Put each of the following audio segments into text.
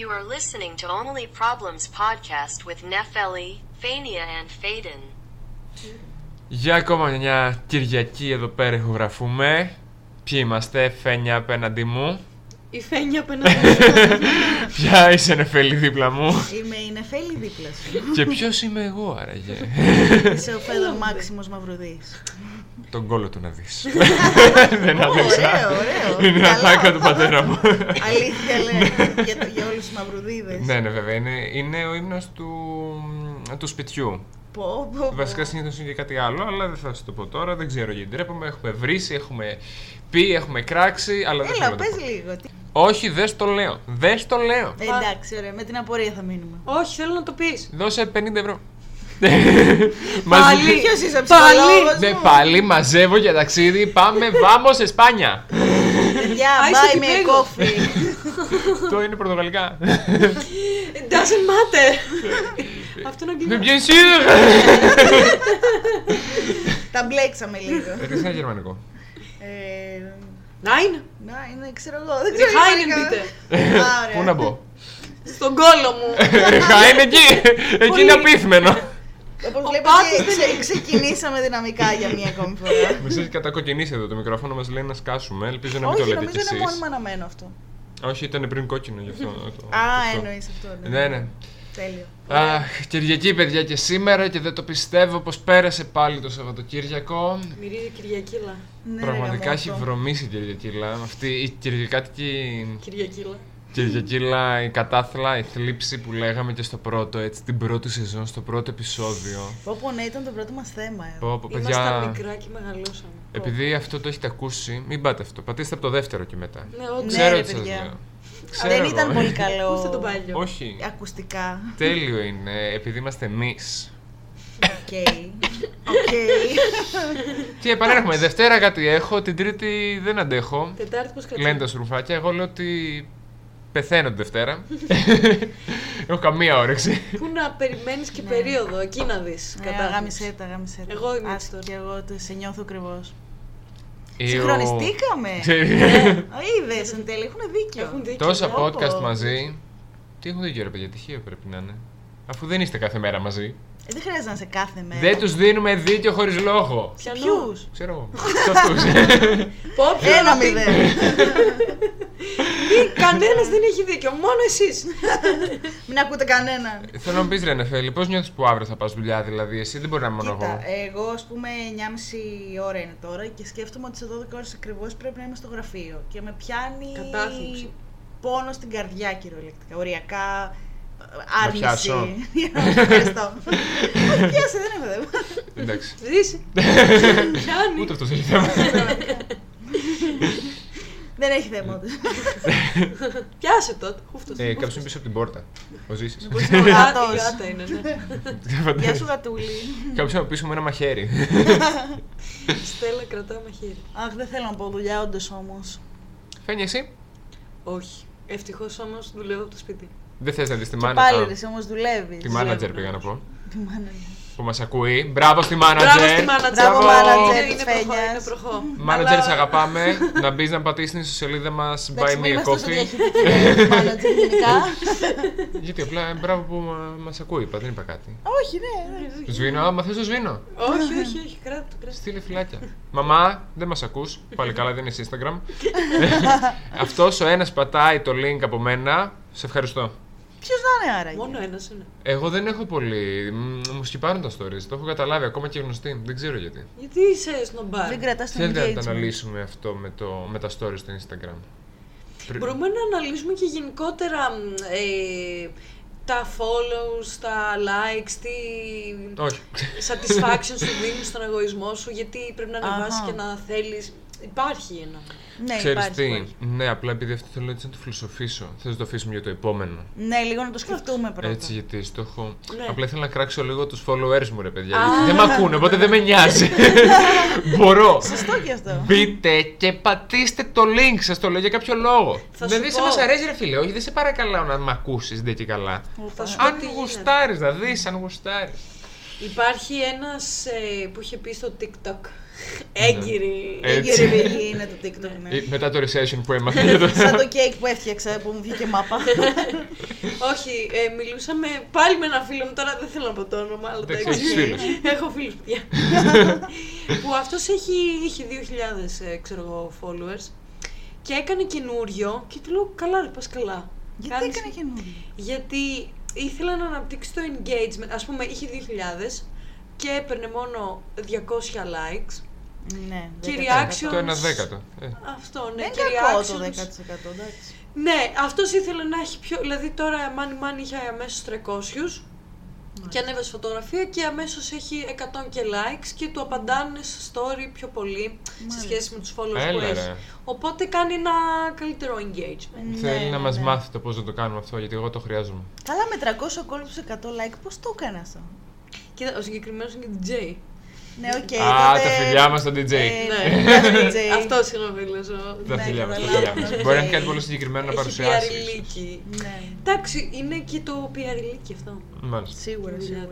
You are listening to Only Problems podcast with Nefeli, Fania, and Faden. Για ακόμα μια Κυριακή εδώ πέρα ηχογραφούμε. Ποιοι είμαστε, Φένια απέναντί μου. Η Φένια απέναντι Ποια είσαι νεφέλη δίπλα μου. Είμαι η Νεφέλη δίπλα σου. Και ποιος είμαι εγώ, άραγε. Είσαι ο Φέδωρ Μάξιμος Μαυρουδής. Τον κόλο του να δεις. Δεν άντεξα. Ωραίο, ωραίο. Είναι Καλά. ατάκα του πατέρα μου. Αλήθεια λέει για, το- για όλους τους Μαυρουδίδες. Ναι, ναι, βέβαια. Είναι, είναι ο ύμνος του, του σπιτιού. Πω, πω, πω. Βασικά συνήθως είναι και κάτι άλλο, αλλά δεν θα σα το πω τώρα. Δεν ξέρω γιατί ντρέπομαι. Έχουμε βρήσει, έχουμε πει, έχουμε κράξει, αλλά δεν Έλα, θέλω να το πες πω. λίγο. Τι- Όχι, δεν το λέω. Δεν το λέω. Ε, Εντάξει, ωραία. Με την απορία θα μείνουμε. Όχι, θέλω να το πεις. Δώσε 50 ευρώ. Πάλι. Ποιος είσαι, Πάλι. ψυχολόγος Ναι, μου; πάλι μαζεύω για ταξίδι. Πάμε, βάμος, Εσπάνια. Παιδιά, Α, είσαι buy me a Κυπρέος. coffee. Το είναι πορτογαλικά. It doesn't matter. Αυτό είναι Με αγγλικά. bien sûr. Τα μπλέξαμε λίγο. Ε, Τι είναι γερμανικό; Ε, Nine. Να, είναι, ξέρω εγώ. Δεν Die ξέρω. Heinen γερμανικά. bitte. Α, ωραία. Πού να μπω; Στον κόλο μου. Χα, είναι εκεί. Εκεί είναι απίθμενο. Όπως Ο βλέπετε, πάτης δεν ξε- ξεκινήσαμε δυναμικά για μία ακόμη φορά. Μας έχει κατακοκκινήσει εδώ το μικρόφωνο, μας λέει να σκάσουμε. Ελπίζω να μην το Όχι, λέτε νομίζω κι είναι εσείς. μόνιμα αναμένο αυτό. Όχι, ήταν πριν κόκκινο γι' αυτό. το- Α, αυτό. εννοείς αυτό. Ναι, ναι. Τέλειο. Αχ, Κυριακή, παιδιά, και σήμερα και δεν το πιστεύω πως πέρασε πάλι το Σαββατοκύριακο. Μυρίζει Κυριακήλα. Ναι, Πραγματικά ρε, έχει γαμώτο. βρωμίσει η Κυριακήλα. Αυτή η Κυριακάτικη Κυριακήλα. Κυριακήλα, η κατάθλα, η θλίψη που λέγαμε και στο πρώτο, έτσι, την πρώτη σεζόν, στο πρώτο επεισόδιο. Πω πω ναι, ήταν το πρώτο μας θέμα. ε. Πω, πω, Ήμασταν παιδιά, μικρά και μεγαλώσαμε. επειδή αυτό το έχετε ακούσει, μην πάτε αυτό. Πατήστε από το δεύτερο και μετά. Ναι, όντως. Ναι, Ξέρω ρε, τι σας παιδιά. λέω. Ξέρω Δεν εγώ. ήταν πολύ καλό. Ακούστε τον παλιό. Όχι. Ακουστικά. Τέλειο είναι, επειδή είμαστε εμείς. OK. OK. Τι επανέρχομαι. Δευτέρα κάτι έχω, την Τρίτη δεν αντέχω. Τετάρτη πώς Λένε κρατάει. τα σουρουφάκια. Εγώ λέω ότι πεθαίνω τη Δευτέρα. έχω καμία όρεξη. Πού να περιμένεις και περίοδο, εκεί να δεις. Ναι, κατάθλιψη. αγάμισέ τα, αγάμισέ τα. Εγώ είμαι Ας, έτσι τώρα. Και εγώ το σε νιώθω ακριβώς. Ή ο- Συγχρονιστήκαμε. Ξέρει- Είδες εν τέλει, έχουν δίκιο. Έχουν δίκιο. Τόσα Πω, πω. podcast μαζί. Τι έχουν δίκιο ρε παιδιά, τυχαίο πρέπει να είναι. Αφού δεν είστε κάθε μέρα μαζί. Ε, δεν χρειάζεται να είσαι κάθε μέρα. Δεν τους δίνουμε δίκιο χωρίς λόγο. Πιανού. Ποιους; Ξέρω εγώ. Σε αυτούς. Πω, ποιο Ένα να πει. μηδέν. Κανένας δεν έχει δίκιο, μόνο εσείς. Μην ακούτε κανέναν. Θέλω να μου πεις ρε Νεφέλη, πώς νιώθεις που αύριο θα πας δουλειά, δηλαδή εσύ δεν μπορεί να είμαι μόνο Κοίτα, εγώ; εγώ ας πούμε 9,5 ώρα είναι τώρα και σκέφτομαι ότι σε 12 ώρες ακριβώς πρέπει να είμαι στο γραφείο. Και με πιάνει Κατάθλιψη. πόνο στην καρδιά κυριολεκτικά. Οριακά Να άρνηση. πιάσω. Ευχαριστώ. Όχι, πιάσε, δεν έχω θέμα. Εντάξει. Ζήσει. Πιάνει. Ούτε αυτός έχει θέμα. Δεν έχει θέμα όντως. Πιάσε τότε. Χούφτος. ε, Κάποιο είναι πίσω από την πόρτα. Ο Ζήσης. Ο Η γάτα- γάτος. η γάτα είναι, ναι. Γεια σου γατούλη. Κάποιο από πίσω με ένα μαχαίρι. Η Στέλλα κρατάει μαχαίρι. Αχ, δεν θέλω να πω δουλειά όντως όμως. Φαίνει εσύ; Όχι. Ευτυχώς όμως δουλεύω από το σπίτι. Δεν θες να δεις τη Και μάνα. πάλι Α, ρε, όμως δουλεύεις. Τη manager πήγα να πω. Τη manager. Που μας ακούει. Μπράβο στη manager. Μπράβο στη manager. Μπράβο, Μπράβο. manager. Είναι της προχώ, Φένιας. είναι προχώ. Manager, Αλλά- σε αγαπάμε. να μπεις να πατήσεις στην ιστοσελίδα μας Buy Εντάξει, Me μην a είμαστε τόσο Coffee. διαχειτικοί ρε, manager γενικά. Γιατί απλά ε, μπράβο που μα ακούει, είπα, δεν είπα κάτι. Όχι, ναι. ναι. Σβήνω, άμα θες το σβήνω. Όχι, όχι, όχι. Κράτα το, κράτα. Στείλε φυλάκια. Μαμά, δεν μας ακούς. Πάλι καλά, δεν είσαι Instagram. Αυτός ο ένας πατάει το link από μένα. Σε ευχαριστώ. Ποιος να είναι άραγε; Μόνο ένας είναι. Εγώ δεν έχω πολύ. μ, Μου σκυπάρουν τα stories. Το έχω καταλάβει ακόμα και γνωστή. Δεν ξέρω γιατί. Γιατί είσαι σνομπάρ. Δεν κρατάς το Θέλετε να τα engagement. αναλύσουμε αυτό με, το, με τα stories στο Instagram. Πρι- Μπορούμε να αναλύσουμε και γενικότερα μ, ε, τα follows, τα likes, τι Όχι. satisfaction σου δίνεις στον εγωισμό σου, γιατί πρέπει να ανεβάσεις Αχα. και να θέλεις. Υπάρχει ένα. Ναι, Ξέρεις υπάρχει, τι, υπάρχει. ναι, απλά επειδή αυτό θέλω έτσι να το φιλοσοφήσω. Θέλω να το αφήσουμε για το επόμενο. Ναι, λίγο να το σκεφτούμε πρώτα. Έτσι, γιατί στο έχω. Ναι. Απλά ήθελα να κράξω λίγο τους followers μου, ρε παιδιά. Α. Γιατί δεν με ακούνε, οπότε δεν με νοιάζει. Μπορώ. Σωστό και αυτό. Μπείτε και πατήστε το link, σας το λέω για κάποιο λόγο. Θα δηλαδή, σου σε πω. μας αρέσει, ρε φίλε. Όχι, δεν σε παρακαλάω να με ακούσεις, δεν και καλά. Θα σου πω Αν τι γίνεται. γουστάρεις, να δεις, αν γουστάρεις. Υπάρχει ένας ε, που είχε πει στο TikTok Έγκυρη. Έτσι. Έγκυρη πηγή είναι το TikTok, ναι. Ε, Μετά το recession που έμαθα για το... Σαν το κέικ που έφτιαξα που μου βγήκε μάπα. Όχι, ε, μιλούσαμε πάλι με ένα φίλο μου, τώρα δεν θέλω να πω το όνομα, αλλά Εντάξει, εντάξει. έχεις φίλους. Έχω φίλους, παιδιά. που αυτός έχει, είχε 2.000, ε, ξέρω εγώ, followers και έκανε καινούριο και του λέω, καλά ρε, πας καλά. Γιατί Κάνεις- έκανε καινούριο; Γιατί ήθελα να αναπτύξει το engagement, ας πούμε είχε 2.000 και έπαιρνε μόνο 200 likes. Ναι, Και 10%. reaction- Το ένα δέκατο. Ε. Αυτό, ναι. Δεν και είναι κακό reactions. το 10%, εντάξει. Ναι, αυτός ήθελε να έχει πιο. Δηλαδή τώρα Money Money είχε αμέσως 300 και ανέβασε φωτογραφία και αμέσως έχει 100 και likes και του απαντάνε σε story πιο πολύ σε Μάλιστα. σχέση με τους followers Έλα, που έχει. ρε. Οπότε κάνει ένα καλύτερο engagement. Θέλει Ναι, να ναι, μας ναι. μάθει το πώς να το κάνουμε αυτό, γιατί εγώ το χρειάζομαι. Καλά με 300 ακόλουθους 100 like, πώς το έκανε αυτό; Κοίτα, ο συγκεκριμένος είναι DJ. Ναι, οκ. Α, τότε- τα φιλιά μας στον DJ. Ε, Ναι. ναι, το DJ. Αυτό είναι ο φίλο. Τα ναι, φιλιά μας, τα καταλάβαμε, φιλιά μας. οκ. Μπορεί να έχει κάτι πολύ συγκεκριμένο να Έχει παρουσιάσεις. PRιλίκι. Ναι, Εντάξει, είναι και το PRιλίκι αυτό. Μάλιστα. σίγουρα, Δουλειά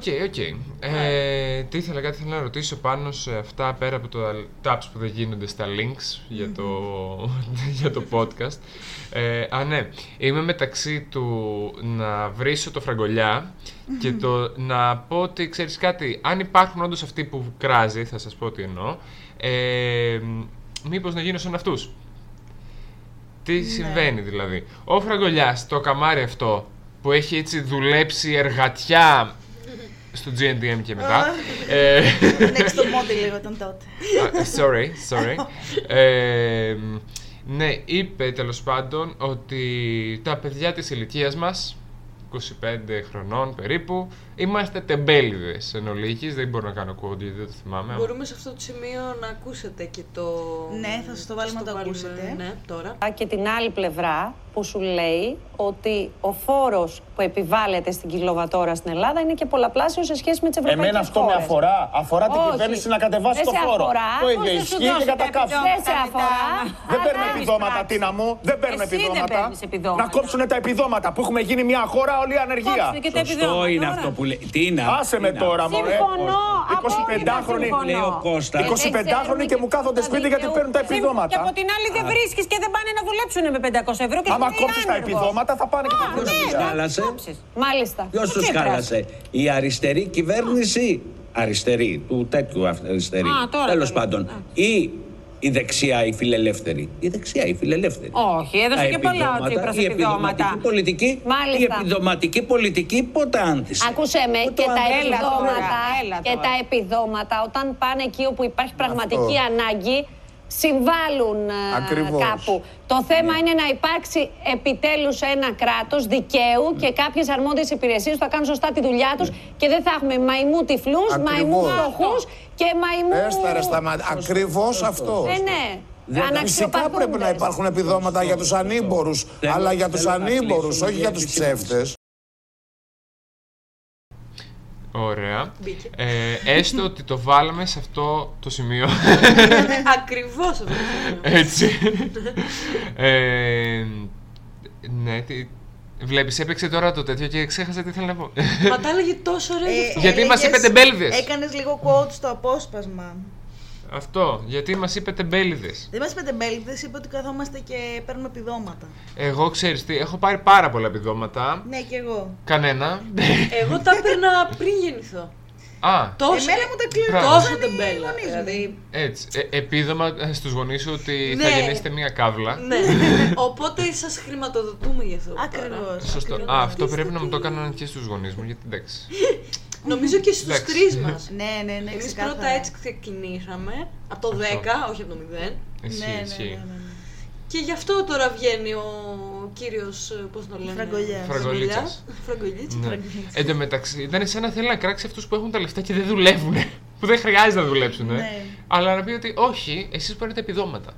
σίγουρα. του. Οκ, οκ. Ε, τι ήθελα, κάτι ήθελα να ρωτήσω πάνω σε αυτά πέρα από τα taps που δεν γίνονται στα links για το, για το podcast. Ε, α, ναι. Είμαι μεταξύ του να βρίσω το Φραγκολιά και το να πω ότι ξέρεις κάτι, αν υπάρχουν όντως αυτοί που κράζει, θα σας πω τι εννοώ, ε, μήπως να γίνω σαν αυτούς. Τι συμβαίνει δηλαδή. Ο Φραγκολιάς, το καμάρι αυτό που έχει έτσι δουλέψει εργατιά στο GNDM και μετά. ε, Next to Monty λίγο ήταν τότε. α, sorry, sorry. Ε, ναι, είπε τέλος πάντων ότι τα παιδιά της ηλικίας μας, 25 χρονών περίπου, είμαστε τεμπέληδες εν ολίγης, δεν μπορώ να κάνω quote γιατί δεν το θυμάμαι. Μπορούμε σε αυτό το σημείο να ακούσετε και το. Ναι, θα σας το βάλουμε να το ακούσετε. Ναι, τώρα. και την άλλη πλευρά που σου λέει ότι ο φόρος που επιβάλλεται στην κιλοβατόρα στην Ελλάδα είναι και πολλαπλάσιο σε σχέση με τις ευρωπαϊκές Εμένα αυτό με χώρες. αφορά. Αφορά την Όχι. κυβέρνηση να κατεβάσει Δεν το σε φόρο. αφορά. Το ίδιο Πώς θα σου ισχύει και δώσω κατά τα καύσιμο. Δεν σε αφορά. Δεν αλλά παίρνουν έχεις επιδόματα, πράξει. Τίνα μου. Δεν παίρνουν Εσύ δεν επιδόματα. παίρνεις επιδόματα. Να κόψουν τα επιδόματα που έχουμε γίνει μια χώρα όλη ανεργία. Κόψτε και τα Σωστό επιδόματα είναι τώρα. αυτό που λέει. Τι είναι. Άσε με τώρα, μωρέ. Συμφωνώ. 25χρονοι απόλυτα λέει ο συμφωνώ. Κώστας. Και δεν 25χρονοι και μου ξέρουν κάθονται τα σπίτι γιατί δικαιούχους. παίρνουν τα Συμφωνώ. επιδόματα. Και από την άλλη δεν βρίσκεις και δεν πάνε να δουλέψουν με 500 ευρώ και Άμα είναι κόψεις τα άνεργος. επιδόματα θα πάνε και τα Α, βρουν ναι, τους δουλειά. χάλασε; κόψεις. Μάλιστα. Ποιος Ο τους Τσίπρας. χάλασε, η αριστερή κυβέρνηση, αριστερή, του τέτοιου αυ- αριστερή. Α, τώρα Τέλος το λέω. πάντων. Ή η δεξιά, η φιλελεύθερη. Η δεξιά, η φιλελεύθερη. Όχι, έδωσε Τα και πολλά ο επιδόματα, Τσίπρας η επιδόματα. επιδοματική πολιτική, η Μάλιστα. επιδοματική πολιτική πότε άνθησε. Άκουσέ με Πότε και τα άνθησε. επιδόματα, Έλα και τώρα. τα επιδόματα όταν πάνε εκεί όπου υπάρχει πραγματική ανάγκη συμβάλλουν ε, Ακριβώς. κάπου. Το θέμα είναι να υπάρξει επιτέλους ένα κράτος δικαίου και κάποιες αρμόδιες υπηρεσίες που θα κάνουν σωστά τη δουλειά τους και δεν θα έχουμε μαϊμού τυφλούς, μαϊμού Ακριβώς. φτωχούς και μαϊμού... Έστα ρε σταμάτη. Ακριβώς αυτό. Ναι, ναι. Δεν- Φυσικά Αναξιοπαθούντες. πρέπει να υπάρχουν επιδόματα για τους ανήμπορους, Θέλω- αλλά για τους θέλω να ανήμπορους, κλείσω όχι με για τους διεύθυνση. ψεύτες. Ωραία. Μπήκε. Ε, έστω ότι το βάλαμε σε αυτό το σημείο. Ακριβώς αυτό. το σημείο. Έτσι. ε, ναι, τι... Βλέπεις, έπαιξε τώρα το τέτοιο και ξέχασα τι ήθελα να πω. Μα τα έλεγε τόσο ωραία γι' αυτό. Γιατί μας έλεγες- είπε τεμπέληδες. Έκανες λίγο quote στο απόσπασμα. Αυτό, γιατί μας είπε τεμπέληδες. Δεν μας είπε τεμπέληδες, είπε ότι καθόμαστε και παίρνουμε επιδόματα. Εγώ ξέρεις τι, έχω πάρει πάρα πολλά επιδόματα. Ναι, και εγώ. Κανένα. Εγώ τα έπαιρνα πριν γεννηθώ. Α, Τόσο, Εμένα μου τα κλείνουν. Μπράβο. τόσο οι τεμπέλα. γονείς μου. Δηλαδή, έτσι. Ε, επίδομα ε, στους γονείς σου ότι θα Ναι. γεννήσετε μία κάβλα. ναι. Οπότε σας χρηματοδοτούμε γι' αυτό. τώρα. Ακριβώς. Σωστό. Ακριβώς. Α, αυτό πρέπει να μου το έκαναν και στους γονείς μου, γιατί εντάξει. Νομίζω και στους Εντάξει. τρεις μας. Ναι, ναι, ναι, Εμείς ξεκάθαρα. πρώτα έτσι ξεκινήσαμε, από το 10, όχι από το 0. Εσύ, Ναι, Και γι' αυτό τώρα βγαίνει ο κύριος, ε, πώς το λένε, Φραγκολιάς. Φραγκολίτσας. Φραγκολίτσας. Ναι. Εν τω μεταξύ, ήταν σαν να θέλει να κράξει αυτούς που έχουν τα λεφτά και δεν δουλεύουν. που δεν χρειάζεται να δουλέψουν. Ναι. Αλλά να πει ότι όχι, εσείς παίρνετε επιδόματα.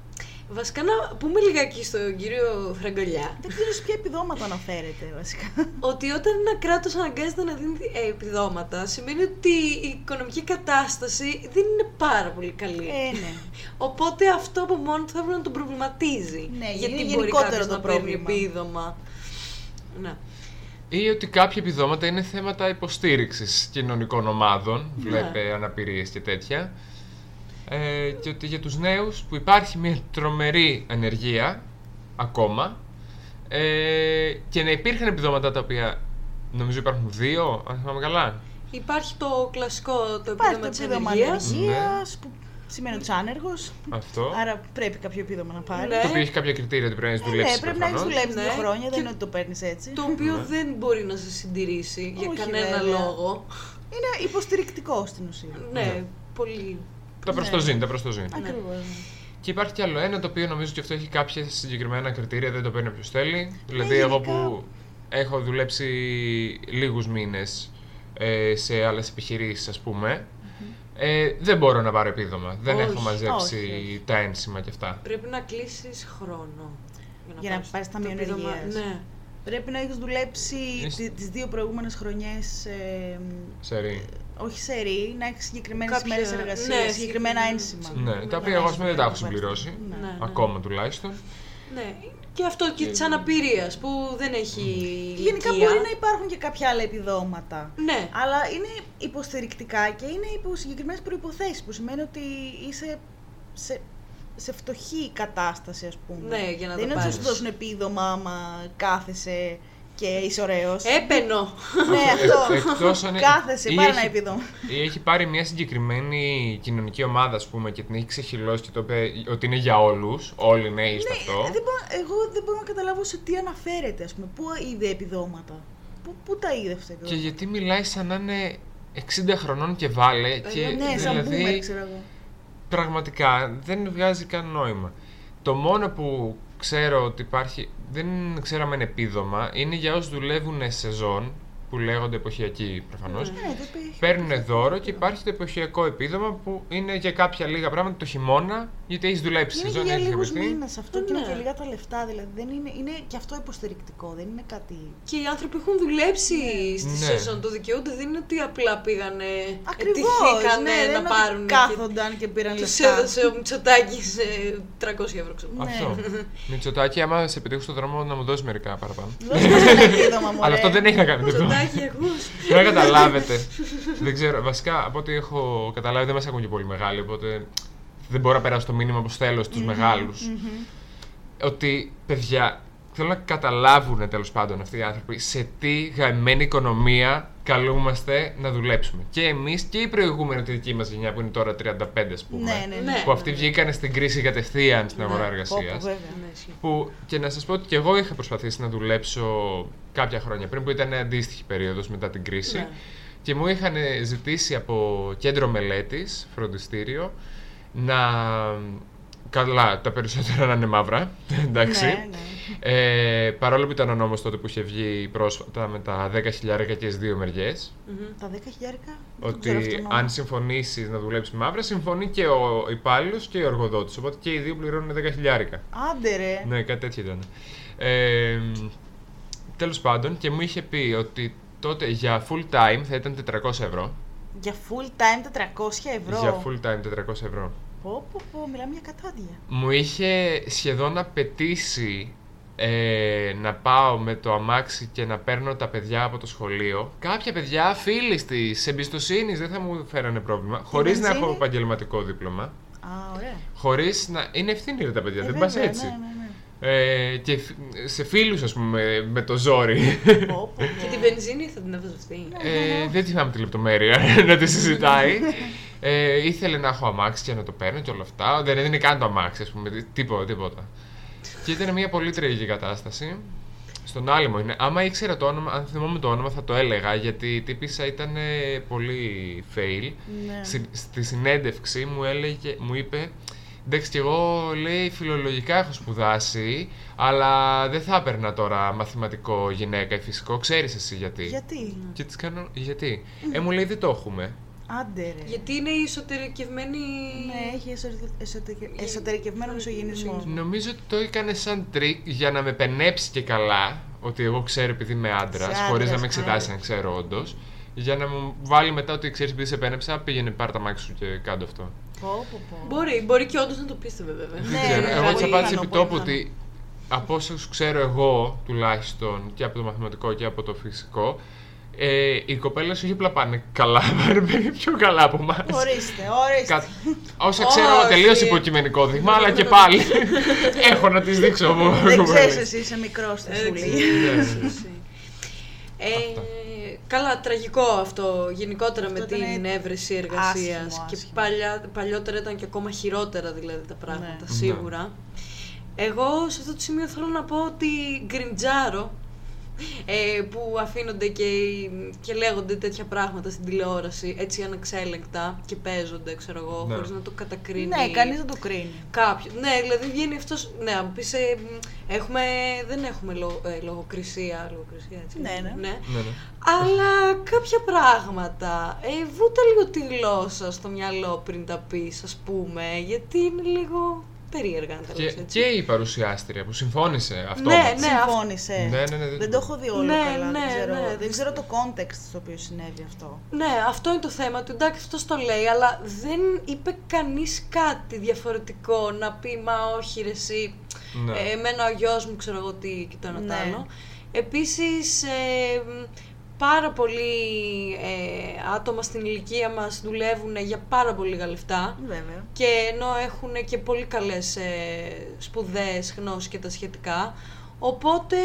Βασικά να πούμε λιγάκι στον κύριο Φραγκολιά Δεν ξέρω σε ποια επιδόματα αναφέρεται βασικά. ότι όταν ένα κράτος αναγκάζεται να δίνει ε, επιδόματα σημαίνει ότι η οικονομική κατάσταση δεν είναι πάρα πολύ καλή. Ε, ναι. Οπότε αυτό από μόνο του θα έπρεπε να τον προβληματίζει. Ναι, γιατί είναι μπορεί γενικότερο κάποιος το να παίρνει πρόβλημα. επίδομα. Ναι. Ή ότι κάποια επιδόματα είναι θέματα υποστήριξης κοινωνικών ομάδων, Ναι. βλέπε αναπηρίες και τέτοια. Ε, και ότι για τους νέους που υπάρχει μια τρομερή ανεργία ακόμα ε, και να υπήρχαν επιδόματα τα οποία νομίζω υπάρχουν δύο, αν θυμάμαι καλά. Υπάρχει το κλασικό το Υπάρχει επίδομα το της επίδομα ανεργίας. ανεργίας που σημαίνει ότι είσαι άνεργος. Αυτό. Άρα πρέπει κάποιο επίδομα να πάρεις. Ναι. Το οποίο έχει κάποια κριτήρια ότι πρέπει να έχεις Ε, δουλέψεις. ναι, πρέπει να έχεις προφανώς. δουλέψεις δύο Ναι. χρόνια, Και- δεν είναι ότι το παίρνεις έτσι. Το οποίο δεν μπορεί να σε συντηρήσει για Όχι, κανένα βέβαια. λόγο. Είναι υποστηρικτικό στην ουσία. Ναι, πολύ. Τα προς το ζήν, τα προς το ζήν. Ακριβώς. Και υπάρχει κι άλλο ένα το οποίο νομίζω ότι αυτό έχει κάποια συγκεκριμένα κριτήρια, δεν το παίρνει όποιος θέλει. Δηλαδή, Ναι, εγώ γενικά. που έχω δουλέψει λίγους μήνες ε, σε άλλες επιχειρήσεις, ας πούμε, ε, δεν μπορώ να πάρω επίδομα. Δεν Όχι, έχω μαζέψει όχι, όχι. τα ένσημα και αυτά. Πρέπει να κλείσεις χρόνο. Για να πάρεις ταμείο επίδομα. ενεργείας. Ναι. Πρέπει να έχεις δουλέψει Είσαι- τις δύο προηγούμενες χρονιές. Ε, Σε ρί. Όχι σε ρί, να έχει συγκεκριμένες Κάποια- μέρες εργασίας, ναι, συγκεκριμένα συγκεκριμένα. ένσημα. Ναι, τα οποία εγώ ας πούμε δεν τα έχω συμπληρώσει. Ναι, ναι. Ακόμα τουλάχιστον. ναι. Και αυτό και τη αναπηρία που δεν έχει. Και γενικά ηλικία. μπορεί να υπάρχουν και κάποια άλλα επιδόματα. Ναι. Αλλά είναι υποστηρικτικά και είναι υπό συγκεκριμένες προποθέσει. Που σημαίνει ότι είσαι σε, σε φτωχή κατάσταση, ας πούμε. Ναι, για να Δεν το είναι ότι θα σου πάρεις. δώσουν επίδομα άμα κάθεσαι και είσαι ωραίος. Έπαινο. ναι, αυτό. Εκτός αν- κάθεσαι, ή πάρε έχει- ένα επίδομα. Ή έχει πάρει μια συγκεκριμένη κοινωνική ομάδα, ας πούμε, και την έχει ξεχυλώσει και το είπε ότι είναι για όλους, όλοι οι νέοι είστε αυτό. Ε, δεν μπορώ- εγώ δεν μπορώ να καταλάβω σε τι αναφέρεται, ας πούμε. Πού είδε επιδόματα. Πού, πού τα είδε αυτά τα Και επιδόματα. γιατί μιλάει σαν να είναι 60 χρονών και βάλε και Ναι, σαν δηλαδή boomer, ξέρω εγώ. πραγματικά δεν βγάζει καν νόημα. Το μόνο που ξέρω ότι υπάρχει, δεν ξέρω αν είναι επίδομα, είναι για όσους δουλεύουν σεζόν, που λέγονται εποχιακοί προφανώς. Ναι, δεν υπήρχε. Παίρνουν δώρο και υπάρχει το εποχιακό επίδομα που είναι για κάποια λίγα πράγματα το χειμώνα, γιατί έχεις δουλέψει Είναι και σεζόν, για έχεις λίγους γεμιστεί. μήνες αυτό και είναι Ναι. και λίγα τα λεφτά. Δηλαδή δεν είναι, είναι και αυτό υποστηρικτικό, δεν είναι κάτι. Και οι άνθρωποι έχουν δουλέψει στη Ναι. σεζόν, το δικαιούνται. Δεν είναι ότι απλά πήγανε. Ακριβώς. ετηθήκανε Ναι, δεν να είναι πάρουν. ότι κάθονταν και πήραν Τους λεφτά. έδωσε ο Μητσοτάκης 300 ευρώ, ξέρω. Ναι. Αυτό. Μητσοτάκη, άμα σε πετύχω στον δρόμο να μου δώσεις μερικά παραπάνω. Δώσε μας ένα επίδομα, μωρέ. Αλλά αυτό δεν έχει να κάνει με το Μητσοτάκη, ακούς. Πρέπει να καταλάβετε. δεν ξέρω. Βασικά, από ό,τι έχω καταλάβει, δεν μας ακούν και πολύ μεγάλοι. Οπότε δεν μπορώ να περάσω το μήνυμα που στέλνω στους μεγάλους. Ότι, παιδιά, θέλω να καταλάβουν τέλος πάντων αυτοί οι άνθρωποι σε τι γαμμένη οικονομία καλούμαστε να δουλέψουμε. Και εμείς και η προηγούμενη τη δική μας γενιά που είναι τώρα 35, ας πούμε. Ναι, ναι, ναι. Ναι. Που αυτοί βγήκαν στην κρίση κατευθείαν στην αγορά Ναι, Πω, εργασία. πω, βέβαια. Ναι, ισχύει. Που και να σας πω ότι και εγώ είχα προσπαθήσει να δουλέψω κάποια χρόνια πριν που ήταν αντίστοιχη περίοδος μετά την κρίση Ναι. και μου είχαν ζητήσει από κέντρο μελέτης, φροντιστήριο, να... Καλά, τα περισσότερα να είναι μαύρα, εντάξει. Ναι, ναι. Ε, παρόλο που ήταν ο νόμος τότε που είχε βγει πρόσφατα με τα 10 χιλιάρικα και στις δύο μεριές, Τα 10 χιλιάρικα. ότι αν συμφωνήσεις να δουλέψεις μαύρα, συμφωνεί και ο υπάλληλος και ο εργοδότης, οπότε και οι δύο πληρώνουν 10 χιλιάρικα. Άντε ρε. Ναι, κάτι τέτοιο ήταν. Ε, τέλος πάντων, και μου είχε πει ότι τότε για full time θα ήταν 400 ευρώ. Για full time 400 ευρώ; Για full time 400 ευρώ. Πω, πω, πω, μιλάμε για κατάδια. Μου είχε σχεδόν απαιτήσει ε, να πάω με το αμάξι και να παίρνω τα παιδιά από το σχολείο. Κάποια παιδιά φίλοι της εμπιστοσύνης δεν θα μου φέρανε πρόβλημα. Χωρίς να βενζίνη; έχω επαγγελματικό δίπλωμα. Α, ωραία. Χωρίς να. Είναι ευθύνη ρε τα παιδιά, Ε, δεν βέβαια, πα έτσι. Ναι, ναι, ναι. Ε, και φ- σε φίλους, ας πούμε, με το ζόρι. Πω, πω, πω. Και την βενζίνη θα την έβαζε αυτή. Ε, δεν θυμάμαι τη λεπτομέρεια να τη συζητάει. Ε, ήθελε να έχω αμάξι και να το παίρνω και όλα αυτά. Δεν έδινε καν το αμάξι, ας πούμε. τί- Τίποτα, τίποτα. Και ήταν μια πολύ τραγική κατάσταση. Στον άλυμο είναι. Άμα ήξερα το όνομα, αν θυμόμαι το όνομα, θα το έλεγα γιατί η τύπησα ήταν ε, πολύ fail. Ναι. Στη, στη συνέντευξη μου, έλεγε, μου είπε Εντάξει, και εγώ λέει φιλολογικά έχω σπουδάσει, αλλά δεν θα έπαιρνα τώρα μαθηματικό γυναίκα ή φυσικό. Ξέρεις εσύ γιατί. Γιατί; Και της κάνω, γιατί. Ε, μου λέει δεν το έχουμε. Άντε ρε. Γιατί είναι η εσωτερικευμένη. Ναι, έχει εσωτερικε- εσωτερικε- εσωτερικευμένο μισογυνισμό. Νομίζω ότι το έκανε σαν τρίκ για να με παινέψει και καλά, ότι εγώ ξέρω επειδή είμαι άντρας, Είσαι χωρίς να άντρας, με εξετάσει αν ξέρω όντως. Για να μου βάλει μετά ότι ξέρεις επειδή σε πένεψα, πήγαινε πάρ' τα μάξι σου και κάντο αυτό. Πω, πω, πω. Μπορεί, μπορεί και όντως να το πίστευε βέβαια. Ναι, Δεν ξέρω. ναι, Εγώ πολύ τη απάντησα πιθανό, επί πολύ τόπου πιθανό. ότι από όσους ξέρω εγώ τουλάχιστον και από το μαθηματικό και από το φυσικό, ε, οι κοπέλες όχι απλά πάνε καλά, πάνε πολύ πιο καλά από εμάς. Ορίστε, ορίστε. Κα... Όσα ξέρω Όχι. τελείως υποκειμενικό δείγμα, αλλά και πάλι έχω να τις δείξω από Δεν ξέρεις εσύ, είσαι μικρός, θα σου Έτσι. λέει. Ε, καλά, τραγικό αυτό γενικότερα Αυτό με ήταν την έβρεση εργασίας. άσχημο, Και άσχημο. παλιά, παλιότερα ήταν και ακόμα χειρότερα δηλαδή τα πράγματα, Ναι. σίγουρα. Εγώ σε αυτό το σημείο θέλω να πω ότι γκριντζάρω ε, που αφήνονται και, και λέγονται τέτοια πράγματα στην τηλεόραση έτσι ανεξέλεγκτα και παίζονται, ξέρω εγώ, Ναι. χωρίς να το κατακρίνει. Ναι, κανείς δεν το κρίνει. Κάποιο. Ναι, δηλαδή βγαίνει αυτός. Ναι, αν πεις, ε, μ, έχουμε, δεν έχουμε λο, ε, λογοκρισία. Λογοκρισία, έτσι. Ναι, ναι. Ναι, ναι. Αλλά κάποια πράγματα. Ε, βούτα λίγο τη γλώσσα στο μυαλό πριν τα πεις, ας πούμε. Γιατί είναι λίγο περίεργα να τα Και, λες έτσι. και η παρουσιάστρια που συμφώνησε αυτό. Ναι, μας. ναι, Συμφώνησε. Ναι, ναι, ναι, δεν Δεν το- το έχω δει όλο Ναι, καλά. ναι, δεν, ξέρω, ναι, δεν δεν ξέρω το context στο οποίο συνέβη αυτό. Ναι, αυτό είναι το θέμα του. Εντάξει, αυτό το λέει, αλλά δεν είπε κανείς κάτι διαφορετικό να πει Μα όχι, ρε, εσύ. Ναι. Ε, εμένα ο γιος μου, ξέρω εγώ τι και το ένα το Ναι. άλλο. Επίσης, ε, μ, πάρα πολλοί ε, άτομα στην ηλικία μας δουλεύουν για πάρα πολύ λίγα λεφτά. Βέβαια. Και ενώ έχουν και πολύ καλές ε, σπουδές, γνώσεις και τα σχετικά. Οπότε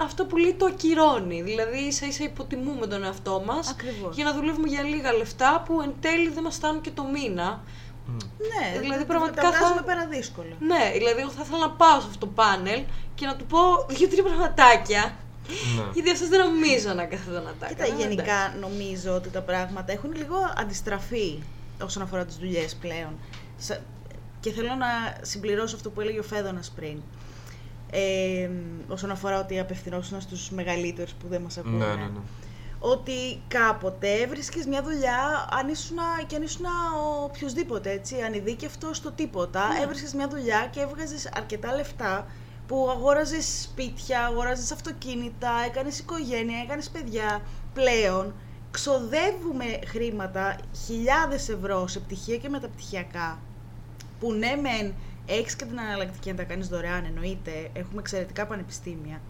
αυτό που λέει το ακυρώνει. Δηλαδή ίσα ίσα υποτιμούμε τον εαυτό μας Ακριβώς. για να δουλεύουμε για λίγα λεφτά που εν τέλει δεν μας φτάνουν και το μήνα. Ναι, Δηλαδή, τα- πραγματικά τα θα- βγάζουμε πέρα δύσκολα. Ναι, δηλαδή εγώ θα ήθελα να πάω σε αυτό το πάνελ και να του πω δύο-τρία πραγματάκια. Ναι. Γιατί αυτός δεν νομίζω να κάθεται να τα Κοίτα, έκανε. Εντάξει. γενικά νομίζω ότι τα πράγματα έχουν λίγο αντιστραφεί όσον αφορά τις δουλειές πλέον. Σα- Και θέλω να συμπληρώσω αυτό που έλεγε ο Φέδωνας πριν. Ε, όσον αφορά ότι απευθυνόσουν στους μεγαλύτερους που δεν μας ακούνε. Ναι, ναι, ναι. Ότι κάποτε έβρισκες μια δουλειά αν ήσουν, και αν ήσουν ο οποιοδήποτε, έτσι, ανειδίκευτο στο τίποτα. Ναι. Έβρισκες μια δουλειά και έβγαζες αρκετά λεφτά που αγόραζες σπίτια, αγόραζες αυτοκίνητα, έκανες οικογένεια, έκανες παιδιά. Πλέον ξοδεύουμε χρήματα, χιλιάδες ευρώ σε πτυχία και μεταπτυχιακά που ναι μεν έχεις και την αναλλακτική να τα κάνεις δωρεάν εννοείται, έχουμε εξαιρετικά πανεπιστήμια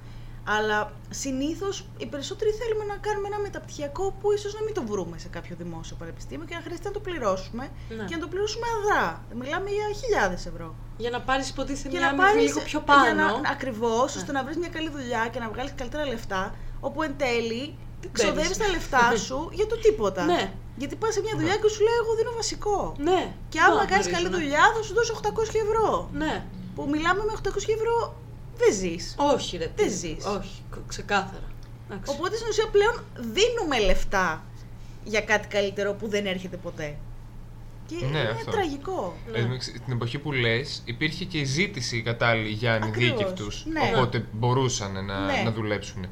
αλλά συνήθως οι περισσότεροι θέλουμε να κάνουμε ένα μεταπτυχιακό που ίσως να μην το βρούμε σε κάποιο δημόσιο πανεπιστήμιο και να χρειάζεται να το πληρώσουμε Ναι. και να το πληρώσουμε αδρά. Μιλάμε για χιλιάδες ευρώ. Για να πάρεις υποτίθεται Και μια να αμοιβή πάρεις λίγο πιο για πάνω. να, ακριβώς, Ναι. ώστε να βρεις μια καλή δουλειά και να βγάλεις καλύτερα λεφτά, όπου εν τέλει Τι ξοδεύεις παίρνεις. τα λεφτά σου για το τίποτα. Ναι. Γιατί πας σε μια δουλειά και σου λέει εγώ δίνω βασικό. Ναι. Και άμα Να, κάνεις καλή γνωρίζω, ναι. δουλειά θα σου δώσω 800 ευρώ. Ναι. Που μιλάμε με 800 ευρώ δεν ζεις. Όχι, ρε. Δεν τι- ζεις. Όχι, κ- ξεκάθαρα. Εντάξει. Οπότε στην ουσία πλέον δίνουμε λεφτά για κάτι καλύτερο που δεν έρχεται ποτέ. Και Ναι, είναι αυτό. τραγικό. Ναι. Ε, Την εποχή που λες υπήρχε και η ζήτηση κατάλληλη για ανειδίκευτους, ναι. οπότε μπορούσαν να, Ναι. να δουλέψουν.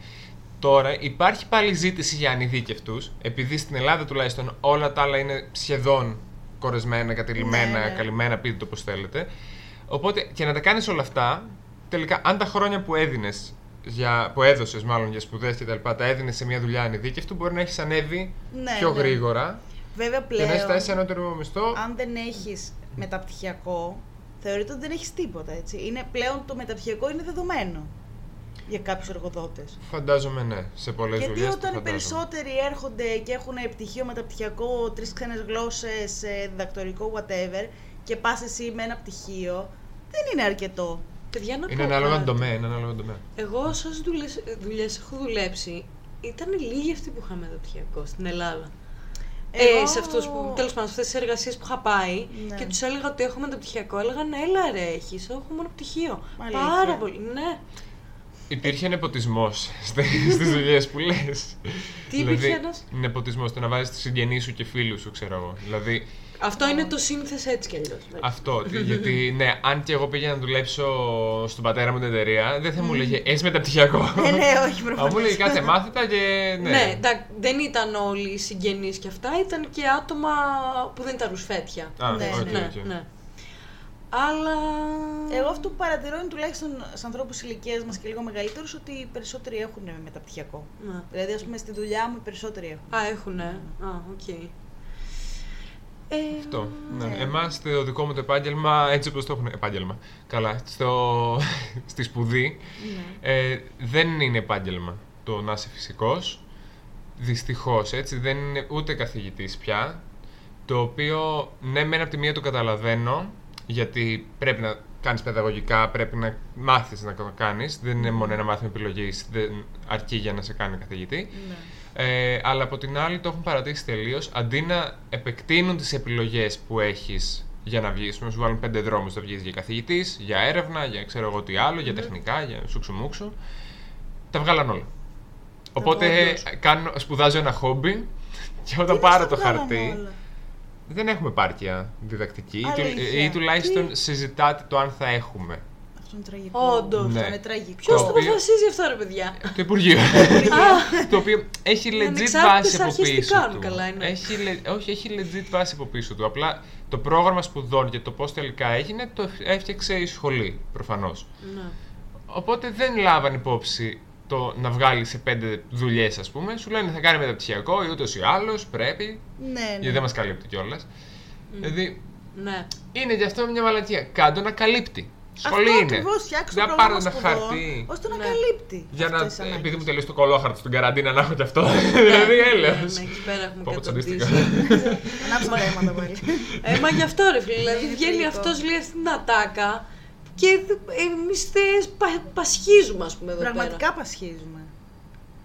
Τώρα υπάρχει πάλι ζήτηση για ανειδίκευτους, επειδή στην Ελλάδα τουλάχιστον όλα τα άλλα είναι σχεδόν κορεσμένα, κατηλημένα, Ναι, ναι. καλυμμένα, πείτε το πώς θέλετε. Οπότε και να τα κάνεις όλα αυτά, τελικά αν τα χρόνια που έδινες, για, που έδωσες μάλλον για σπουδές και τα λοιπά, τα έδινες σε μια δουλειά ανειδίκευτου, μπορεί να έχεις ανέβει Ναι, πιο ναι. γρήγορα Βέβαια και να έχεις πλέον, φτάσει σε ανώτερο μισθό. αν δεν έχεις μεταπτυχιακό, θεωρείται ότι δεν έχεις τίποτα, έτσι. Είναι πλέον το μεταπτυχιακό είναι δεδομένο για κάποιους εργοδότες. Φαντάζομαι ναι, σε πολλές Γιατί δουλειές το όταν οι φαντάζομαι. περισσότεροι έρχονται και έχουν πτυχίο μεταπτυχιακό, τρεις ξένες γλώσσες, ε, διδακτορικό, whatever, και πας εσύ με ένα πτυχίο, δεν είναι αρκετό. Παιδιά, να Είναι πω ανάλογα τον κάτι. τομέα, είναι ανάλογα τον τομέα. Εγώ όσες δουλειές έχω δουλέψει, ήταν λίγοι αυτοί που είχαν μεταπτυχιακό στην Ελλάδα. Εγώ- Ε, σε αυτούς που, τέλος πάντων, σε αυτές τις εργασίες που είχα πάει Ναι. και τους έλεγα ότι έχω μεταπτυχιακό, έλεγαν έλα ρε έχεις, έχω μόνο πτυχίο. Αλήθεια. Πάρα πολύ, ναι. Υπήρχε νεποτισμός στις δουλειές που λες. Τι υπήρχε ένας; Νεποτισμός, το να βάζεις του συγγενεί σου και φίλους σου, ξέρω εγώ. Δηλαδή Αυτό είναι το σύνθεση έτσι κι αλλιώς. αυτό. ότι- γιατί, ναι, αν και εγώ πήγαινα να δουλέψω στον πατέρα μου την εταιρεία, δεν θα μου λέγε Έχεις μεταπτυχιακό. Ε, ναι, όχι Θα προφανώς. μου λέγε κάτσε μάθητα και. Ναι. Ναι, εντά- δεν ήταν όλοι οι συγγενείς και αυτά, ήταν και άτομα που δεν ήταν ρουσφέτια. Α, Ναι, οκ, ναι, οκ. ναι. Αλλά... Εγώ αυτό που παρατηρώ είναι τουλάχιστον σε ανθρώπους ηλικίας μας και λίγο μεγαλύτερους ότι οι περισσότεροι έχουν μεταπτυχιακό. Ναι. Δηλαδή, ας πούμε, στη δουλειά μου οι περισσότεροι έχουν. Α, έχουνε. Α, οκ. Ε, Αυτό. Ναι. Εμάς το δικό μου το επάγγελμα, έτσι όπως το έχουν επάγγελμα, καλά, στο, στη σπουδή, Ναι. ε, δεν είναι επάγγελμα το να είσαι φυσικός. Δυστυχώς, έτσι, δεν είναι ούτε καθηγητής πια. Το οποίο, ναι, μεν από τη μία το καταλαβαίνω, γιατί πρέπει να κάνεις παιδαγωγικά, πρέπει να μάθεις να το κάνεις. Δεν είναι μόνο ένα μάθημα επιλογής, δεν αρκεί για να σε κάνει καθηγητή. Ε, αλλά από την άλλη το έχουν παρατήσει τελείως. Αντί να επεκτείνουν τις επιλογές που έχεις για να βγεις, να σου βάλουν πέντε δρόμους να βγεις για καθηγητής, για έρευνα, για ξέρω εγώ τι άλλο, για τεχνικά, για σουξουμούξου. Τα βγάλαν όλα. Οπότε όντως. κάνω, σπουδάζω ένα χόμπι και όταν Τι πάρω μας το τα βγάλανε χαρτί. όλα. Δεν έχουμε επάρκεια διδακτική ή του- Αλήθεια. ή τουλάχιστον συζητάτε το αν θα έχουμε. Αυτό είναι τραγικό. Όντως. Ναι. Αυτό είναι τραγικό. Ποιος Το το οποίο- αποφασίζει αυτό, ρε παιδιά; Το Υπουργείο. το οποίο έχει legit ανεξάρτητες βάση από αρχές τι πίσω κάνουν του. καλά, είναι. Έχει, le- όχι, έχει legit βάση από πίσω του. Απλά το πρόγραμμα σπουδών και το πώς τελικά έγινε το έφτιαξε η σχολή προφανώς. Ναι. Οπότε δεν λάβαν υπόψη το να βγάλει σε πέντε δουλειές, ας πούμε. Σου λένε θα κάνει μεταπτυχιακό ή ούτως ή άλλως πρέπει. Ναι, ναι. Γιατί δεν μας καλύπτει κιόλας. Δηλαδή Ναι. είναι γι' αυτό μια μαλακία. Κάντο να καλύπτει. Σχολή Αυτό είναι. ακριβώς, φτιάξτε Δεν το πάρω πρόγραμμα ένα σπουδών, χαρτί. ώστε να Ναι. καλύπτει. Για να, αυτές τις επειδή ανάγκες. μου τελείωσε το κολόχαρτο στην καραντίνα να έχω κι αυτό. δηλαδή έλεος. Ναι, εκεί πέρα έχουμε Πω, πω, καταντήσει. τσαντίστηκα. Ανάψα τα αίματα πάλι. Ε, μα γι' αυτό ρε φίλε, δηλαδή Είναι βγαίνει τραγικό. αυτός λέει αυτή την ατάκα και εμείς πα, πασχίζουμε, ας πούμε εδώ πέρα. Πραγματικά πασχίζουμε.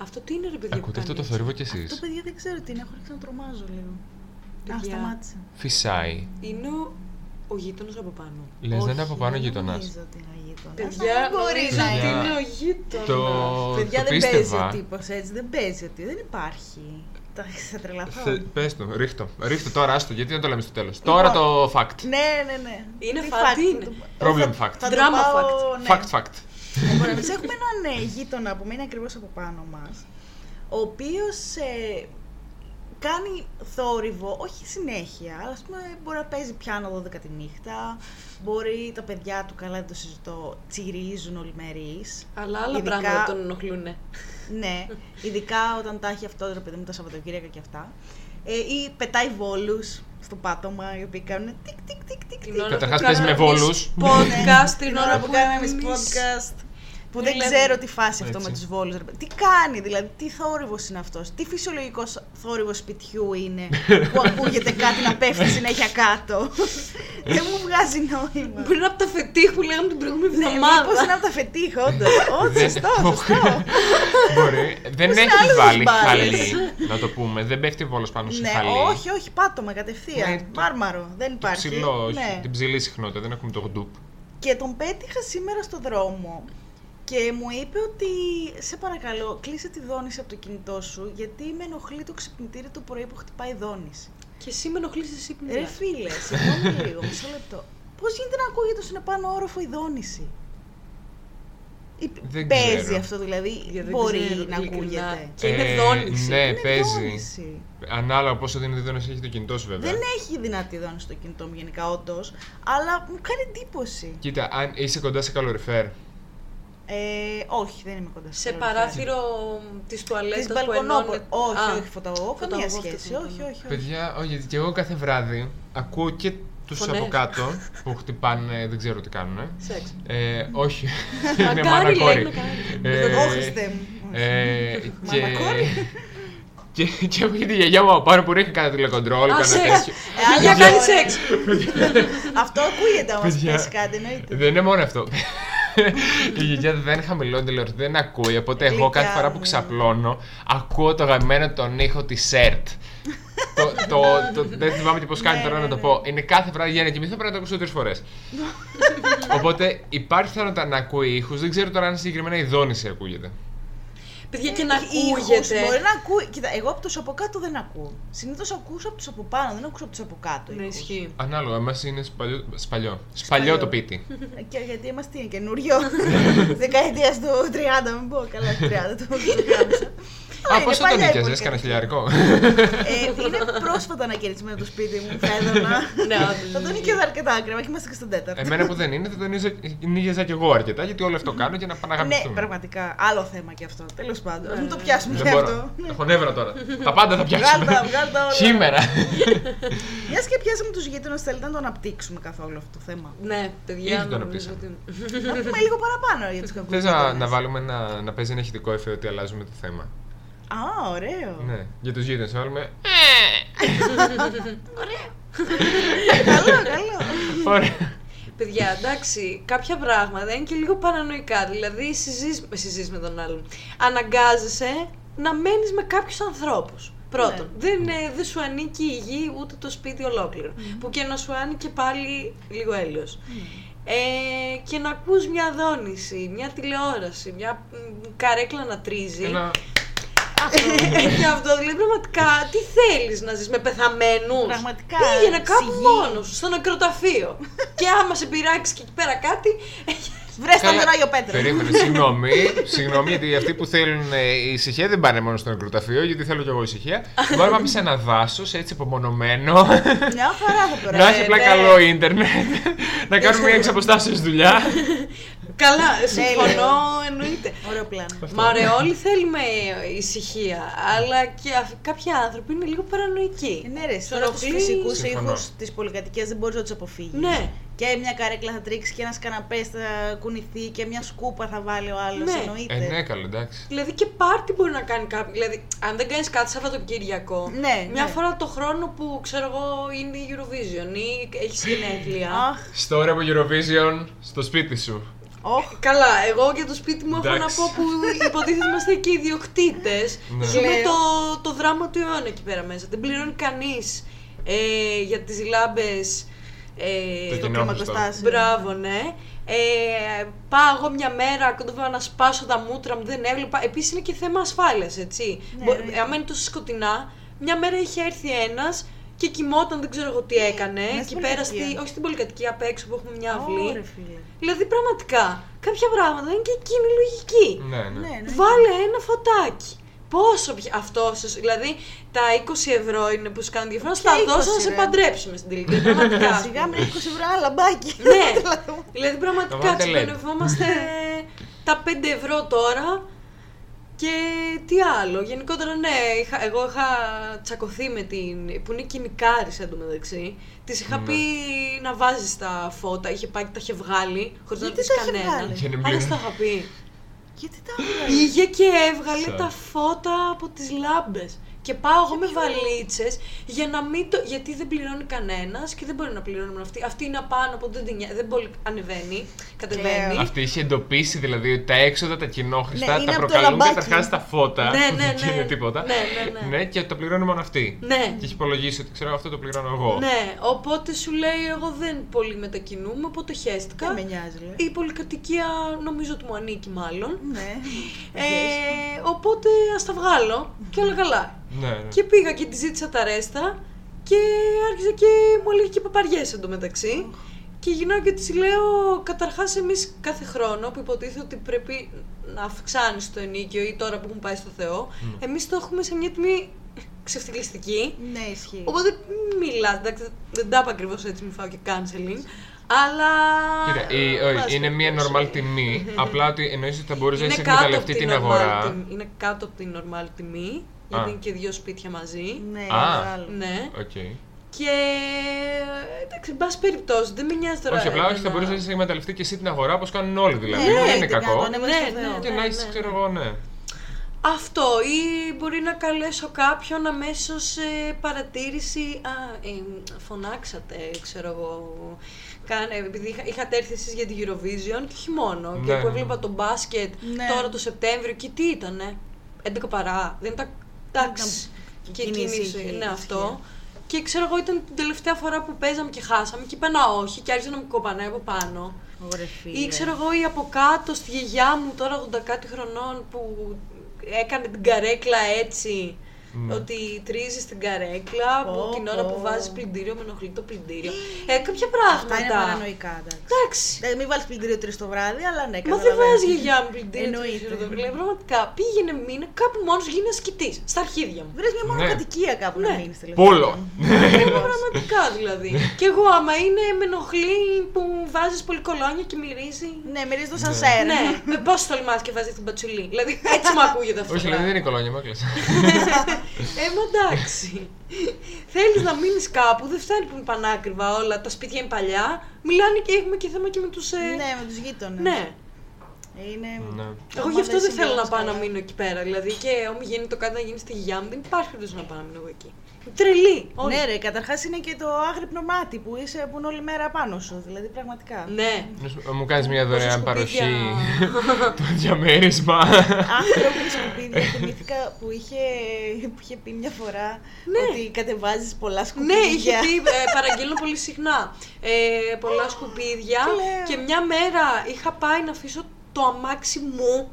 Αυτό τι είναι ρε παιδιά. Ακούτε που αυτό το κάνεις; θορύβο κι Αυτό εσείς. παιδιά δεν ξέρω τι είναι, έχω αρχίσει να τρομάζω λίγο. Α, Παιδιά. σταμάτησε. Φυσάει. έτσι. Είναι ο, ο γείτονα από πάνω. Λες δεν είναι από πάνω δεν γειτονά. νομίζω ότι είναι ο γείτονας. Παιδιά, Δεν μπορεί νομίζω να ότι είναι. είναι ο γείτονας. Το, Παιδιά το δεν παίζει ο πίστευα. τύπος έτσι, δεν παίζει ότι δεν υπάρχει. Τα θα τρελαθώ. Θε- Πες το, ρίχτω. Ρίχτω τώρα, άστο, γιατί δεν το λέμε στο τέλος. Τώρα το fact. Ναι, ναι, ναι. Είναι Τι fact, fact, είναι. θα το- Problem θα- fact. θα το Drama πάω, fact. ναι. Fact, fact. Λοιπόν, εμείς έχουμε έναν ε, γείτονα που μένει ακριβώς από πάνω μας, ο οποίος ε, κάνει θόρυβο, όχι συνέχεια, αλλά ας πούμε μπορεί να παίζει πιάνο 12 τη νύχτα, μπορεί τα παιδιά του, καλά δεν το συζητώ, τσιρίζουν ολημερείς. Αλλά άλλα Ειδικά- πράγματα τον ενοχλούν. Ναι, ειδικά όταν τα έχει αυτό το παιδί μου τα Σαββατοκύριακα και αυτά. Ε, ή πετάει βόλους στο πάτωμα, οι οποίοι κάνουν τικ τικ τικ τικ Την τικ. ώρα Καταρχάς που παίζει με κάναμε εμείς βόλους. Podcast την Την ώρα που κάνουμε εμείς εμείς- podcast. Που Που δεν λέμε. ξέρω τι φάση αυτό Έτσι. με τους βόλους. ρε παιδί. Τι κάνει, δηλαδή, τι θόρυβος είναι αυτός, τι φυσιολογικός θόρυβος σπιτιού είναι που ακούγεται κάτι να πέφτει συνέχεια κάτω. δεν μου βγάζει νόημα. Πριν από τα φετίχ που λέγαμε την προηγούμενη Ναι, εβδομάδα. μήπως είναι από τα φετίχ, όντως. Όντως, Δεν- σωστό, σωστό. Μπορεί. Δεν είναι έχει άλλες βάλει μπάλες. χαλί, να το πούμε. Δεν πέφτει βόλος πάνω σε Ναι, χαλί. όχι, όχι, πάτωμα κατευθείαν. Ναι, το- Μάρμαρο, δεν Το υπάρχει. ψηλό, όχι. Ναι. Την ψηλή συχνότητα. Δεν έχουμε το γντουπ. Και τον πέτυχα σήμερα στο δρόμο και μου είπε ότι σε παρακαλώ κλείσε τη δόνηση από το κινητό σου γιατί με ενοχλεί το ξυπνητήρι το πρωί που χτυπάει δόνηση. Και εσύ με ενοχλείς εσύ που Ρε μιλάς. φίλε, συγγνώμη λίγο, μισό λεπτό. Πώς γίνεται να ακούγεται όσο είναι πάνω όροφο η δόνηση; Ή Δεν παίζει ξέρω. αυτό δηλαδή, Γιατί δεν μπορεί ξέρω, να ειλικρινά. ακούγεται. Και είναι Ε, δόνηση. Ναι, Είναι παίζει. δόνηση. Ανάλογα πόσο δίνει δόνηση έχει το κινητό σου βέβαια. Δεν έχει δυνατή δόνηση στο κινητό μου γενικά όντως, αλλά μου κάνει εντύπωση. Κοίτα, αν είσαι κοντά σε καλοριφέρ. Ε, όχι, δεν είμαι κοντά Σε καλοριφέρ. παράθυρο της Της τουαλέτας που μπαλκονόπολη. ενώνεται. Όχι, Α, όχι, φωταγωγό, καμία φωταγωγό σχέση. αυτό Όχι, είναι. όχι, όχι. Παιδιά, όχι, γιατί και εγώ κάθε βράδυ ακούω και τους Φωνές. από κάτω που χτυπάνε, δεν ξέρω τι κάνουν. Σεξ. Ε, όχι. Μακάρι, είναι μάνα λέει, κόρη. μακάρι. Ε, Ω, Χριστέ μου. ε, και, Μάνα κόρη. και, και έχω και τη γιαγιά μου από πάνω που ρίχνει κανένα τηλεκοντρόλ, Α, κανένα σεξ. τέτοιο. Ε, Για άλλο κάνει τώρα. σεξ. Αυτό ακούγεται άμα σου Παιδιά. πέσει κάτι, εννοείται. Δεν είναι μόνο αυτό. Η γιαγιά δεν χαμηλώνει τηλεόραση, δεν ακούει. Οπότε εγώ Γλυκιά κάθε φορά που μου. ξαπλώνω, ακούω το γαμμένο τον ήχο της ΣΕΡΤ. το, το, το, δεν θυμάμαι και πώς κάνει Ναι, τώρα ναι, να το ναι. πω. Είναι κάθε βράδυ για να κοιμηθώ πρέπει να το ακούσω τρεις φορές. Οπότε υπάρχει πιθανότητα να ακούει ήχους. Δεν ξέρω τώρα αν συγκεκριμένα η δόνηση ακούγεται. Παιδιά και να Ήχους, ακούγεται. Μπορεί να ακούει. Κοίτα, εγώ από του από κάτω δεν ακούω. Συνήθως ακούσω από του από πάνω, δεν ακούσω από του από κάτω. Ναι, ήχους. ισχύει. Ανάλογα, εμάς είναι σπαλιό. Σπαλιό, σπαλιό το πίτι. Ε, Και γιατί είμαστε καινούριο. Δεκαετίας του 30, μην πω καλά, του 30 του 30. Αυτό Α, είναι πόσο το παλιά η νοικιαζε, πολυκατοικία. κανένα χιλιαρικό; Ε, είναι πρόσφατα ανακαινισμένο το σπίτι μου, Φέδωνα. Ναι, όντως, Θα τον νοικιάζα αρκετά άκρημα και είμαστε και στον τέταρτο. Εμένα που δεν είναι, θα τον νοικιάζα- νοικιάζα κι εγώ αρκετά, γιατί όλο αυτό κάνω για να Ναι, παναγαπηθούμε. πραγματικά. Άλλο θέμα και αυτό. Τέλος πάντων. Ας μην το πιάσουμε Δεν και μπορώ. αυτό. Έχω νεύρα τώρα. Τα πάντα θα πιάσουμε. Βγάλ' τα, βγάλ' τα όλα. Σήμερα. Μιας και πιάσαμε τους γείτονες, θέλετε να το αναπτύξουμε καθόλου αυτό το θέμα; Ναι, παιδιά, Ήδη το νομίζω αναπτύσσαμε. ότι... να πούμε λίγο παραπάνω για τους κακού. Θες να, να βάλουμε ένα, να παίζει ένα ηχητικό εφέ ότι αλλάζουμε το θέμα. Α, ωραίο. Ναι, για τους γείτονες να βάλουμε. καλό, καλό. Ωραία. Παιδιά, εντάξει, κάποια πράγματα είναι και λίγο παρανοϊκά. Δηλαδή, συζείς, συζείς με τον άλλον. Αναγκάζεσαι να μένεις με κάποιους ανθρώπους. Πρώτον, δεν, ε, δεν σου ανήκει η γη ούτε το σπίτι ολόκληρο. Που και να σου ανήκει πάλι λίγο έλεος. Ε, και να ακούς μια δόνηση, μια τηλεόραση, μια μ, καρέκλα να τρίζει. Ένα... Αυτό. και αυτό δηλαδή πραγματικά τι θέλεις να ζεις με πεθαμένους; Πραγματικά, Πήγαινε κάπου σιγή. μόνος σου, στο νεκροταφείο. και άμα σε πειράξεις και εκεί πέρα κάτι. Βρες τον Καλά. τον Άγιο Πέτρο. Περίμενε, συγγνώμη. Συγγνώμη, γιατί αυτοί που θέλουν ε, ησυχία δεν πάνε μόνο στο νεκροταφείο, γιατί θέλω κι εγώ ησυχία. Μπορούμε να πάμε σε ένα δάσος, έτσι απομονωμένο. Μια χαρά θα να περάσει. έχει απλά ναι. καλό ίντερνετ. να κάνουμε μια εξαποστάσεω δουλειά. Καλά, συμφωνώ, εννοείται. Ωραίο πλάνο. Μα ρε, όλοι θέλουμε ησυχία. Αλλά και αυ- κάποιοι άνθρωποι είναι λίγο παρανοϊκοί. Ναι, ρε, Τους τώρα τους ενοχλεί. φυσικούς Συμφωνώ. ήχους της πολυκατοικίας δεν μπορείς να τους αποφύγεις. Ναι. Και μια καρέκλα θα τρίξεις και ένας καναπές θα κουνηθεί και μια σκούπα θα βάλει ο άλλος. Ναι. Εννοείται. ε, ναι, καλό, εντάξει. Δηλαδή και πάρτι μπορεί να κάνει κάποιο. Δηλαδή, αν δεν κάνεις κάτι Σαββατοκύριακο, Ναι, μια ναι. φορά το χρόνο που ξέρω εγώ είναι η Eurovision ή έχεις γενέθλια. Αχ, Story από Eurovision στο σπίτι σου. Όχ. Καλά, εγώ για το σπίτι μου έχω να Εντάξει. πω που υποτίθεται είμαστε και ιδιοκτήτες. Ναι. Ζούμε Λέω. το, το δράμα του αιώνα εκεί πέρα μέσα. Δεν πληρώνει κανείς ε, για τις λάμπες. Ε, Το Στο κοινό κλιματοστάσιο. Μπράβο, ναι. Ε, πάω εγώ μια μέρα, κοντεύω να σπάσω τα μούτρα μου, δεν έβλεπα. Επίσης είναι και θέμα ασφάλειας, έτσι. Ναι, Μπο- ναι. άμα είναι τόσο σκοτεινά, μια μέρα είχε έρθει ένας και κοιμόταν, δεν ξέρω εγώ τι έκανε. Μέσα και στην πέρα πολυκατοικία. στη, όχι στην πολυκατοικία απ' έξω που έχουμε μια αυλή. Ωρε, φίλε. Δηλαδή πραγματικά κάποια πράγματα είναι και εκείνη λογική. Ναι, ναι. Ναι, ναι. Βάλε ένα φωτάκι. Πόσο πια αυτό, σου- δηλαδή τα 20 ευρώ είναι που σου κάνουν διαφορά, Ποια στα δώσω 20, να σε ρε; παντρέψουμε στην τελική. Πραγματικά. Σιγά με 20 ευρώ ένα λαμπάκι. ναι, Δηλαδή, δηλαδή πραγματικά Να βάλετε LED. τσιμπανευόμαστε τα 5 ευρώ τώρα και τι άλλο. Γενικότερα ναι, είχα, εγώ είχα τσακωθεί με την. που είναι κοινικάρη εντωμεταξύ. Της είχα Ναι. πει να βάζεις τα φώτα, είχε πάει και τα είχε βγάλει χωρίς να Γιατί πει τα είχε κανέναν. βγάλει; Για να μην Αλλά πληρώνει. στο είχα πει. Γιατί τα έβγαλε; Πήγε και έβγαλε Σαν. τα φώτα από τις λάμπες. Και πάω εγώ με βαλίτσες για να μην το. Γιατί δεν πληρώνει κανένας και δεν μπορεί να πληρώνουμε αυτή. Αυτή είναι απάνω, οπότε δεν, την νοιάζει, δεν πολύ ανεβαίνει, κατεβαίνει. Κλαίω. Αυτή είχε εντοπίσει δηλαδή ότι τα έξοδα, τα κοινόχρηστα, Ναι, είναι τα από το προκαλούν λαμπάκι. καταρχά τα φώτα. Ναι, ναι, Δεν ναι. είναι τίποτα. Ναι, ναι, ναι. και το πληρώνει μόνο αυτή. Ναι. Και έχει υπολογίσει ότι ξέρω αυτό το πληρώνω εγώ. Ναι, οπότε σου λέει εγώ δεν πολύ μετακινούμαι, οπότε χαίστηκα. Δεν με νοιάζει, λέει. Η πολυκατοικία νομίζω ότι μου ανήκει μάλλον. Ναι. Ε, οπότε ας τα βγάλω και όλα καλά. Ναι, ναι. Και πήγα και τη ζήτησα τα ρέστα και άρχισε και μου έλεγε και παπαριές εντωμεταξύ. Και γυρνάω και της λέω, καταρχάς, εμείς κάθε χρόνο που υποτίθεται ότι πρέπει να αυξάνεις το ενίκιο ή τώρα που έχουν πάει στο Θεό, Ναι. εμείς το έχουμε σε μια τιμή ξεφτυλιστική. Ναι, ισχύει. Οπότε μην μιλάς, εντάξει, δεν τα είπα ακριβώς έτσι, μην φάω και canceling. Αλλά. Κοίτα, η- όχι, Πάση είναι μια περιπτώσει. normal τιμή. Απλά ότι εννοείς ότι θα μπορούσε να Είναι έχει κάτω, από εκμεταλλευτεί την την normal αγορά. τιμή. είναι κάτω από την normal τιμή, γιατί Α. είναι και δύο σπίτια μαζί. Ναι, Α. μεγάλο. Ναι. Οκ. Και εντάξει, εν πάση περιπτώσει, δεν με νοιάζει τώρα. Όχι, απλά όχι, θα εμένα. μπορούσες να εκμεταλλευτεί και εσύ την αγορά όπως κάνουν όλοι δηλαδή. Ναι, δεν ναι, είναι την κακό. κάνουν, έβαλε Ναι, στο Θεό. ναι, Και ναι. να έχει, ξέρω εγώ, ναι. Αυτό, ή μπορεί να καλέσω κάποιον αμέσως σε παρατήρηση. Α, ε, φωνάξατε, ξέρω εγώ. Κάνε, επειδή είχα, είχατε έρθει εσείς για την Eurovision και όχι μόνο. Ναι, και που ναι. έβλεπα τον μπάσκετ Ναι. τώρα το Σεπτέμβριο και τι ήτανε. 11 παρά. Δεν ήταν. Εντάξει. Και Και κίνηση κίνηση, είχε, ναι, ισχύει. αυτό. Και ξέρω εγώ ήταν την τελευταία φορά που παίζαμε και χάσαμε και είπα να όχι και άρχισε να μου κοπανάει από πάνω. Ωραία, φίλε. Ή ξέρω εγώ ή από κάτω στη γιαγιά μου τώρα 80 κάτι χρονών που έκανε την καρέκλα έτσι. Ναι. Ότι τρίζεις την καρέκλα που Πω, την ώρα πω. που βάζεις πλυντήριο με ενοχλεί το πλυντήριο. Ε, κάποια Αυτά είναι πράγματα. παρανοϊκά, εντάξει. Εντάξει. Ε, Μην βάλεις πλυντήριο τρεις το βράδυ, αλλά ναι, Μα δεν καταλαβαίνω. βάζει η γιαγιά μου πλυντήριο. Εννοείται. τρεις ώρες το βράδυ. Πραγματικά πήγαινε μήνα κάπου μόνος γίνει ασκητής. Στα αρχίδια μου. Βρες μια μόνο Ναι. κατοικία κάπου να Ναι. μείνεις τέλο Πόλο. Είναι πραγματικά δηλαδή. και εγώ άμα είναι με ενοχλεί που βάζεις πολύ κολόνια και μυρίζει. Ναι, μυρίζει το σανσέρ. Ναι, με πώ τολμά και βάζεις την πατσουλή. Δηλαδή έτσι μου ακούγεται αυτό. Όχι, δηλαδή δεν είναι κολόνια, μ' έκλεισα. Ε, μα εντάξει. Θέλεις να μείνεις κάπου, δεν φτάνει που είναι πανάκριβα όλα. Τα σπίτια είναι παλιά. Μιλάνε και έχουμε και θέμα και με τους. Ε... Ναι, με τους γείτονες. ναι. Είναι... Ναι. Εγώ Άμα γι' αυτό δεν θέλω να συμβιώνεις πάω να καλά. μείνω εκεί πέρα. Δηλαδή και όμως γίνει το κάτι να γίνεις στη γιαγιά μου, δεν υπάρχει περίπτωση να πάω να μείνω εγώ εκεί. Τρελή. όλοι. Ναι, ρε, καταρχάς είναι και το άγρυπνο μάτι που είσαι που είναι όλη μέρα πάνω σου. Δηλαδή, πραγματικά. Ναι. Μου κάνεις μια δωρεάν σκουπίδια. παροχή το διαμέρισμα. Άνθρωποι σκουπίδια. Θυμήθηκα που είχε, που είχε πει μια φορά Ναι. ότι κατεβάζεις πολλά σκουπίδια. Ναι, είχε πει, ε, παραγγέλνω πολύ συχνά. Ε, πολλά σκουπίδια. Κλαίω. Και μια μέρα είχα πάει να αφήσω το αμάξι μου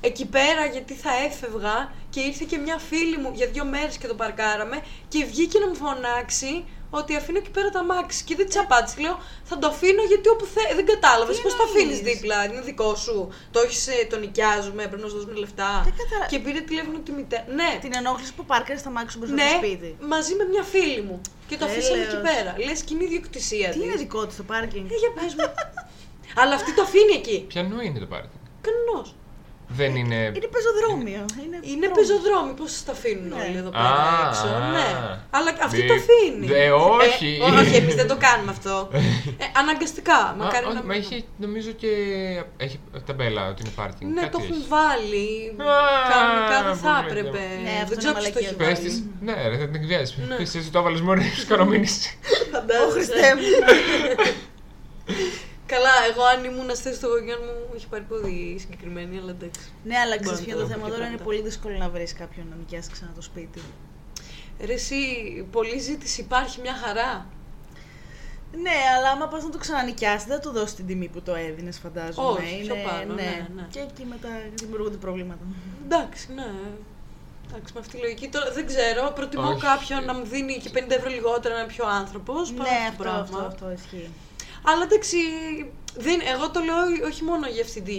εκεί πέρα γιατί θα έφευγα και ήρθε και μια φίλη μου για δύο μέρες και το παρκάραμε και βγήκε να μου φωνάξει ότι αφήνω εκεί πέρα το αμάξι και δεν της απάντησε. Λέω θα το αφήνω γιατί όπου θε... δεν κατάλαβες Τι πώς το αφήνεις εννοείς; δίπλα, είναι δικό σου, το έχεις, ε, το νοικιάζουμε, πρέπει να σου δώσουμε λεφτά. Δεν κατάλαβα. Και πήρε τηλέφωνο τη μητέρα. Ναι, Την ενόχληση που πάρκαρε στα μάξι σου μπροστά ναι, στο σπίτι. μαζί με μια φίλη μου. Και το αφήσαμε Τέλειος. εκεί πέρα. Λες και είναι ιδιοκτησία Τι της. είναι δικό της το πάρκινγκ. Ε, για πες μου. Αλλά αυτή το αφήνει εκεί. Πιανού είναι το πάρτι. Κανονός. Δεν είναι. Είναι πεζοδρόμιο. Είναι, Είναι δρόμος. πεζοδρόμοι, πώς τα αφήνουν Ναι. όλοι εδώ Α, πέρα έξω; α. Ναι. Αλλά αυτή Δε- το αφήνει. δε, όχι. Ε, όχι, εμείς δεν το κάνουμε αυτό. Ε, αναγκαστικά. Α, Μακάρι όχι, να μα έχει νομίζω και. Έχει ταμπέλα ότι είναι πάρκινγκ. Ναι, κάτι το έχουν έχει. βάλει. Α, Κανονικά δεν θα πολύ έπρεπε. Ναι, αυτό δεν είναι ξέρω ποιος το μαλακία. έχει Πες βάλει. της, ναι, ρε, δεν την εκβιάζει. Ναι. Πες εσύ το έβαλες μόνο να κανομήνεις. Ω Χριστέ μου. Καλά, εγώ αν ήμουν στη θέση των γονιών μου, είχε πάρει πόδι συγκεκριμένη, αλλά εντάξει. Ναι, αλλά Μπορώ ξέρει να ποιο το είναι το δω θέμα και τώρα. Είναι πράγματα. πολύ δύσκολο να βρεις κάποιον να νοικιάσει ξανά το σπίτι. Ρε εσύ, πολλή ζήτηση υπάρχει μια χαρά. Ναι, αλλά άμα πας να το ξανανοικιάσεις, δεν θα του δώσεις την τιμή που το έδινες, φαντάζομαι. Όχι, πιο πάνω, ναι, ναι. Και εκεί μετά δημιουργούνται προβλήματα. Εντάξει, ναι. Εντάξει, με αυτή τη λογική τώρα δεν ξέρω. Προτιμώ Όχι. κάποιον να μου δίνει και 50 ευρώ λιγότερα να είναι πιο άνθρωπος. Ναι, αυτό, αυτό, αυτό ισχύει. Αλλά εντάξει, δεν, εγώ το λέω όχι μόνο για αυτή τη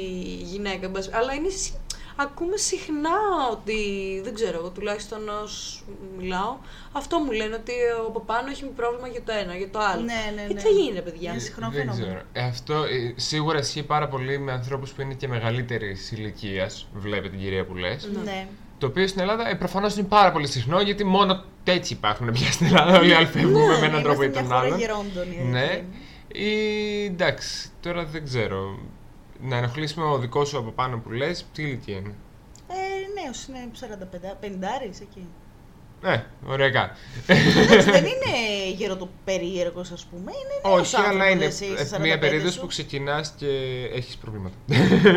γυναίκα, εν πάση- αλλά είναι, συ- ακούμε συχνά ότι, δεν ξέρω, εγώ τουλάχιστον ως μιλάω, αυτό μου λένε ότι από πάνω έχει πρόβλημα για το ένα, για το άλλο. Ναι, ναι, Ε, ναι. τι θα γίνει, ρε παιδιά; Είναι συχνό Δεν φαινόμενο. ξέρω. Ε, αυτό ε, σίγουρα ισχύει πάρα πολύ με ανθρώπους που είναι και μεγαλύτερη ηλικίας. Βλέπετε την κυρία που λες. Ναι. Το οποίο στην Ελλάδα ε, προφανώς είναι πάρα πολύ συχνό γιατί μόνο έτσι υπάρχουν πια στην Ελλάδα. Όλοι οι άλλοι φεύγουν με έναν τρόπο ή Είμαστε τον μια χώρα άλλον. γερόντων. η Ναι. Αλήθεια είναι. Ή εντάξει, τώρα δεν ξέρω. Να ενοχλήσουμε ο δικός σου από πάνω που λες, τι ηλικία είναι; Ε, νέος, είναι 45, 50 εκεί. Ε, ωραικά. Εντάξει, δεν είναι γεροτοπερίεργο, ας πούμε. Είναι νέος Όχι, αλλά άνθρωπος, είναι εσύ, στα ε, μια 45 περίοδος σου. που ξεκινάς και έχεις προβλήματα.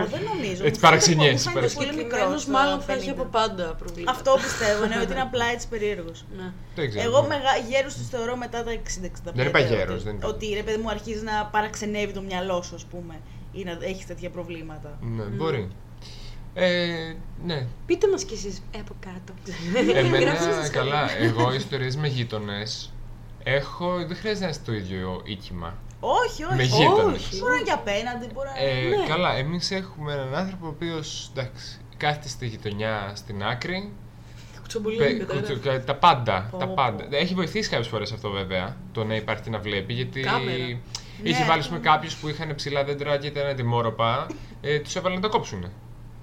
Ω, Δεν νομίζω. Έτσι, Μου παραξενιέσαι, φαίνεται πολύ παραξενιέσαι. μικρός. Συγκεκριμένος μάλλον θα έχει από πάντα προβλήματα. Αυτό πιστεύω, ναι, ότι είναι απλά έτσι περίεργος. Ναι. δεν ξέρω. Εγώ μεγα... γέρους τους θεωρώ μετά τα 60-65. Δεν είπα γέρος, ότι, δεν είπα. Ότι ρε παιδί μου αρχίζει να παραξενεύει το μυαλό σου, ας πούμε, ή να έχεις τέτοια προβλήματα. Ναι, μπορεί. Ε, ναι. Πείτε μας κι εσείς ε, από κάτω. Εμένα, Γράψτε στα σχόλια. καλά, εγώ ιστορίες με γείτονες. Έχω, δεν χρειάζεται να είσαι το ίδιο οίκημα. Όχι, όχι. Με γείτονες. όχι. Μπορεί να είναι και απέναντι, μπορεί να Ε, Ναι. Καλά, εμείς έχουμε έναν άνθρωπο ο οποίος, εντάξει, κάθεται στη γειτονιά στην άκρη. Κουτσομπολί, Πε- κατάλαβα. κουτσου- κα- τα πάντα, Πω, τα πω. πάντα. Έχει βοηθήσει κάποιες φορές αυτό βέβαια, το να υπάρχει τι να βλέπει, γιατί Κάμερα. είχε Ναι. βάλει πούμε, κάποιους που είχαν ψηλά δέντρα και ήταν αντιμόρροπα, ε, τους έβαλε να τα κόψουν.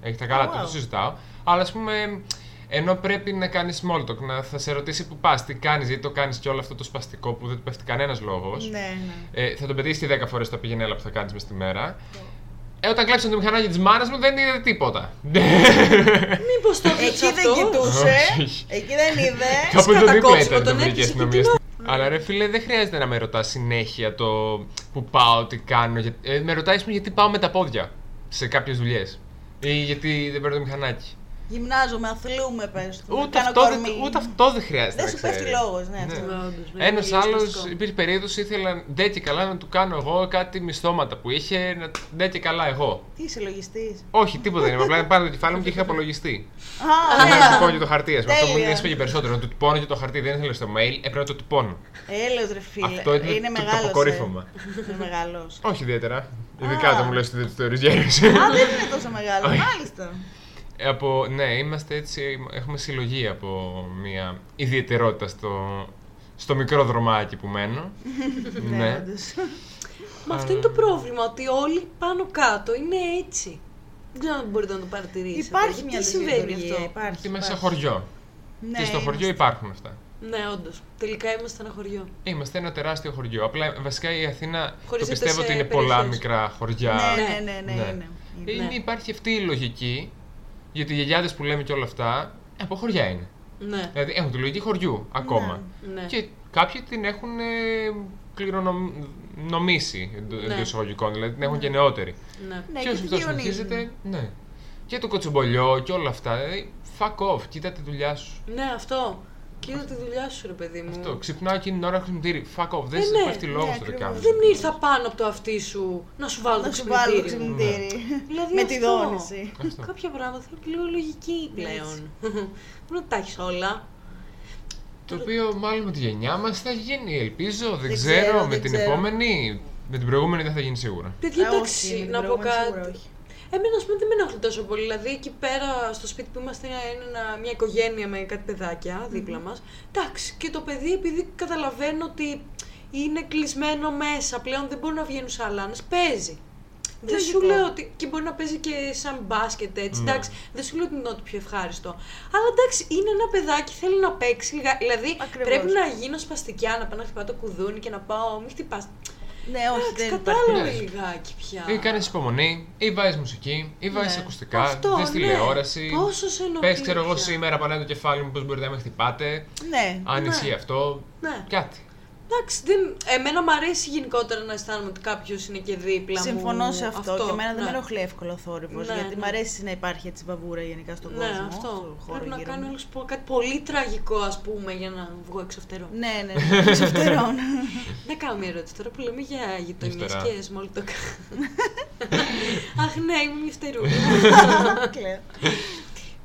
Έχεις τα καλά του, Wow. το συζητάω. Αλλά ας πούμε, ενώ πρέπει να κάνεις small talk, να θα σε ρωτήσει που πας, τι κάνεις, γιατί το κάνεις και όλο αυτό το σπαστικό που δεν του πέφτει κανένας λόγος. Ναι, ναι. Ε, θα τον πετύχεις 10 φορές τα πήγαινε έλα που θα κάνεις μες στη μέρα. Ε, όταν κλέψαν το μηχανάκι τη μάνα μου δεν είδε τίποτα. Μήπως το Εκεί έβλεψε δεν αυτός; κοιτούσε. Όχι. Εκεί δεν είδε. Κάπου εδώ δίπλα κατακόψιμο, ήταν το τον βρήκε η έπιασε και αστυνομία. τι στην- Αλλά ρε φίλε, δεν χρειάζεται να με ρωτάς συνέχεια το που πάω, τι κάνω. για- Ε, με ρωτάει πούμε, γιατί πάω με τα πόδια σε κάποιες δουλειές. Ή γιατί δεν παίρνω το μηχανάκι. Γυμνάζομαι, αθλούμε, πες. του, Ούτε κάνω αυτό, δεν, κορμί. ούτε αυτό δεν χρειάζεται Δεν να σου πέφτει ξέρει. λόγος, ναι, αυτό. Ναι, όντως, είναι Ένας πολύ άλλος ουσιαστικό. υπήρχε περίοδος ήθελα ντε και καλά να του κάνω εγώ κάτι μισθώματα που είχε. να- Ντε και καλά εγώ. Τι είσαι λογιστής; Όχι, τίποτα δεν είμαι. Απλά πάνω το κεφάλι μου και είχα απολογιστεί. Α, Και να ωραία. τυπώνω και το χαρτί. ας πούμε. Αυτό μου Τέλεια. έσπαγε περισσότερο. Να του τυπώνω και το χαρτί. Δεν ήθελα στο mail, έπρεπε να το τυπώνω. Έλεος ρε φίλε. Αυτό ήταν είναι το- το μεγάλος, αποκορύφωμα. ε. Είναι μεγάλος. Όχι ιδιαίτερα. Ειδικά Α. όταν μου λες ότι δεν το θεωρείς γέρος. Α, δεν είναι τόσο μεγάλος. Όχι. Μάλιστα. Ε, από, ναι, είμαστε έτσι, έχουμε συλλογή από μια ιδιαιτερότητα στο, στο μικρό δρομάκι που μένω. Ναι, όντως. Μα αυτό είναι το πρόβλημα, ότι όλοι πάνω κάτω είναι έτσι. Δεν ξέρω αν μπορείτε να το παρατηρήσετε. Υπάρχει Γιατί μια συμβαίνει συμβαίνει αυτό; Υπάρχει. Γιατί μέσα σε υπάρχει. χωριό. Ναι, και στο χωριό είμαστε. υπάρχουν αυτά. Ναι, όντως. Τελικά είμαστε ένα χωριό. Είμαστε ένα τεράστιο χωριό. Απλά βασικά η Αθήνα το Χωρίζεται πιστεύω σε ότι είναι πολλά περιοχές. μικρά χωριά. Ναι, ναι, ναι, ναι, Ναι. είναι. Ε, Είναι. είναι- υπάρχει αυτή η λογική, γιατί οι γιαγιάδες που λέμε και όλα αυτά, ε, από χωριά είναι. Ναι. Δηλαδή έχουν τη λογική χωριού ακόμα. Ναι. Και κάποιοι την έχουν ε, κληρονομήσει εντό Ναι. εισαγωγικών, δηλαδή την έχουν και νεότερη. ναι. Ναι, και και όσο τη αυτό διονύζουν. συνεχίζεται, ναι. Και το κοτσομπολιό και όλα αυτά. Δηλαδή, fuck off, κοίτα τη δουλειά σου. Ναι, αυτό. Κοίτα τη δουλειά σου, ρε παιδί μου. Αυτό. Ξυπνάω εκείνη την ώρα χρησιμοποιητήρι. Fuck off, δεν Ε, σε ναι, πέφτει λόγος ναι, στο ακριβώς. δεκάμενο. Δεν ήρθα πάνω από το αυτί σου να σου βάλω Να το σου βάλω το ξυπνητήρι μου. ξυπνητήρι. Δηλαδή Με αυτό. τη δόνηση. Αυτό. Κάποια πράγματα θέλουν και λίγο λογική πλέον. Μπορεί να τα έχεις όλα. Το οποίο μάλλον με τη γενιά μας θα γίνει, ελπίζω. Δεν, Δεν ξέρω, ξέρω, με δεν την ξέρω. επόμενη. Με την προηγούμενη δεν θα γίνει σίγουρα. Παιδιά, Ε, εντάξει, όχι, με την να πω προηγούμενη σίγουρα κάτι. Όχι. Εμένα, ας πούμε, δεν με ενοχλεί τόσο πολύ. Δηλαδή, εκεί πέρα στο σπίτι που είμαστε, είναι ένα- μια οικογένεια με κάτι παιδάκια δίπλα μας. Εντάξει, και το παιδί, επειδή καταλαβαίνω ότι είναι κλεισμένο μέσα, πλέον δεν μπορεί να βγαίνουν σαλάνε, παίζει. Δεν σου Λογικό. λέω ότι. και μπορεί να παίζει και σαν μπάσκετ έτσι. Ναι. Εντάξει, δεν σου λέω ότι είναι ό,τι πιο ευχάριστο. Αλλά εντάξει, είναι ένα παιδάκι, θέλει να παίξει. λιγα- Δηλαδή, Ακριβώς. πρέπει να γίνω σπαστικιά, να πάω να χτυπάω το κουδούνι και να πάω. Μην χτυπάς. Ναι, όχι, Εντάξει, δεν κατάλαβα Ναι. λιγάκι πια. Ή κάνεις υπομονή, ή βάζεις μουσική, ή βάζεις Ναι. ακουστικά, Αυτό, δεις ναι. τηλεόραση. Πόσος σε ενοχλεί Πες, ξέρω εγώ, πια. σήμερα πανάει το κεφάλι μου, πώς μπορείτε να με χτυπάτε. Ναι. Αν Ναι. ισχύει αυτό. Ναι. Κάτι. Εντάξει, δεν... εμένα μου αρέσει γενικότερα να αισθάνομαι ότι κάποιος είναι και δίπλα μου. Συμφωνώ σε αυτό. Και εμένα δεν ναι. με ενοχλεί εύκολο ο θόρυβος. Ναι, γιατί ναι. μου αρέσει να υπάρχει έτσι βαβούρα γενικά στον Ναι, κόσμο. αυτό. στον χώρο Πρέπει να γύρω κάνω μου. όλους πω κάτι πολύ τραγικό, ας πούμε, για να βγω έξω φτερό. Ναι, ναι, ναι. Σε φτερών. Να κάνω μια ερώτηση τώρα που λέμε για γειτονιές Φτερά. και small talk. Αχ, ναι, είμαι μια φτερούλα. Κλαίω.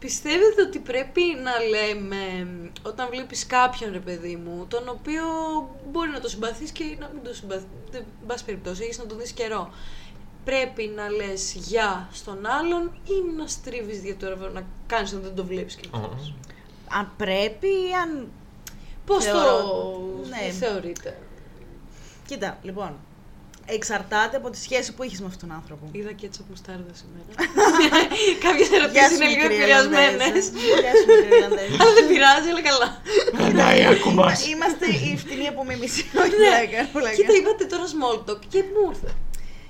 Πιστεύετε ότι πρέπει να λέμε όταν βλέπεις κάποιον ρε παιδί μου, τον οποίο μπορεί να το συμπαθείς και να μην το συμπαθείς, δεν πάση περιπτώσει, έχεις να τον δεις καιρό. Πρέπει να λες γεια στον άλλον ή να στρίβεις διατόρα να κάνεις ότι δεν το βλέπεις και Ω. Αν πρέπει ή αν. Πώς Θεωρώ- το ναι. θεωρείτε; Κοίτα, λοιπόν. Εξαρτάται από τη σχέση που έχει με αυτόν τον άνθρωπο. Είδα και έτσι από μουστάρδα σήμερα. Κάποιες Γεια ερωτήσεις σου, είναι λίγο μικρή επηρεασμένες. Ιρλανδέζα. Γεια σου, μικρή Ιρλανδέζα. Αλλά δεν πειράζει, αλλά καλά. Ανάει ακόμα. Είμαστε η φτηνή απομίμηση. Όχι, Ναι. πλάκα, πλάκα. Κοίτα, είπατε τώρα small talk και μου ήρθε.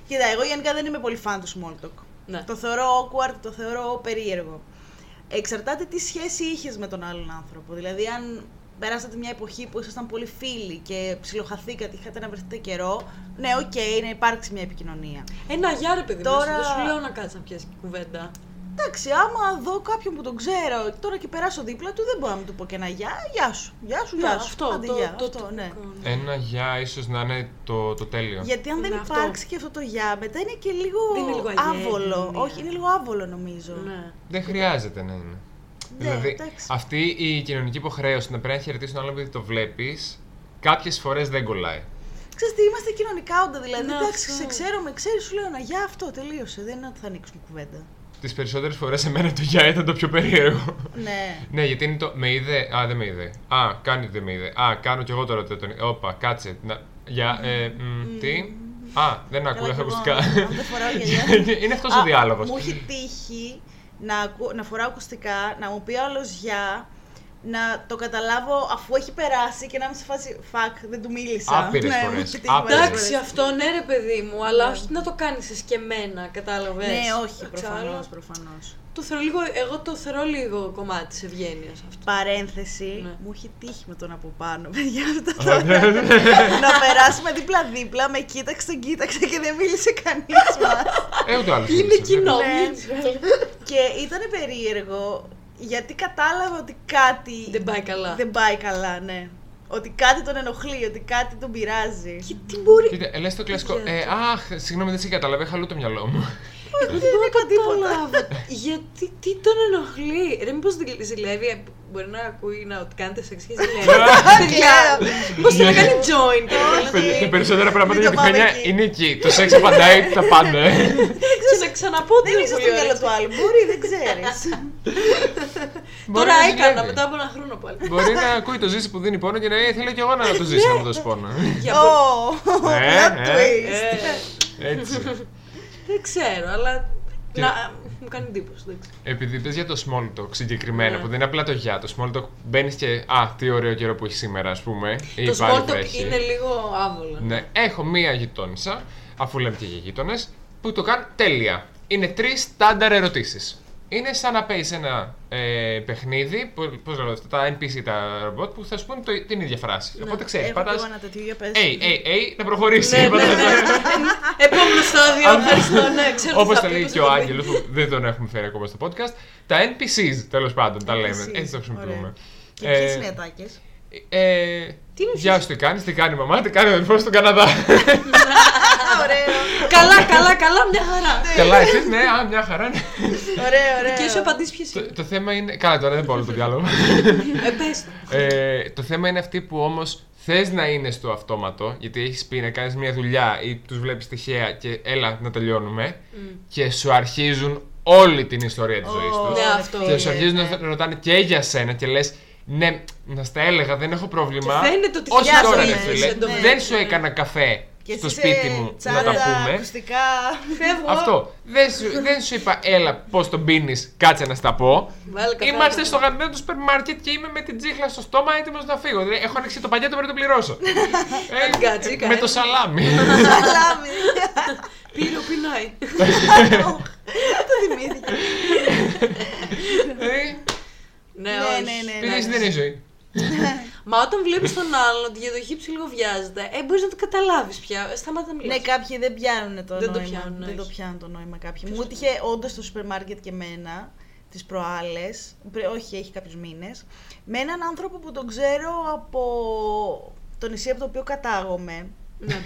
Κοίτα, εγώ γενικά δεν είμαι πολύ φαν του small talk. Ναι. Το θεωρώ awkward, το θεωρώ περίεργο. Εξαρτάται τι σχέση είχες με τον άλλον άνθρωπο. Δηλαδή, αν περάσατε μια εποχή που ήσασταν πολύ φίλοι και ψιλοχαθήκατε, είχατε να βρεθείτε καιρό, ναι, οκ, να υπάρξει μια επικοινωνία. Ένα γεια ρε παιδί μου, Τώρα- δεν σου λέω να κάτσεις να πιάσεις κουβέντα. Εντάξει, άμα δω κάποιον που τον ξέρω τώρα και περάσω δίπλα του, δεν μπορώ να μου του πω και ένα γεια. Γεια σου, γεια σου, γεια Ναι, σου. αυτό, Άντε, το, γεια, το, αυτό, το- ναι. Ένα γεια ίσως να είναι το, το τέλειο. Γιατί αν δεν Ναι, αυτό. υπάρξει και αυτό το γεια, μετά είναι και λίγο, Δεν είναι λίγο αγιέ άβολο. κοινωνία. Όχι, είναι λίγο άβολο νομίζω. Ναι. Δεν χρειάζεται να είναι. Ναι, δηλαδή, εντάξει. αυτή η κοινωνική υποχρέωση να πρέπει να χαιρετήσει τον άλλον επειδή το βλέπεις, κάποιες φορές δεν κολλάει. Ξέρεις τι, είμαστε κοινωνικά όντα δηλαδή. Ναι, Εντάξει, αυτό. σε ξέρω, με ξέρει, σου λέω ένα γεια αυτό, τελείωσε. Δεν είναι ότι θα ανοίξουμε κουβέντα. Τις περισσότερες φορές εμένα το γεια ήταν το πιο περίεργο. Ναι. ναι, γιατί είναι το με είδε. Α, δεν με είδε. Α, κάνει ότι δεν με είδε. Α, κάνω κι εγώ τώρα το τον. Όπα, κάτσε. Να, για, ε, μ, τι; Α, δεν ακούω, Καλά έχω κι εγώ, ακουστικά. αν δεν φοράω γυαλιά. είναι αυτός Α, ο διάλογος. Μου έχει τύχει να, ακού, να φοράω ακουστικά, να μου πει άλλος γεια, να το καταλάβω αφού έχει περάσει και να είμαι σε φάση fuck, δεν του μίλησα. Άπειρες Ναι, μου φορές, έχει τύχει άπειρες. πολλές Εντάξει, φορές. αυτό ναι ρε παιδί μου, αλλά όχι να το κάνεις εσκεμμένα, κατάλαβες. Ναι, όχι, Εντάξει, προφανώς, άλλο- προφανώς. Το θεωρώ λίγο, εγώ το θεωρώ λίγο κομμάτι της ευγένειας αυτό. Παρένθεση, Ναι. μου έχει τύχει με τον από πάνω, παιδιά. αυτό τώρα. να περάσουμε δίπλα-δίπλα, με κοίταξε, τον κοίταξε και δεν μίλησε κανείς μας. Ε, ούτε άλλος. Είναι κοινό. Ναι. μην ξέρω. και ήταν περίεργο. γιατί κατάλαβα ότι κάτι Δεν πάει καλά. δεν πάει καλά, ναι. Ότι κάτι τον ενοχλεί, ότι κάτι τον πειράζει. Και τι μπορεί. Κοίτα, ε, λες το κλασικό. ξέρω. Ε, αχ, συγγνώμη, δεν σε κατάλαβα, είχα αλλού το μυαλό μου. Εγώ δεν μπορώ να καταλάβω. Γιατί, τι τον ενοχλεί; Ρε, μήπως ζηλ- ζηλεύει, ε, μπορεί να ακούει να ότι κάνετε σεξ και ζηλεύει. Παιδιά, Πώς θέλει να κάνει join; και θέλει να Τα πει- περισσότερα πράγματα Μην για το τη πάμε χρονιά εκεί. είναι εκεί. Το σεξ απαντάει τα πάντα. ε. Και να ξαναπώ ότι Δεν είναι είσαι στο πολύ μυαλό ωραία. του άλλου. Μπορεί, δεν ξέρεις. Μπορεί Τώρα να έκανα ζηλεύει. μετά από ένα χρόνο πάλι. Μπορεί να ακούει το ζήσει που δίνει πόνο και να λέει θέλω κι εγώ να το ζήσει να μου δώσει πόνο. Για πο- Ω, Ε, plot ε. twist. Ε, Έτσι. Δεν ξέρω, αλλά. Και- να- Μου κάνει εντύπωση. δεν ξέρω. Επειδή πες για το small talk συγκεκριμένα, Ναι. που δεν είναι απλά το για, το small talk μπαίνεις και Α, τι ωραίο καιρό που έχεις σήμερα, ας πούμε. Ή Το πάλι small talk βρέχει. είναι λίγο άβολο. Ναι, έχω μία γειτόνισσα, αφού λέμε και για γείτονες, που το κάνουν τέλεια. Είναι τρεις στάνταρ ερωτήσεις. Είναι σαν να παίζεις ένα ε, παιχνίδι, πώς λέγονται αυτά, τα NPC, τα ρομπότ, που θα σου πούνε το, την ίδια φράση. Οπότε ξέρεις, Έχω κι πατά. εγώ ένα τέτοιο για πες. Hey, hey, hey, να προχωρήσεις. Ναι, ναι, ναι. Επόμενο στάδιο, ευχαριστώ, ναι, ξέρω τι Όπω θα τα πει, λέει πώς και θα ο το πεις. Άγγελο, που δεν τον έχουμε φέρει ακόμα στο podcast. Τα NPCs, τέλος πάντων, τα λέμε. NPCs, Έτσι το χρησιμοποιούμε. Και ποιες είναι οι ατάκες; Ε, Τι είναι Γεια σου, τι κάνεις, τι κάνει η μαμά, τι κάνει ο αδερφό στον Καναδά. Ωραίο. Καλά, καλά, καλά, μια χαρά. Καλά, εσείς, ναι, α, μια χαρά. ναι. Ωραίο, ωραίο. Και σου απαντήσεις ποιες Το, είναι; το θέμα είναι. Καλά, τώρα δεν πω όλο το διάλογο. Ε, πες το. ε, το θέμα είναι αυτοί που όμως θες να είναι στο αυτόματο, γιατί έχεις πει να κάνεις μια δουλειά ή τους βλέπεις τυχαία και έλα να τελειώνουμε, και σου αρχίζουν όλη την ιστορία της ζωής τους. Ναι, αυτό. Και σου αρχίζουν να ρωτάνε και για σένα και λες. Ναι, να στα έλεγα, δεν έχω πρόβλημα. Και φαίνεται ότι Όχι φτιάχνεις τώρα, ρε εσύ φίλε. εντωμεταξύ, Δεν σου ναι. έκανα καφέ Και στο εσύ σπίτι σε μου να τσάντα, τα πούμε. Ακουστικά. Φεύγω. Αυτό. Δεν σου, δεν σου είπα, έλα, πώς τον πίνεις, κάτσε να στα πω. Βάλε καφέ. Είμαστε στο γαμμένο του σούπερ μάρκετ και είμαι με την τσίχλα στο στόμα έτοιμος να φύγω. Δηλαδή, έχω ανοίξει το πακέτο πρέπει να το πληρώσω. Ε, Τσίκα, τσίκα, με ε. το σαλάμι. Σαλάμι. Πήρε ο πεινάει. Το θυμήθηκα. Ε, Ναι, Ναι, όχι. ναι, ναι. Επειδή έτσι δεν είναι η ζωή. Μα όταν βλέπεις τον άλλον ότι για το χύψη λίγο βιάζεται, ε, μπορείς να το καταλάβεις πια. Σταμάτα να μιλάς. Ναι, κάποιοι δεν πιάνουν το Δεν το νόημα. πιάνουν, δεν το όχι. πιάνουν το νόημα κάποιοι. Μου έτυχε όντως στο σούπερ μάρκετ και εμένα τις προάλλες. Όχι, έχει κάποιους μήνες. Με έναν άνθρωπο που τον ξέρω από το νησί από το οποίο κατάγομαι. Ναι.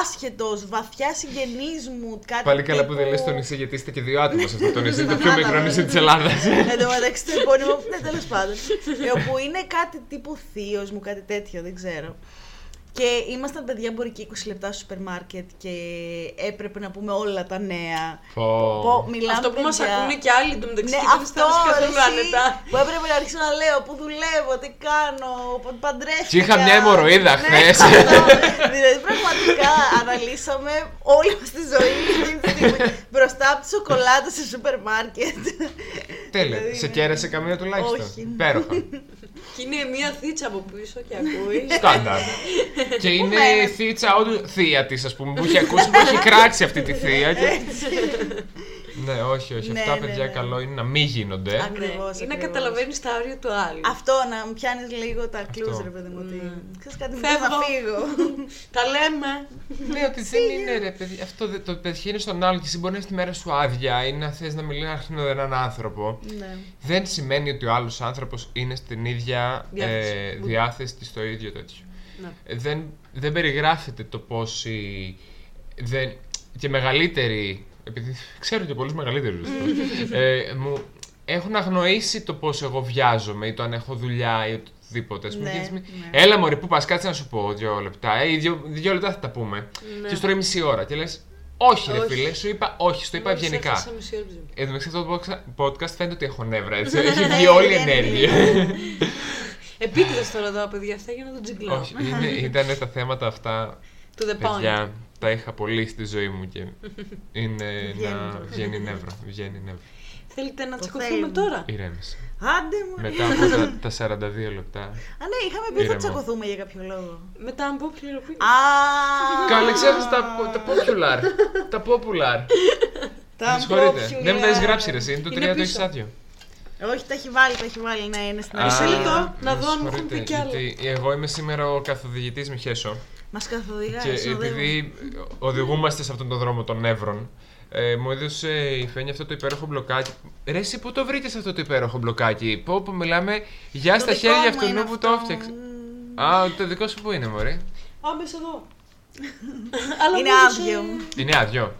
Άσχετος, βαθιά συγγενής μου. Κάτι Πάλι καλά που δεν τύπου- λε το νησί γιατί είστε και δύο άτομα σε αυτό το νησί. Είναι το πιο Κατάλαβα. μικρό νησί της Ελλάδας. Εν τω μεταξύ το επώνυμο. Ναι, τέλος πάντων. Ε, όπου είναι κάτι τύπου θείος μου, κάτι τέτοιο, δεν ξέρω. Και ήμασταν παιδιά μπορεί και 20 λεπτά στο σούπερ μάρκετ και έπρεπε να πούμε όλα τα νέα. Πω. Πω, μιλάμε, Αυτό που μας παιδιά. ακούνε και άλλοι του μεταξύ Ναι, και δεν αυτό αισθάνεσαι καθόλου εσύ, άνετα. που έπρεπε να αρχίσω να λέω που δουλεύω, τι κάνω, π- παντρεύτηκα. Και είχα μια αιμορροίδα Ναι, χθες. αυτό. δηλαδή πραγματικά αναλύσαμε όλη μας τη ζωή εκείνη τη στιγμή μπροστά από τη σοκολάτα σε σούπερ μάρκετ. Τέλεια. Δηλαδή, Σε κέρασε καμία τουλάχιστον. Όχι. Πέροχα. Και είναι μια θίτσα από πίσω και ακούει. Στάνταρ. και είναι μένει; θήτσα όντου θεία της, ας πούμε, που έχει ακούσει, που έχει κράξει αυτή τη θεία. Και... ναι, όχι, όχι. Ναι, Αυτά ναι, παιδιά ναι. καλό είναι να μην γίνονται. Ακριβώς, Ναι, Ή να ακριβώς. καταλαβαίνεις τα όρια του άλλου. Αυτό να μου πιάνεις λίγο τα κλουζ, Αυτό. ρε παιδί μου. Ότι... Ξέρεις κάτι, μου Φεύγω. θες να φύγω. Τα λέμε. Λέω ότι δεν είναι ρε παιδί. Αυτό δεν- το πετυχαίνει στον άλλον και εσύ μπορεί να είσαι τη μέρα σου άδεια ή να θες να μιλήσεις με έναν άνθρωπο. ναι. Δεν σημαίνει ότι ο άλλος άνθρωπος είναι στην ίδια Διάθεση. ε, διάθεση και στο ίδιο τέτοιο. Ναι. Ε, δεν, δεν περιγράφεται το πόσοι. Δεν, και μεγαλύτεροι. Επειδή ξέρω και πολλούς μεγαλύτερους. ε, μου έχουν αγνοήσει το πώς εγώ βιάζομαι ή το αν έχω δουλειά ή οτιδήποτε. Ας πούμε, Ναι, και έτσι, ναι. Έλα μωρέ, πού πας, κάτσε να σου πω δύο λεπτά. Ε, ή δύο, δύο λεπτά θα τα πούμε. Ναι. Και σου τρώει μισή ώρα. Και λες, όχι, ρε Όχι. φίλε, σου είπα όχι, στο είπα Μόλις ευγενικά. έφτασα μισή ώρα ψωμί. Εδώ μεταξύ αυτό το podcast φαίνεται ότι έχω νεύρα, έτσι. Έχει βγει όλη η ενέργεια. Επίτηδες τώρα εδώ, παιδιά, αυτά για να τον τζιγκλάω. Όχι, είναι, ήταν τα θέματα αυτά, To the point. παιδιά, τα είχα πολύ στη ζωή μου και είναι Βγαίνει να τώρα. βγαίνει νεύρο. Βγαίνει νεύρο. Θέλετε να Το τσακωθούμε θέλουμε. τώρα; Ηρέμησε. Άντε μου. Μετά από τα, τα 42 λεπτά. Α, ναι, είχαμε πει θα Ήρεμο. τσακωθούμε για κάποιο λόγο. Μετά αν πω πληροποίηση. Α, Καλέ, ξέρεις τα, τα popular. τα popular. τα Με συγχωρείτε. popular. Δεν με έχεις γράψει ρε, εσύ. Είναι το Είναι 3 το πίσω. έχεις άδειο. Όχι, τα έχει βάλει, τα έχει βάλει. Ναι, είναι στην Α, Μισό αρχή. λεπτό, να με δω αν μου έχουν συγχωρείτε, πει κι άλλο. Γιατί εγώ είμαι σήμερα ο καθοδηγητής Μιχέσο. Μας καθοδηγάει. Και συνοδεύει. επειδή οδηγούμαστε σε αυτόν τον δρόμο των νεύρων, Ε, μου έδωσε η Φένια αυτό το υπέροχο μπλοκάκι. Ρε, εσύ πού το βρήκε αυτό το υπέροχο μπλοκάκι; Πω, που μιλάμε για στα δικό χέρια μου αυτού είναι που το αυτό. έφτιαξε. Α, το δικό σου που είναι, Μωρή. Άμεσα εδώ. Αλλά Είναι μου έδωσε- άδειο. Είναι άδειο.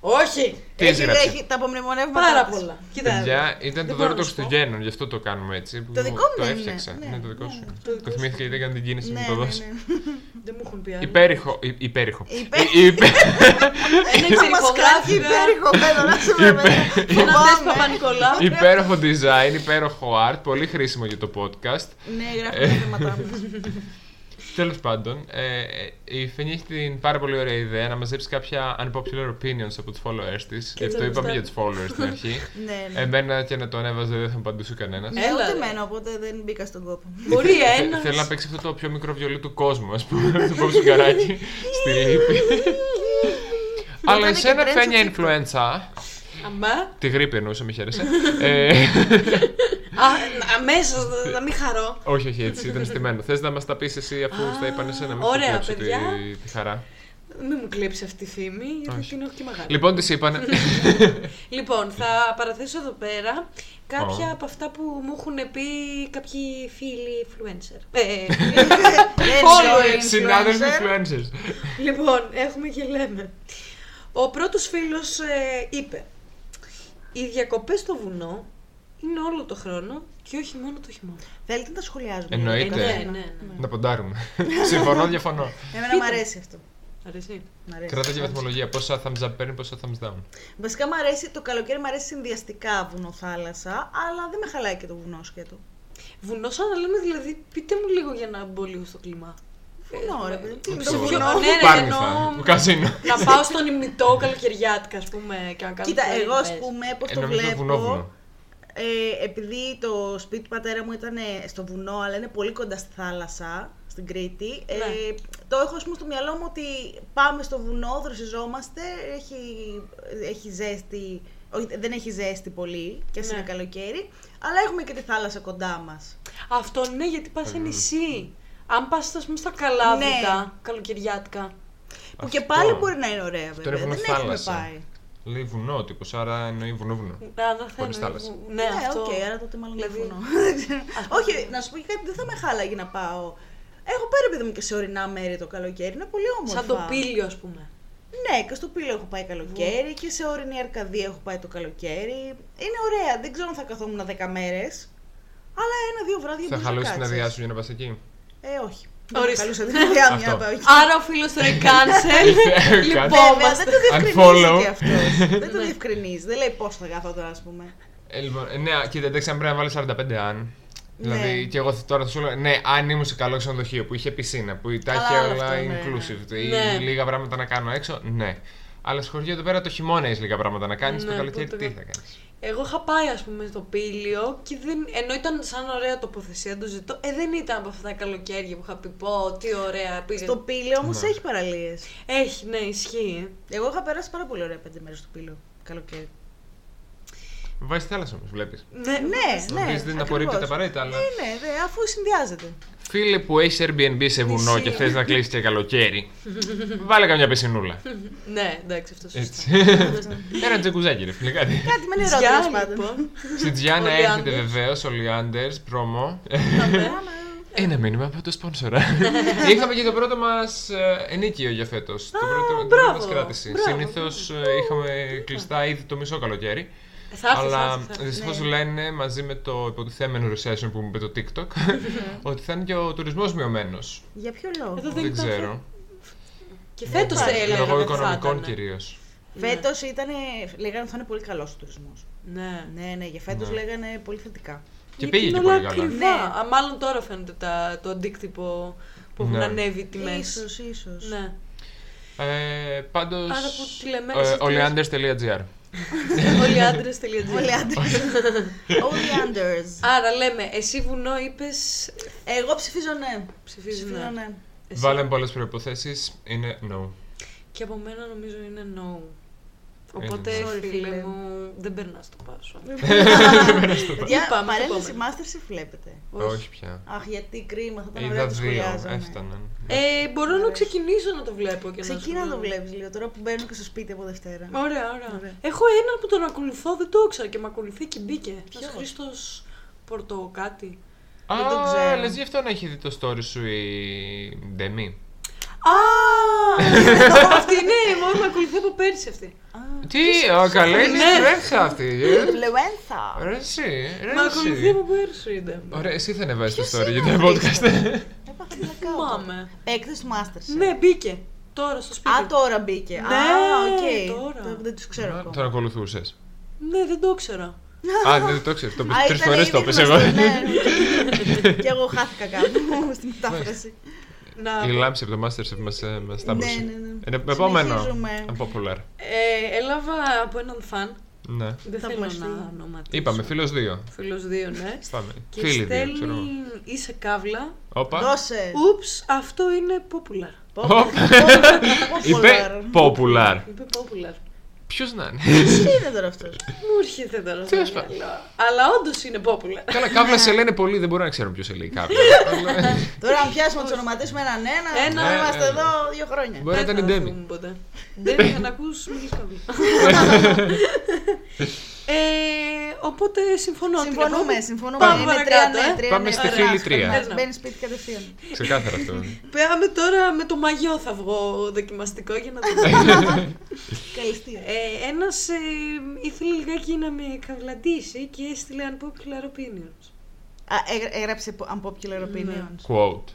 Όχι. Τι Έχει, έγραψε. έχει τα απομνημονεύματα. Πάρα της. πολλά. Κοίτα. Παιδιά, ήταν το δεν δώρο μπορώ των να σου πω. Χριστουγέννων, γι' αυτό το κάνουμε έτσι. που Το δικό μου Το είναι, έφτιαξα. ναι. Ναι, το δικό Ναι, σου. ναι. Το δικό Το σου. θυμήθηκα γιατί έκανε την κίνηση Ναι, να ναι, το ναι. δώσει. Δεν μου έχουν πει άλλο. Υπέρηχο. υ- Υπέρηχο. Υπέ- Υ- υπέ- Ένα Θα μας κρατήσει υπερηχογράφημα. υπέρηχο πέρα να σου λέμε. Ένα τεστ Παπα-Νικολάου. Υπέροχο design, υπέροχο art, πολύ χρήσιμο για το podcast. Ναι, γράφουμε τα θέματα μας. Τέλος πάντων, ε, η Φενή έχει την πάρα πολύ ωραία ιδέα να μαζέψει κάποια unpopular opinions από τους followers της. Γι' αυτό να είπαμε τα- για τους followers στην αρχή. Ναι, ναι. Εμένα και να το ανέβαζε δεν θα μου απαντούσε κανένας. Ναι, Έλα, ούτε ρε. εμένα, οπότε δεν μπήκα στον κόπο. Μπορεί Θε- ένας. Θέλω να παίξει αυτό το πιο μικρό βιολί του κόσμου, ας πούμε. Το πω σουγκαράκι στη λύπη. Αλλά κάνει και εσένα trend στο φαίνια TikTok. influenza. Αμά. Τη γρήπη εννοούσα, μη χαίρεσαι. Ε, Α, αμέσως να μην χαρώ. όχι, όχι, έτσι ήταν στημένο. Θες να μας τα πεις εσύ αφού στα είπαν εσένα, μην σου ωραία, κλέψω τη, παιδιά. τη χαρά. Μην μου κλέψει αυτή η φήμη, γιατί Όχι. την έχω και μεγάλη. Λοιπόν, τη είπαν. Λοιπόν, θα παραθέσω εδώ πέρα κάποια Ω. από αυτά που μου έχουν πει κάποιοι φίλοι influencer. Ε, Δεν Followers. είναι Συνάδελφοι influencer. influencers. λοιπόν, έχουμε και λέμε. Ο πρώτος φίλος ε, είπε «Οι διακοπές στο βουνό είναι όλο το χρόνο και όχι μόνο το χειμώνα». Θέλετε να τα σχολιάζουμε. Εννοείται. Ναι, Καθένα. ναι, ναι. Να ποντάρουμε. Συμφωνώ, διαφωνώ. Εμένα μου αρέσει αυτό. Αρέσει. Μ' αρέσει. Κράτα και βαθμολογία. Πόσα thumbs up παίρνει, πόσα thumbs down. Βασικά μου αρέσει, το καλοκαίρι μου αρέσει συνδυαστικά βουνό-θάλασσα, αλλά δεν με χαλάει και το βουνό σκέτο. Βουνό σαν να λέμε δηλαδή, πείτε μου λίγο για να μπω λίγο στο κλίμα. Βουνό, ρε παιδί. Τι είναι το το ποιο- βουνό; ναι, ρε, Πάρνηθα. εννοώ- Καζίνο. να πάω στον ημιτό καλοκαιριάτικα, ας πούμε, και να κάνω Κοίτα, τις εγώ ας διακοπές. πούμε, πώς Ε, το νομίζω βλέπω. Βουνό, βουνό. Ε, επειδή το σπίτι του πατέρα μου ήταν στο βουνό, αλλά είναι πολύ κοντά στη θάλασσα, στην Κρήτη, ε, Ναι. το έχω ας πούμε, στο μυαλό μου ότι πάμε στο βουνό, δροσιζόμαστε, έχει, έχει ζέστη, όχι, δεν έχει ζέστη πολύ και ας Ναι. είναι καλοκαίρι, αλλά έχουμε και τη θάλασσα κοντά μας. Αυτό ναι, γιατί πας σε νησί. Αν πας, ας πούμε, στα καλάβητα, Ναι. καλοκαιριάτικα. Που και Αυτό. πάλι μπορεί να είναι ωραία Αυτό βέβαια, είναι δεν βουνό έχουμε θάλασσα. πάει. Λέει βουνό τύπος, άρα εννοεί βουνό βουνό. Να, να Χωρίς θέλω. θάλασσα. Ναι, Ναι, αυτό. οκ, άρα τότε μάλλον Δηλαδή, διαφωνώ. Όχι, να σου πω και κάτι, δεν θα με χάλαγε να πάω. Έχω πάει παιδί μου και σε ορεινά μέρη το καλοκαίρι, είναι πολύ όμορφα. Σαν το Πήλιο, ας πούμε. Ναι, και στο Πήλιο έχω πάει καλοκαίρι και σε ορεινή Αρκαδία έχω πάει το καλοκαίρι. Είναι ωραία, δεν ξέρω αν θα καθόμουν 10 μέρες. Αλλά ένα-δύο βράδια Θα μπορείς χαλώσει την κάτσεις. άδειά σου για να πας εκεί; Ε, όχι. Δεν Ορίστε. θα χαλούσα την άδειά μου για να Αυτό. πάω εκεί. Άρα ο φίλος του είναι cancel. Βέβαια, δεν Λυπόμαστε. το διευκρινίζει Unfollow. και αυτός. δεν το διευκρινίζει. Δεν λέει πώς θα καθόταν, ας πούμε. Ε, λοιπόν, ε, ναι, κοίτα, εντάξει, αν πρέπει να βάλεις 45 αν. Ναι. Δηλαδή, και εγώ τώρα θα σου λέω, ναι, αν ήμουν σε καλό ξενοδοχείο που είχε πισίνα, που τα Καλά, είχε όλο όλα αυτό, ναι, ναι. inclusive, ή Ναι. λίγα πράγματα να κάνω έξω, ναι. Αλλά στο χωριό εδώ πέρα το χειμώνα έχεις λίγα πράγματα να κάνεις, Ναι, το καλοκαίρι πού το τι κα- θα κάνεις; Εγώ είχα πάει, ας πούμε, στο πύλιο και δεν... ενώ ήταν σαν ωραία τοποθεσία, το ζητώ. Ε, δεν ήταν από αυτά τα καλοκαίρια που είχα πει, πω, τι ωραία πήγα. Στο Πύλιο όμως Ναι. έχει παραλίες. Έχει, ναι, ισχύει. Εγώ είχα περάσει πάρα πολύ ωραία πέντε μέρες στο Πύλιο. Καλοκαίρι. Βάζει θάλασσα όμως, βλέπεις. Ναι, Ναι, ναι. Νομίζεις δεν ακριβώς. απορρίπτεται απαραίτητα, αλλά- Ναι, ναι, δε, αφού συνδυάζεται. Φίλε που έχεις Airbnb σε βουνό Νησί. και θες να κλείσεις και καλοκαίρι, βάλε καμιά πεσινούλα. Ναι, εντάξει, αυτός σωστά. Έτσι. Ένα τζεκουζάκι, ρε φίλε, κάτι. Κάτι με νερό Τζιά, τέλο πάντων. λοιπόν. Στην Τζιάννα Ο έρχεται Λιάντερς. βεβαίως ο Λιάντερ, πρόμο. Είχαμε. Ένα μήνυμα από το σπόνσορα. Είχαμε και το πρώτο μας ενίκιο για φέτος. Το πρώτο, την πρώτη μπράβο, μας κράτηση. μπράβο. Συνήθως είχαμε κλειστά ήδη το μισό καλοκαίρι. Θα έρθεις, θα Αλλά έρθεις, θα έρθεις. δυστυχώς λένε μαζί με το υποτιθέμενο recession που μου είπε το TikTok ότι θα είναι και ο τουρισμός μειωμένος. Για ποιο λόγο; Εδώ Δεν ήταν ξέρω. Και φέτος υπάρχει. έλεγα. Λόγω ότι θα οικονομικών ήταν. κυρίως. Φέτος ήταν. Λέγανε ότι θα είναι πολύ καλός ο τουρισμός. Ναι. Ναι, ναι, για φέτος Ναι. λέγανε πολύ θετικά. Και Γιατί πήγε είναι και όλα πολύ καλά. ακριβά. Ναι. Α, μάλλον τώρα φαίνεται τα, το αντίκτυπο που έχουν Ναι. ανέβει οι τιμές. Ίσως, ίσως. Ναι. Ε, Πάντως. Άρα που τη λέμε, εσύ τι Oleanders.gr Όλοι άντρες Όλοι άντρες. Όλοι άντρες. Άρα λέμε, εσύ βουνό είπες. Εγώ ψηφίζω ναι. Ψηφίζω Ψηφίζω ναι. ναι. Εσύ. Βάλαμε πολλές προποθέσει. Είναι no. Και από μένα νομίζω είναι no. Οπότε, Sorry, φίλε φίλε. μου, δεν περνάς το πάσο. Παιδιά, Είπαμε, παρέλαση είπαμε. Masterchef βλέπετε. Όχι πια. Αχ, γιατί κρίμα, θα ήταν Είδα ωραίο να το δύο, σχολιάζαμε. έφταναν. Ε, μπορώ να ξεκινήσω να το βλέπω και Ξεκίνα να να το σου βλέπεις λίγο τώρα που μπαίνουν και στο σπίτι από Δευτέρα. Ωραία, ωραία, Ωραία. Έχω έναν που τον ακολουθώ, δεν το ήξερα και με ακολουθεί και μπήκε. Ποιος; Ποιος; Χρήστος Πορτο κάτι. Α, το ξέρω. λες γι' αυτό να έχει δει το story σου η Ντεμή. Α! αυτή ναι, μόνο με ακολουθεί από πέρσι αυτή. Τι, ο καλέ είναι Ναι. τρέχα αυτή. ε. Φλεουένθα! Ρε εσύ, ρε Με ακολουθεί εσύ. από πέρσι, είδε. Ωραία, εσύ θα ανεβάσεις το Ποιος story για είναι; το ο podcast. Έπαθα blackout. Θυμάμαι. Έκθεση Masterchef. Ναι, μπήκε. Τώρα στο σπίτι. Α, τώρα μπήκε. Ναι, Α, οκ. τώρα. Το- Δεν τους ξέρω ακόμα. Τον ακολουθούσες. Ναι, δεν το ήξερα. Α, δεν το ξέρεις, το Α, πες τρεις ήταν φορές ήδη το πες γνωστό, εγώ. ναι, ναι. Και εγώ χάθηκα κάπου στη μετάφραση. Να... Η λάμψη από το Masterchef μας, ε, μας τάμπωσε. Ναι, ναι, ναι. Είναι επόμενο. Συνεχίζουμε. Unpopular. Ε, έλαβα από έναν φαν. Ναι. Δεν Θα θέλω μας να πει. ονοματίσω. Είπαμε, φίλος δύο. Φίλος δύο, ναι. Πάμε. Και Φίλοι δύο, στέλνει ξέρω. εγώ. είσαι καύλα. Όπα. Δώσες. Ούψ, αυτό είναι popular. Όπα. Είπε popular. Είπε popular. Ποιος να είναι; Τι είναι τώρα αυτός; Μου έρχεται τώρα στο Τέλος πάντων. μυαλό. Αλλά όντως είναι popular. Καλά, κάβλα σε λένε πολύ, δεν μπορώ να ξέρω ποιος σε λέει κάβλα. Αλλά- Τώρα, αν πιάσουμε να τους ονοματίσουμε έναν ένα, Ένα, θα ναι, είμαστε ναι. εδώ δύο χρόνια. Μπορεί να Δεν ήταν η θα Ντέμι. δούμε ποτέ. Ντέμι, αν ακούς, μιλείς καύλα. Ε, οπότε συμφωνώ. Συμφωνούμε, Τριγωνό. συμφωνούμε. Πάμε Είναι παρακάτω, τρία ναι, ε. τρία Πάμε ναι. στη Ωραία. φίλη τρία. Μπαίνεις- Μπαίνεις σπίτι κατευθείαν. Ξεκάθαρα αυτό. Πάμε τώρα με το μαγιό θα βγω δοκιμαστικό για να δούμε. Καλυστία. ε, ένας ε, ήθελε λιγάκι να με καυλαντήσει και έστειλε unpopular opinions. Α, έγρα- έγραψε unpopular opinions. Quote.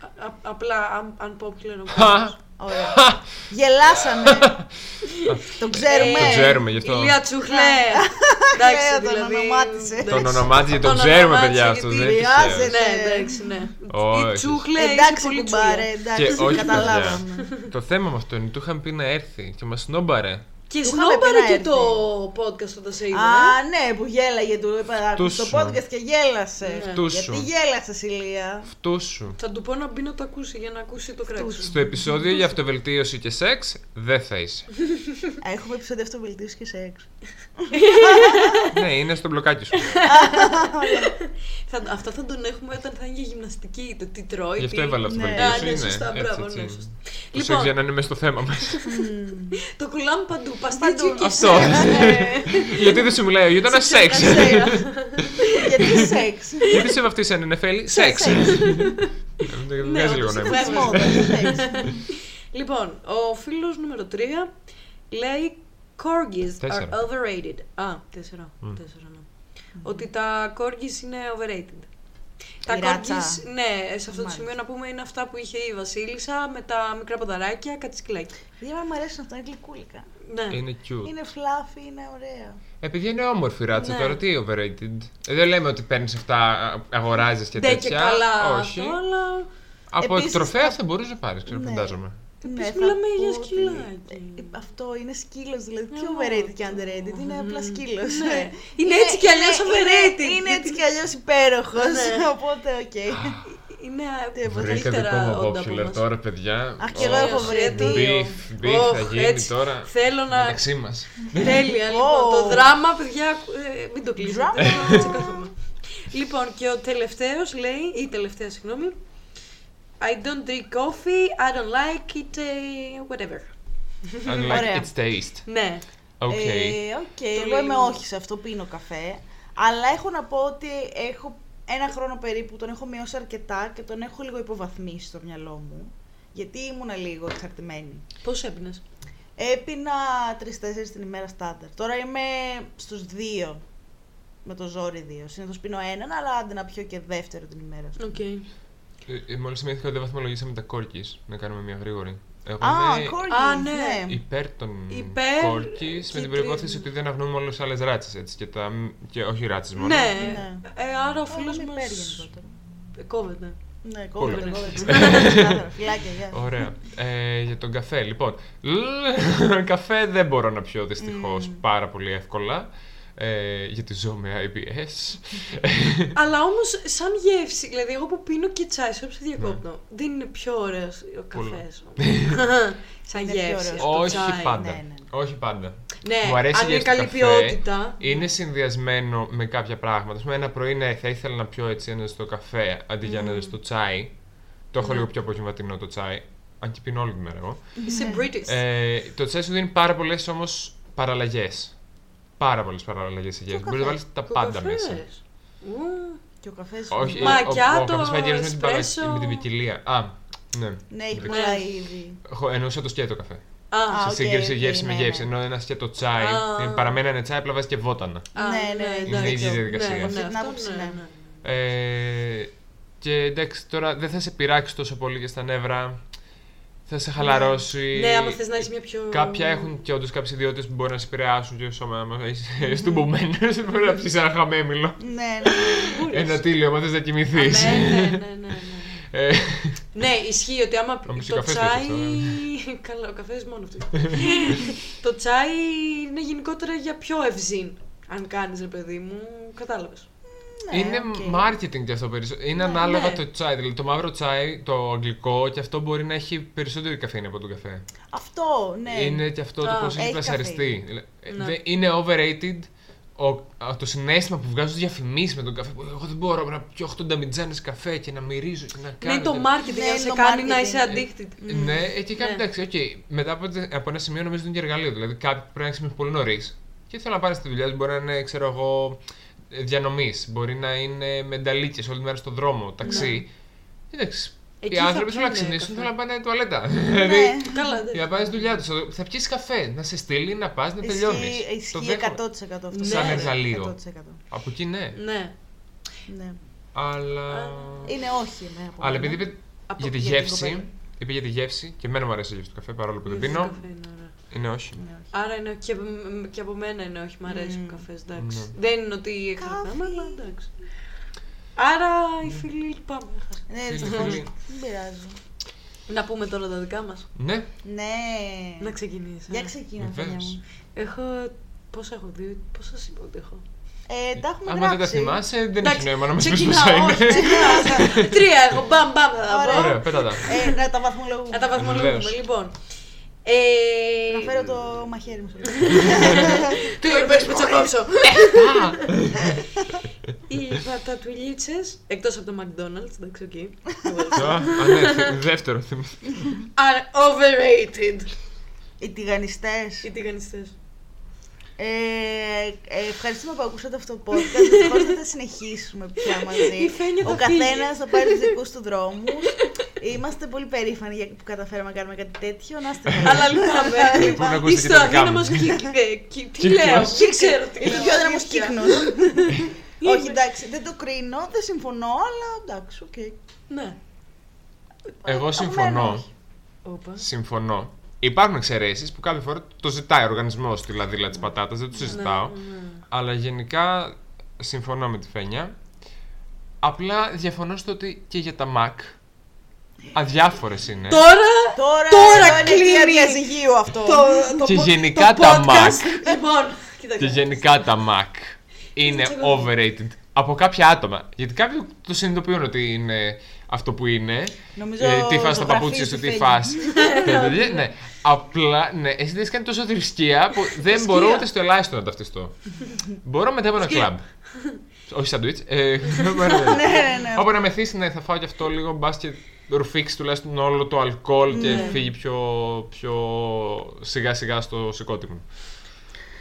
Α- α- απλά un- unpopular Χα! opinions. Ωραία. Γελάσαμε. Το ξέρουμε. Το ξέρουμε, γι' αυτό. Ηλία Τσούχλε! Εντάξει, Ε, τον δηλαδή. ονομάτισε. εντάξει. Τον ονομάτιζε, τον Τον ξέρουμε, ονομάτισε παιδιά, γιατί αυτό. Δεν χρειάζεται. τυχαίο. Ναι, εντάξει, ναι. Όχι. Η Τσούχλε Εντάξει, είναι πολύ κουμπάρε, τσούλια. Και εντάξει, όχι, καταλάβαμε. παιδιά. Το θέμα με αυτό είναι, του είχαμε πει να έρθει και μας σνόμπαρε. Και Του είχαμε πει σνόμπαρε να και έρθει. το podcast όταν σε είδε. Α, ναι, που γέλαγε του. Είπα, άκουσε το Φτούσου. podcast και γέλασε. Φτούσου. Γιατί γέλασε, Ηλία. Φτού σου. Θα του πω να μπει να το ακούσει για να ακούσει το κράξιμο. Στο επεισόδιο για αυτοβελτίωση και σεξ δεν θα είσαι. Έχουμε επεισόδιο αυτοβελτίωση και σεξ. ναι, είναι στο μπλοκάκι σου. Θα, αυτό θα τον έχουμε όταν θα είναι για γυμναστική, το τι τρώει. Γι' αυτό τι- έβαλα Ναι. αυτοβελτίωση. Α, ναι, είναι σωστά, έτσι, μπράβο, έτσι. ναι, σωστά. Το Λοιπόν. σεξ για να είναι μέσα στο θέμα μας. Το κουλάμε παντού. Παστίτσιο Παντού. και Αυτό. σεξ. Γιατί δεν σου μιλάει ο γείτονα σεξ. Γιατί σεξ. Γιατί σε βαφτίσανε νεφέλη σεξ. Ναι, Δεν βγάζει λίγο όντως, νόημα. βέβαια. Μόδα, σεξ. Λοιπόν, ο φίλος νούμερο 3 λέει Corgis are Τέσσερα. overrated. Α, τέσσερα. Τέσσερα, ναι. Ότι τα Corgis είναι overrated. Τα Η ράτσα. Corgis, ναι, σε αυτό το Μάλιστα. σημείο να πούμε είναι αυτά που είχε η Βασίλισσα με τα μικρά ποδαράκια, κάτι σκυλάκι. Δεν μου αρέσουν αυτά, είναι γλυκούλικα. Ναι. Είναι cute. Είναι fluffy, είναι ωραία. Επειδή είναι όμορφη η ράτσα Ναι. τώρα, τι overrated; Ε, Δεν λέμε ότι παίρνεις αυτά, αγοράζεις και Δεν τέτοια. και καλά Όχι. αυτό, αλλά Από Επίσης, εκτροφέα θα- θα μπορούσε να πάρεις, ξέρω, Ναι. φαντάζομαι. Ναι, θα μιλάμε πω για ότι- σκυλάκι. Ε, Αυτό είναι σκύλος, δηλαδή. Τι Ω. overrated και underrated, είναι απλά σκύλος. Ναι. Είναι έτσι κι αλλιώς overrated. Είναι, είναι έτσι κι αλλιώς υπέροχος. Ναι. Οπότε, οκ. είναι Τίποτα. Βρήκα καλύτερα δικό μου όντα από popular μας. τώρα, παιδιά. Αχ, και εγώ Ω, έχω βρει έτσι. δύο. Beef, beef θα Ωχ, γίνει έτσι. τώρα. Θέλω να. Μεταξύ μας. Τέλεια, λοιπόν. Ω. Το δράμα, παιδιά, ε, μην το κλείσετε. Δράμα. Έτσι καθόμαι. λοιπόν, και ο τελευταίος λέει, ή η τελευταία, συγγνώμη. I don't drink coffee, I don't like it, ε, whatever. I like Ωραία. its taste. Ναι. Οκ. Ε, οκ, Το εγώ λέει είμαι λίγο. όχι σε αυτό, πίνω καφέ. Αλλά έχω να πω ότι έχω ένα χρόνο περίπου, τον έχω μειώσει αρκετά και τον έχω λίγο υποβαθμίσει στο μυαλό μου. Γιατί ήμουνα λίγο εξαρτημένη. Πώς έπινες; Έπινα τρεις-τέσσερις την ημέρα στάνταρ. Τώρα είμαι στους δύο. Με το ζόρι δύο. Συνήθως πίνω έναν, αλλά άντε να πιω και δεύτερο την ημέρα. Οκ. Ε, Μόλις θυμήθηκα ότι δεν βαθμολογήσαμε τα corgis. Να κάνουμε μια γρήγορη. Εγώ Α, είμαι corgis. Α, ναι. υπέρ των Υπέρ corgis με την κίτρινης. προϋπόθεση ότι δεν αγνοούμε όλες τις άλλες ράτσες. Και, τα... και όχι ράτσες μόνο. Ναι. Ναι. Ε, άρα ο Εγώ φίλος είμαι μα. υπέρ γενικότερα. Κόβεται. Ναι, κόβεται, Πολύ. κόβεται. Ξεκάθαρα, Φιλάκια, γεια. Ωραία. Ε, για τον καφέ, λοιπόν. λ- καφέ δεν μπορώ να πιω δυστυχώς πάρα πολύ εύκολα. Ε, γιατί ζω με IBS. Αλλά όμως, σαν γεύση, δηλαδή εγώ που πίνω και τσάι, σε όποιο διακόπτω, δεν είναι πιο ωραίος ο Πολύ. καφές. σαν Είναι πιο γεύση. ωραίος. το Όχι τσάι. πάντα. ναι, ναι. Όχι πάντα. Ναι, μου αρέσει αν η είναι γεύση του καλή καφέ. ποιότητα. Είναι συνδυασμένο με κάποια πράγματα. Α πούμε, ένα πρωί ναι, θα ήθελα να πιω έτσι ένα στο καφέ αντί για ένα στο τσάι. Το έχω Ναι. λίγο πιο απογευματινό το τσάι. Αν και πίνω όλη τη μέρα εγώ. Είσαι British. Ε, το τσάι σου δίνει πάρα πολλές όμως παραλλαγές. Πάρα πολλές παραλλαγές σε γεύση. Μπορείς να βάλεις τα πάντα Κοκαφές. μέσα. Ου, Και ο καφές Όχι, Μακιάτο, ο, ο, ο καφές πάει γύρω με την, παρα- εσπρέσο. με την ποικιλία. Α, ναι. Ναι, έχει Ναι. πολλά είδη. Έχω- Εννοούσα το σκέτο καφέ. Α, Α, σε οκ, σύγκριση οκ, γεύση με ναι, γεύση. ναι. Ενώ ένα σκέτο τσάι Α. ε, παραμένει ένα τσάι, απλά βάζεις και βότανα. α, Ναι, ναι, είναι η ίδια διαδικασία. Ναι, Από ναι, αυτή την αυτό άποψη, ναι, ναι. ναι. Ε, και εντάξει, τώρα δεν θα σε πειράξει τόσο πολύ και στα νεύρα. Θα σε χαλαρώσει. Ναι, άμα θες να είσαι μια πιο... Κάποια έχουν και όντως κάποιες ιδιότητες που μπορεί να σε επηρεάσουν και σώμα. Άμα είσαι στουμπωμένος, μπορεί να πιει ένα χαμέμιλο. Ναι, ναι. Ένα τίλιο, άμα θες να κοιμηθείς. Ναι, ναι, ναι, ναι, ναι. Ε, Ναι, ισχύει ότι άμα Όμως ο το καφές τσάι. τέτοιος, Καλά, ο καφές μόνο αυτός. το τσάι είναι γενικότερα για πιο ευ ζην. Αν κάνεις, ρε παιδί μου, κατάλαβες. Ναι, είναι οκ. marketing και αυτό περισσότερο. Είναι ανάλογα ναι. το τσάι. Δηλαδή το μαύρο τσάι, το αγγλικό, και αυτό μπορεί να έχει περισσότερη καφεΐνη από τον καφέ. Αυτό, ναι. Είναι και αυτό το Α, πώς έχει έχει πλασαριστεί. Δηλαδή, ε, Ναι. δεν- Είναι overrated ο, α, το συναίσθημα που βγάζουν διαφημίσεις με τον καφέ. που Εγώ δεν μπορώ να πιω 80 φλιτζάνια καφέ και να μυρίζω και να κάνω. Ναι, το και- marketing Ναι, να είναι σε το κάνει να marketing. είσαι addicted. Ναι, ε, και κάποιοι Ναι. εντάξει, οκ. Μετά από, από ένα σημείο νομίζω είναι και εργαλείο. Δηλαδή κάποιοι πρέπει να ξυπνήσουν πολύ νωρίς και θέλουν να πάνε στη δουλειά τους. Μπορεί να είναι, ξέρω εγώ, διανομής. Μπορεί να είναι με νταλίκα όλη τη μέρα στον δρόμο, ταξί. Εντάξει. Ναι. Εκεί οι θα άνθρωποι θέλουν να πιούνε ξυπνήσουν, καφέ. θέλουν να πάνε τουαλέτα. Ναι. Δηλαδή, Καλά, ναι. για να πάνε στη δουλειά τους. Θα πιεις καφέ, να σε στείλει, να πας, να τελειώνεις. Ισχύει, ισχύει δέχομαι. 100% αυτό. Σαν Ναι, εργαλείο. 100%. Από εκεί ναι. Ναι. Ναι. Αλλά. Είναι όχι, ναι. από Αλλά μένα. επειδή είπε Από- για τη για την γεύση. κοπέλα. Είπε για τη γεύση και εμένα μου αρέσει η γεύση του καφέ παρόλο που δεν Καφέ πίνω. Είναι ωραία. Είναι όχι. Άρα είναι και, μ- και από μένα είναι όχι, μ' αρέσει ο καφές, εντάξει. Ναι. Δεν είναι ότι εξαρτάται, αλλά εντάξει. Άρα οι φίλοι πάμε. Ναι, Φίλοι, δυστυχώς. φίλοι. Δεν πειράζει. Να πούμε τώρα τα δικά μας. Ναι, Ναι. Να ξεκινήσει. Για ξεκίνα, Βεβαίως. παιδιά μου. Έχω. Πόσα έχω δει, πόσα σας είπα ότι έχω. Ε, τα έχουμε άμα γράψει. δεν τα θυμάσαι, δεν έχει Εντάξει, νόημα να μας πεις ξεκινάω, πόσα όχι, είναι. ξεκινάω. Τρία έχω, μπαμ μπαμ θα τα πω. Ωραία, πέτα τα. Ε, να τα βαθμολογούμε. Να τα βαθμολογούμε, Βεβαίως. λοιπόν. Ε, Να φέρω το μαχαίρι μου. στο τέλος. Τι είπες που τσακώψω. Οι πατατουλίτσες, εκτός από το McDonald's, εντάξει, οκ. Α, α, ναι, θυ- δεύτερο θυμήθηκα. Are overrated. Οι τηγανητές. Οι τηγανητές. Ε, ε, ευχαριστούμε που ακούσατε αυτό το podcast. Δυστυχώς δεν θα συνεχίσουμε πια μαζί. Η Φένια θα Ο καθένας θα πάρει τους δικούς του δρόμους. Είμαστε πολύ περήφανοι για που καταφέραμε να κάνουμε κάτι τέτοιο. Να είστε καλά. Αλλά λυπάμαι. Πού να ακούσετε Είστε και ο τα δικά αδύναμος μου. κύκ- ε, κύκ- Τι Κύκλος. λέω, δεν ξέρω τι Έχει λέω. πιο αδύναμο αλήθεια. κύκνο. Όχι, εντάξει, δεν το κρίνω, δεν συμφωνώ, αλλά εντάξει, οκ. Ναι. Εγώ Από συμφωνώ. μένα όχι. Όπα. Συμφωνώ. Υπάρχουν εξαιρέσεις που κάποια φορά το ζητάει ο οργανισμός τη λαδίλα της πατάτας, δεν το συζητάω. Αλλά γενικά συμφωνώ με τη Φένια. Απλά διαφωνώ στο ότι και για τα Mac αδιάφορες είναι. Τώρα Τώρα, Τώρα εδώ είναι κλείνει. αιτία διαζυγίου αυτό. το, το, Και πο- γενικά το τα podcast, Mac. Λοιπόν, Και κοίταξε. γενικά τα Mac είναι overrated από κάποια άτομα. Γιατί κάποιοι το συνειδητοποιούν ότι είναι αυτό που είναι. Νομίζω Ε, τι φας στα ζωγραφίζει παπούτσια σου, η τι Φένια. φας. Τα παιδιά, ναι. Απλά, ναι, εσύ δεν έχεις κάνει τόσο θρησκεία που δεν μπορώ ούτε στο ελάχιστο να ταυτιστώ. μπορώ μετά από ένα κλαμπ. Όχι σαντουίτς. Ε, Ναι, ναι, ναι. Όπου να μεθύσει, ναι, θα φάω κι αυτό λίγο μπα και ρουφήξει τουλάχιστον όλο το αλκοόλ και Ναι. φύγει πιο, πιο σιγά σιγά στο συκώτι μου.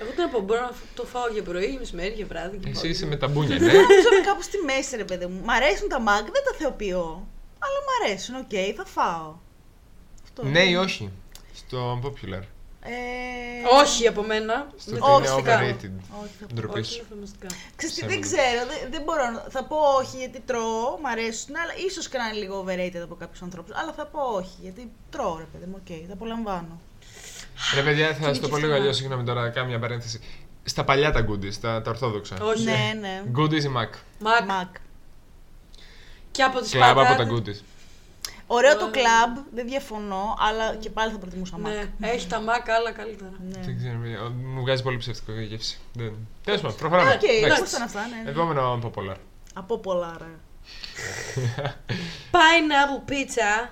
Εγώ τι να πω, μπορώ να το φάω για πρωί, μεσημέρι, για βράδυ. και Εσύ πάω. είσαι με τα μπούνια, ναι. Νομίζω είμαι κάπου στη μέση, ρε παιδί μου. Μ' αρέσουν τα Mac, δεν τα θεοποιώ. Αλλά μ' αρέσουν, οκ, θα φάω. Αυτό. ναι ή όχι. Στο unpopular. Ε, Όχι από μένα. Στο με ότι όχι, είναι θαυμαστικά. overrated. Όχι, θα πω. Ντροπή Όχι, σου. είναι θαυμαστικά. Ξέρεις τι, Ψέματα. δεν ξέρω, δεν, δεν μπορώ να... Θα πω όχι γιατί τρώω, μ' αρέσουν, αλλά ίσως και να είναι λίγο overrated από κάποιους ανθρώπους. Αλλά θα πω όχι, γιατί τρώω ρε παιδί μου, οκ, τα απολαμβάνω. Ρε παιδιά, θα σας το και πω λίγο φθηνά. αλλιώς. Συγγνώμη τώρα, κάνω μια παρένθεση. Στα παλιά τα Goody's, τα, τα ορθόδοξα. Όχι. Ναι, ναι. Goody's ή Mac. Mac. Mac. Και από τις Κλαμπ από τα πατάτες. Goody's. Ωραίο το κλαμπ, δεν διαφωνώ, αλλά και πάλι θα προτιμούσα Mac. Ναι, έχει τα Mac άλλα καλύτερα. Ναι. Δεν ξέρω, παιδιά. Μου βγάζει πολύ ψεύτικο η γεύση. Δεν... Τέλος πάντων, προχωράμε. Οκ, Εντάξει. εντάξει, ήταν αυτά, ναι. Επόμενο unpopular. Από πολλά, ρε. Pineapple pizza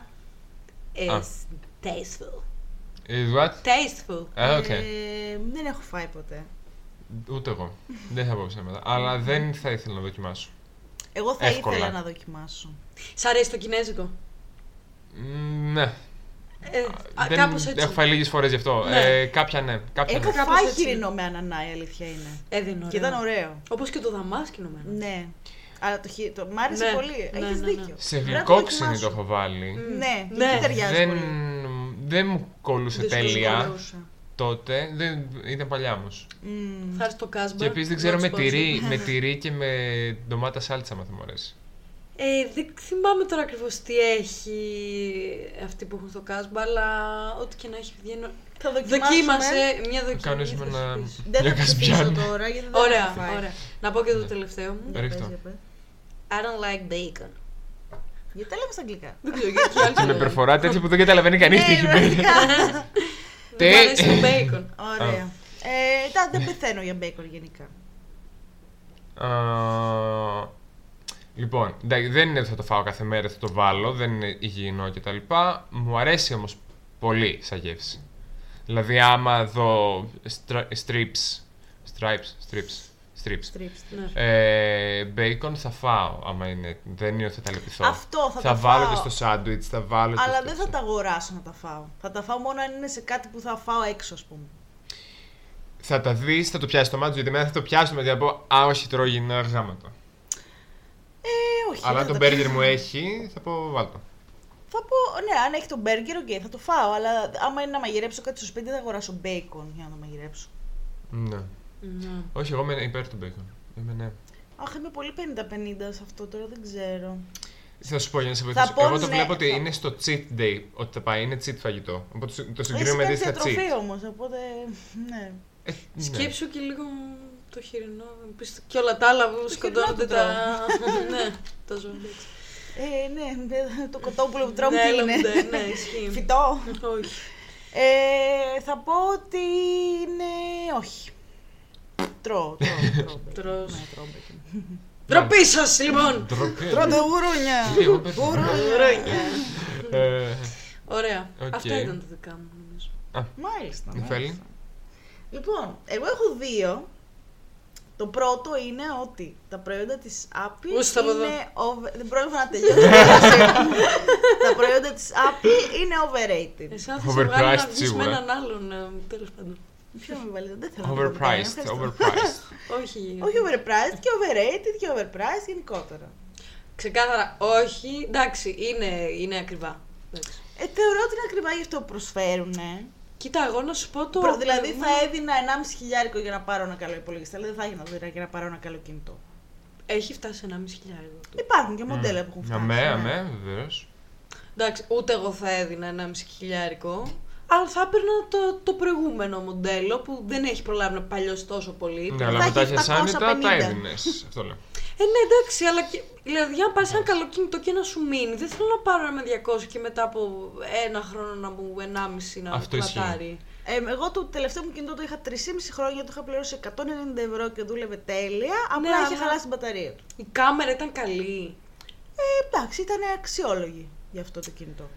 Α. is tasteful. Is what? Tasteful. Ε, οκ. Ε, δεν έχω φάει ποτέ. Ούτε εγώ. Δεν θα πω ψέματα. Αλλά δεν θα ήθελα να δοκιμάσω. Εγώ θα Εύκολα. ήθελα να δοκιμάσω. Σ' αρέσει το κινέζικο; Μ, Ναι. Ε, α, δεν κάπως έτσι. έχω φάει λίγες φορές γι' αυτό. Ναι. Ε, κάποια ναι. Κάποια Έχω ναι. κάπως φάει έτσι. χοιρινό με ανανά, η αλήθεια είναι. Ε, δεν είναι ωραίο. Και ήταν ωραίο. Όπως και το δαμάσκινο μένα. Ναι. Αλλά το, χει... το... μ' άρεσε Ναι, πολύ. ναι, Έχεις ναι, ναι. δίκιο. Σε Πρέπει να γλυκόξυνη το δοκιμάσω. έχω βάλει. Ναι, Ναι. εκεί ταιριάζει Δεν, πολύ. δεν μου κόλλουσε Δεν σου τέλεια κολλούσε. τότε. Δεν, ήταν παλιά όμως. Μμμ. Θα έρθει το κάσμπα. Και επίσης δεν ξέρω να με σου πω. τυρί, με τυρί και με ντομάτα σάλτσα, μα θα μου αρέσει. Ε, δεν θυμάμαι τώρα ακριβώς τι έχει αυτή που έχουν στο κάσμπα, αλλά ό,τι και να έχει βγαίνει. Θα δοκιμάσουμε. Δοκίμασε μια δοκιμή. Κάνουμε θα ένα. σου πεις. Δεν μια θα ψηφίσω κασπιάνη. τώρα γιατί δεν Ωραία, έχω φάει. ωραία. Να πω και το τελευταίο μου. Για Ρίχτω. πες, για πες. I don't like bacon. Γιατί τα λέμε στα αγγλικά; Δεν ξέρω γιατί άλλοι Και με λένε. προφορά τέτοια που δεν καταλαβαίνει κανείς τι Ναι, έχει πει. πραγματικά. Δεν μου αρέσει το bacon. Ωραία. Ε, τα- δεν πεθαίνω για μπέικον γενικά. Α, Λοιπόν, εντάξει, δεν είναι ότι θα το φάω κάθε μέρα, θα το βάλω, δεν είναι υγιεινό κτλ. Μου αρέσει όμως πολύ σαν γεύση. Δηλαδή, άμα δω στρα- strips, stripes, strips, strips, Strips. Ναι. ε, bacon θα φάω, άμα είναι, δεν είναι ότι θα τα λιμπιστώ. Αυτό θα θα τα βάλω φάω. και στο σάντουιτς, θα βάλω και Αλλά στο δεν θα τα αγοράσω να τα φάω. Θα τα φάω μόνο αν είναι σε κάτι που θα φάω έξω, ας πούμε. Θα τα δεις, θα το πιάσεις το μάτι, γιατί μετά θα το πιάσουμε και θα πω Α, όχι, τρώω υγιεινά γράμματα. Ε, όχι. Αλλά δεν αν το θα τα μπέργκερ πιάσω. μου έχει, θα πω βάλτο. Θα πω, ναι, αν έχει το μπέργκερ, οκ, θα το φάω. Αλλά άμα είναι να μαγειρέψω κάτι στο σπίτι, δεν θα αγοράσω μπέικον για να το μαγειρέψω. Ναι. Ναι. Όχι, εγώ είμαι υπέρ του bacon. Είμαι ναι. Αχ, είμαι πολύ 50-50 σε αυτό τώρα, δεν ξέρω. Θα σου πω για να σε βοηθήσω. πω Εγώ το ναι, βλέπω ότι θα- είναι στο cheat day ότι θα πάει, είναι cheat φαγητό. Οπότε το- το Εσύ συγκρίνουμε με κάνεις αντίστοιχα διατροφή cheat. όμως, οπότε, ναι. Ε, ναι. Σκέψου και λίγο το χοιρινό. πεις Και όλα τα άλλα που σκοτώνονται το τα. ναι, τα ζώα. εντάξει. Ε, ναι, ναι, το κοτόπουλο που τρώμε Ναι, τι έλα μου, είναι. ναι, ναι, ισχύει. Φυτό. Όχι. Ε, θα πω ότι είναι όχι. Τρώω, τρώω, τρώω. μπέικον. Τρως. Ναι, τρώω μπέικον. Ντροπή σας, λοιπόν! Ντροπή. Τρώτε γουρούνια. Εγώ πες- Γουρούνια. Ε, Ωραία. Οκ. Αυτά ήταν τα δικά μου, νομίζω. Μάλιστα. Νεφέλη. μάλιστα. Λοιπόν, εγώ έχω δύο. Το πρώτο είναι ότι τα προϊόντα της Apple Ούστα από εδώ. είναι over... Δεν πρόλαβα να τελειώσω. τα προϊόντα της Apple είναι overrated. Εσένα θα σε βγάλει να Overpriced βγεις με σίγουρα. έναν άλλον, τέλος πάντων. Ποιο με βάλετε, δεν θέλω να το πω κανένα, Overpriced, ευχαριστώ. overpriced. Όχι. Όχι overpriced και overrated και overpriced γενικότερα. Ξεκάθαρα, όχι. Εντάξει, είναι, είναι ακριβά. Εντάξει. Ε, θεωρώ ότι είναι ακριβά γι' αυτό που προσφέρουν. Κοίτα, εγώ να σου πω το. Προ- δηλαδή θα προηγούμενο- έδινα 1,5 χιλιάρικο για να πάρω ένα καλό υπολογιστή, αλλά δεν θα έγινα δωρεάν για να πάρω ένα καλό κινητό. Έχει φτάσει 1,5 χιλιάρικο. Υπάρχουν και μοντέλα που έχουν φτάσει. Αμέ, ναι. αμέ, βεβαίως. Εντάξει, ούτε εγώ θα έδινα 1,5 χιλιάρικο. Αλλά θα έπαιρνα το, το προηγούμενο μοντέλο που δεν έχει προλάβει να παλιώσει τόσο πολύ. Ναι, αλλά Θα μετά έχει για άνετα τα 750. έδινες. Αυτό λέω. Ε, ναι, εντάξει, αλλά και, δηλαδή, αν πάρει ένα καλό κινητό και να σου μείνει, δεν θέλω να πάρω ένα με 200 και μετά από ένα χρόνο να μου 1,5 να Αυτό ισχύει. πλατάρει. Ε, εγώ το τελευταίο μου κινητό το είχα 3,5 χρόνια, το είχα πληρώσει 190 ευρώ και δούλευε τέλεια. Απλά είχε αλλά- χαλάσει την μπαταρία του. Η κάμερα ήταν καλή. Ε, εντάξει, ήταν αξιόλογη για αυτό το κινητό.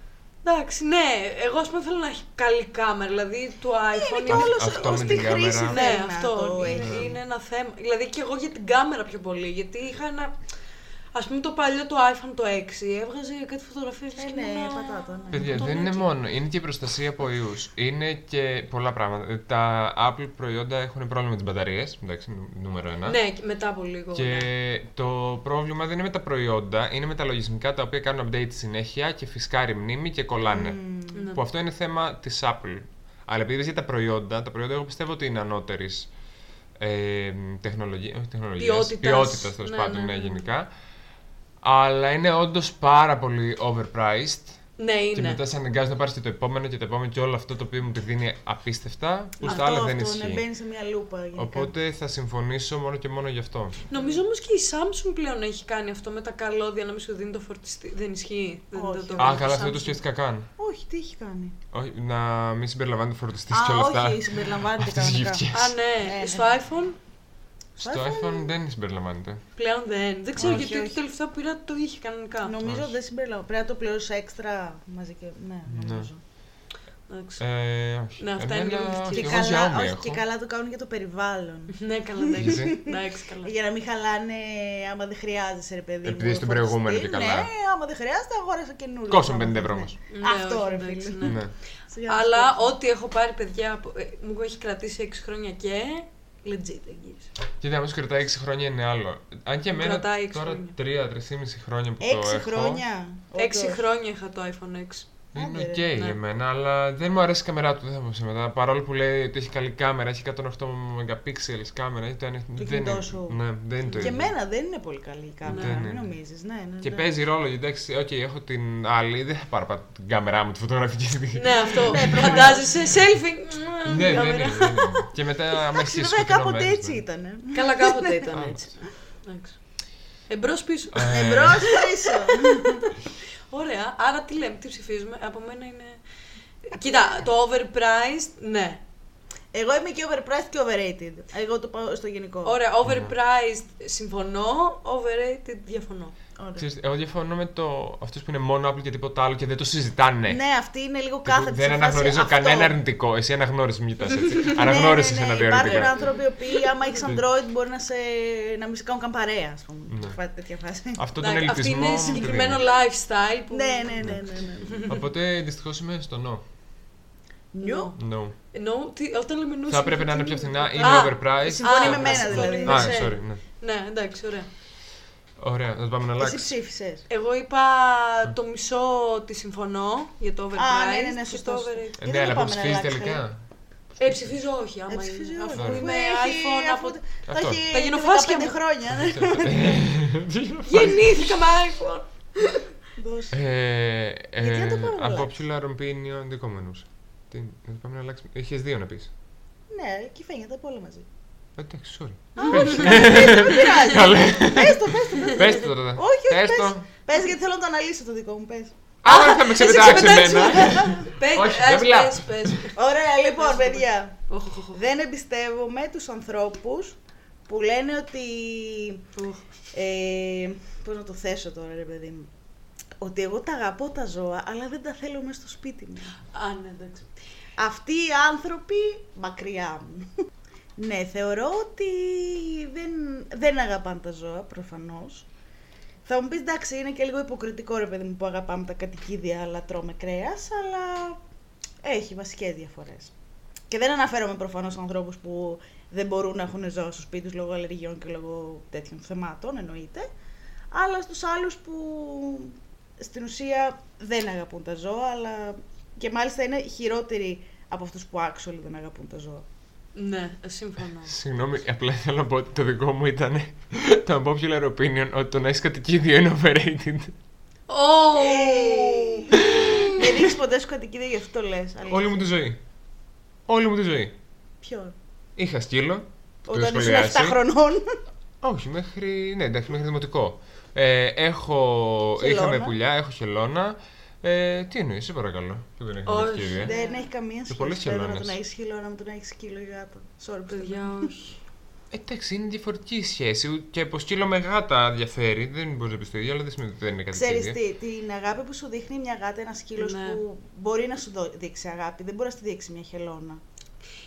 Εντάξει, ναι, εγώ ας πούμε θέλω να έχει καλή κάμερα, δηλαδή το iPhone. και όλος Αυτό ως με τη την χρήση κάμερα. Ναι, θέλει να αυτό το είναι, έχει. είναι ένα θέμα. Δηλαδή και εγώ για την κάμερα πιο πολύ. Γιατί είχα ένα. Α πούμε το παλιό το iPhone το 6 έβγαζε κάτι φωτογραφίες. Ε, ναι, πατάτα, ναι. Παιδιά, Το δεν είναι έτσι. μόνο. Είναι και η προστασία από ιούς. Είναι και πολλά πράγματα. Ε, Τα Apple προϊόντα έχουν πρόβλημα με τις μπαταρίες. Εντάξει, νου- νούμερο ένα. Ναι, και μετά από λίγο. Και ναι. το πρόβλημα δεν είναι με τα προϊόντα, είναι με τα λογισμικά τα οποία κάνουν update συνέχεια και φυσκάρει μνήμη και κολλάνε. Ναι. Που αυτό είναι θέμα της Apple. Αλλά επειδή για τα προϊόντα, τα προϊόντα εγώ πιστεύω ότι είναι ανώτερης ε, τεχνολογία. Όχι τεχνολογίας. Ποιότητας. Ποιότητας τέλος Ναι, πάντων, ναι, ναι, ναι. γενικά. Αλλά είναι όντως πάρα πολύ overpriced. Ναι, Και είναι. μετά σε αναγκάζει να πάρεις και το επόμενο και το επόμενο και όλο αυτό το οποίο μου τη δίνει απίστευτα, που στα αυτό, άλλα δεν αυτό, ναι, ισχύει. μπαίνει σε μια λούπα γενικά. Οπότε θα συμφωνήσω μόνο και μόνο γι' αυτό. Νομίζω όμως και η Samsung πλέον έχει κάνει αυτό με τα καλώδια να μην σου δίνει το φορτιστή. Δεν ισχύει. Δεν, Όχι. δεν το Α, κάνει καλά, αυτό δεν Samsung. το σκέφτηκα καν. Όχι, τι έχει κάνει; Όχι, να μην συμπεριλαμβάνει το φορτιστή και Α, όλα αυτά. όχι, συμπεριλαμβάνεται Αυτές τις κανονικά. γυφτιές. Α, ναι. Ναι, ναι. Στο iPhone Στο iPhone δεν συμπεριλαμβάνεται. πλέον δεν. Δεν ξέρω Όχι, γιατί όχι. το τελευταίο που πήρα το είχε κανονικά. Νομίζω Όχι. δεν συμπεριλαμβάνεται. Πρέπει να το πληρώσεις έξτρα μαζί και. Ναι, νομίζω. Εντάξει. Ε, όχι. Ναι, αυτά είναι Εμένα, λίγο όχι, Και Εγώ καλά, Xiaomi όχι, έχω. και καλά το κάνουν για το περιβάλλον. Ναι, καλά, εντάξει. Γιατί; Εντάξει, καλά. Για να μην χαλάνε άμα δεν χρειάζεσαι, ρε παιδί μου. Επειδή στην φορτιστή. προηγούμενη και καλά. Ναι, άμα δεν χρειάζεται, αγόρασα καινούριο. Κόψαν Άμα 50 θες, ευρώ ναι. όμως. Ναι, Αυτό όχι, ρε εντάξει, φίλε. ναι. Ναι. Σιγά να Αλλά σου πω. ό,τι έχω πάρει παιδιά, από- ε, μου έχει κρατήσει 6 χρόνια και legit εγγύηση. Κοίτα, άμα σου κρατάει 6 χρόνια είναι άλλο. Αν και εμένα κρατάει έξι τώρα χρόνια. 3-3,5 χρόνια που το Έξι έχω. χρόνια. 6 όντως. χρόνια είχα το iPhone 6. Είναι Άντε, οκ ρε. για Ναι. μένα, αλλά δεν μου αρέσει η κάμερά του, δεν θα πω ψέματα. Παρόλο που λέει ότι έχει καλή κάμερα, έχει 108 megapixels κάμερα, έχει το ένα- δεν κινητό είναι- σου. Ναι, δεν είναι το Και ίδιο. εμένα δεν είναι πολύ καλή η κάμερα, Δεν μην είναι. νομίζεις. Ναι, ναι, Και ναι. παίζει ρόλο, γιατί εντάξει, οκ, έχω την άλλη, δεν θα πάρω πα- την κάμερά μου, τη φωτογραφική στιγμή. Ναι, αυτό. Φαντάζεσαι selfie. Ναι, δεν είναι, κάμερα. δεν είναι. Και μετά, άμα Εντάξει, έχεις βέβαια κάποτε έτσι ήταν. Καλά, κάποτε ήταν Α, έτσι. Εντάξει. Εμπρός πίσω. Ε, Εμπρός πίσω. Ωραία, άρα τι λέμε, τι ψηφίζουμε. Από μένα είναι. Κοίτα, το overpriced, ναι. Εγώ είμαι και overpriced και overrated. Εγώ το πάω στο γενικό. Ωραία, overpriced συμφωνώ, overrated διαφωνώ. Ωραία. Ξέρεις, εγώ διαφωνώ με το αυτούς που είναι μόνο Apple και τίποτα άλλο και δεν το συζητάνε. Ναι, αυτή είναι λίγο Τύπου, κάθετη. Δεν σε φάση αναγνωρίζω αυτό. κανένα αρνητικό. Εσύ αναγνώρισες, μην κοιτάς έτσι. Ναι, Αναγνώρισες ναι, ναι, ένα ναι. δύο Υπάρχουν αρνητικά. άνθρωποι οι οποίοι, άμα έχεις Android, μπορεί να, σε... να μην σε κάνουν καν παρέα, ας πούμε. Ναι. Φάτε τέτοια φάση. Αυτό τον Εντάξει, Αυτή ελιτισμό. είναι μου το συγκεκριμένο δίνει. lifestyle που. Ναι, ναι, ναι, ναι. ναι. Οπότε δυστυχώς είμαι στο no. Νιου. No. Ενώ, τι, όταν λέμε νου. Θα έπρεπε να είναι πιο φθηνά, είναι Α, overpriced. Συμφωνεί Α, με μένα συμφωνεί δηλαδή. με Α, σένα. sorry, ναι. Ναι, εντάξει, ωραία. Ωραία, να το πάμε να Εσύ αλλάξεις. ψήφισες. Εγώ είπα το μισό ότι συμφωνώ για το overpriced. Α, ναι, ναι, ναι, και σωστός. το overrated. Ε, Γιατί Ναι, δεν αλλά πάμε πώς να ψηφίζεις αλλάξει, τελικά; Ε, ψηφίζω όχι, άμα Ε, ψηφίζει είναι. όχι. Αφού Ωραία. είμαι Έχει- iPhone από. αφού- Θα Αυτό. έχει Τα γενοφάσκια 15 μου. χρόνια. ναι. Γεννήθηκα με iPhone! Δώσε. Ε, Γιατί να το ε, πάμε να Unpopular opinion, δικό μου εννοούσε. Τι, να το πάμε να αλλάξουμε. Είχες δύο να πεις. Ναι, εκεί φαίνεται από όλα μαζί. Ε, Εντάξει, sorry. Δεν πειράζει. Καλέ. Πες το, πες το, πες το. Πες το τώρα. Όχι, όχι, Πες πες. το. Πες γιατί θέλω να το αναλύσω το δικό μου, πες. Άρα θα με ξεπετάξεις εμένα. Πες, Όχι, ας δεν μιλάω. πες, πες. Ωραία, λοιπόν, παιδιά. Οχ, οχ, οχ. Δεν εμπιστεύομαι τους ανθρώπους που λένε ότι... Οχ. Ε, πώς να το θέσω τώρα, ρε παιδί μου. Ότι εγώ τα αγαπώ τα ζώα, αλλά δεν τα θέλω μέσα στο σπίτι μου. Α, ναι, εντάξει. Αυτοί οι άνθρωποι μακριά μου. Ναι, θεωρώ ότι δεν, δεν αγαπάνε τα ζώα, προφανώς. Θα μου πεις, εντάξει, είναι και λίγο υποκριτικό ρε παιδί μου που αγαπάμε τα κατοικίδια αλλά τρώμε κρέας, αλλά έχει βασικές διαφορές. Και δεν αναφέρομαι προφανώς σε ανθρώπους που δεν μπορούν να έχουν ζώα στο σπίτι τους λόγω αλλεργιών και λόγω τέτοιων θεμάτων, εννοείται. Αλλά στους άλλους που στην ουσία δεν αγαπούν τα ζώα, αλλά και μάλιστα είναι χειρότεροι από αυτούς που actually δεν αγαπούν τα ζώα. Ναι, συμφωνώ. Συγγνώμη, απλά θέλω να πω ότι το δικό μου ήταν το unpopular opinion ότι το να έχει κατοικίδιο είναι overrated. Ω! δεν έχεις ποτέ σου κατοικίδια γι' αυτό το λες. αλήθεια. Όλη μου τη ζωή. Όλη μου τη ζωή. Ποιο. Είχα σκύλο. που το Όταν ήσουν σχολιάσει. 7 χρονών. Όχι, μέχρι. Ναι, εντάξει, μέχρι δημοτικό. Ε, έχω. Χελώνα. Είχαμε πουλιά, έχω χελώνα. Ε, τι εννοείς, σε παρακαλώ. Που δεν έχω Όχι, κατοικίδια. δεν έχει καμία σχέση. πολλές βέβαια, να χελώνες. τον έχεις χιλώνα με τον έχεις σκύλο ή γάτα. Sorry, παιδιά. Παιδιά, όχι. Εντάξει, είναι διαφορετική η σχέση. Και από σκύλο με γάτα διαφέρει. Δεν μπορεί να πεις το ίδιο, αλλά δεν σημαίνει ότι δεν είναι κατοικίδια. Ξέρεις τι, την αγάπη που σου δείχνει μια γάτα, ένας σκύλος Ναι. που μπορεί να σου δω- δείξει αγάπη, δεν μπορεί να στη δείξει μια χελώνα.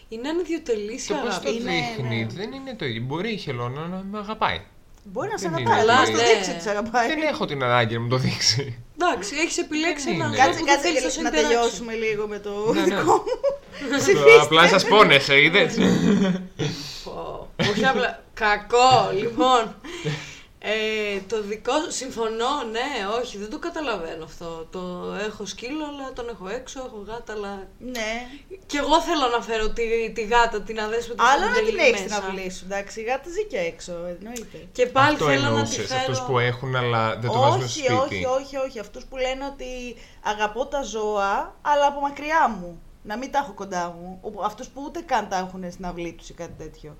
Είναι ανιδιοτελής η Το πώς αγάπη. το Είναι, δείχνει ναι. δεν είναι το ίδιο. Μπορεί η χελώνα να με αγαπάει. Μπορεί να σε Δεν αγαπάει, είναι. αλλά να σου Ναι. δείξει ότι σε αγαπάει. Δεν έχω την ανάγκη να μου το δείξει. Εντάξει, έχεις επιλέξει Δεν έναν είναι. άνθρωπο Κάτσε, που δεν θέλεις κάτσε να να σε interaction. τελειώσουμε λίγο με το Ναι, ναι. δικό μου. Απλά σας πόνεσε, είδες; Πω, Όχι απλά. Κακό, λοιπόν. Ε, το δικό σου, συμφωνώ, ναι, όχι, δεν το καταλαβαίνω αυτό. Το έχω σκύλο, αλλά τον έχω έξω, έχω γάτα, αλλά. Ναι. Κι εγώ θέλω να φέρω τη, τη γάτα, την αδέσποτη Άλλο να Παντελή την έχεις στην μέσα. αυλή σου, εντάξει. Η γάτα ζει και έξω, εννοείται. Και πάλι Αυτό θέλω να τη εννοούσες. φέρω. Αυτούς που έχουν, αλλά δεν το βάζουν στο όχι, σπίτι. όχι, όχι, όχι. Αυτούς που λένε ότι αγαπώ τα ζώα, αλλά από μακριά μου. Να μην τα έχω κοντά μου. Ο- Αυτούς που ούτε καν τα έχουν στην αυλή τους ή κάτι τέτοιο.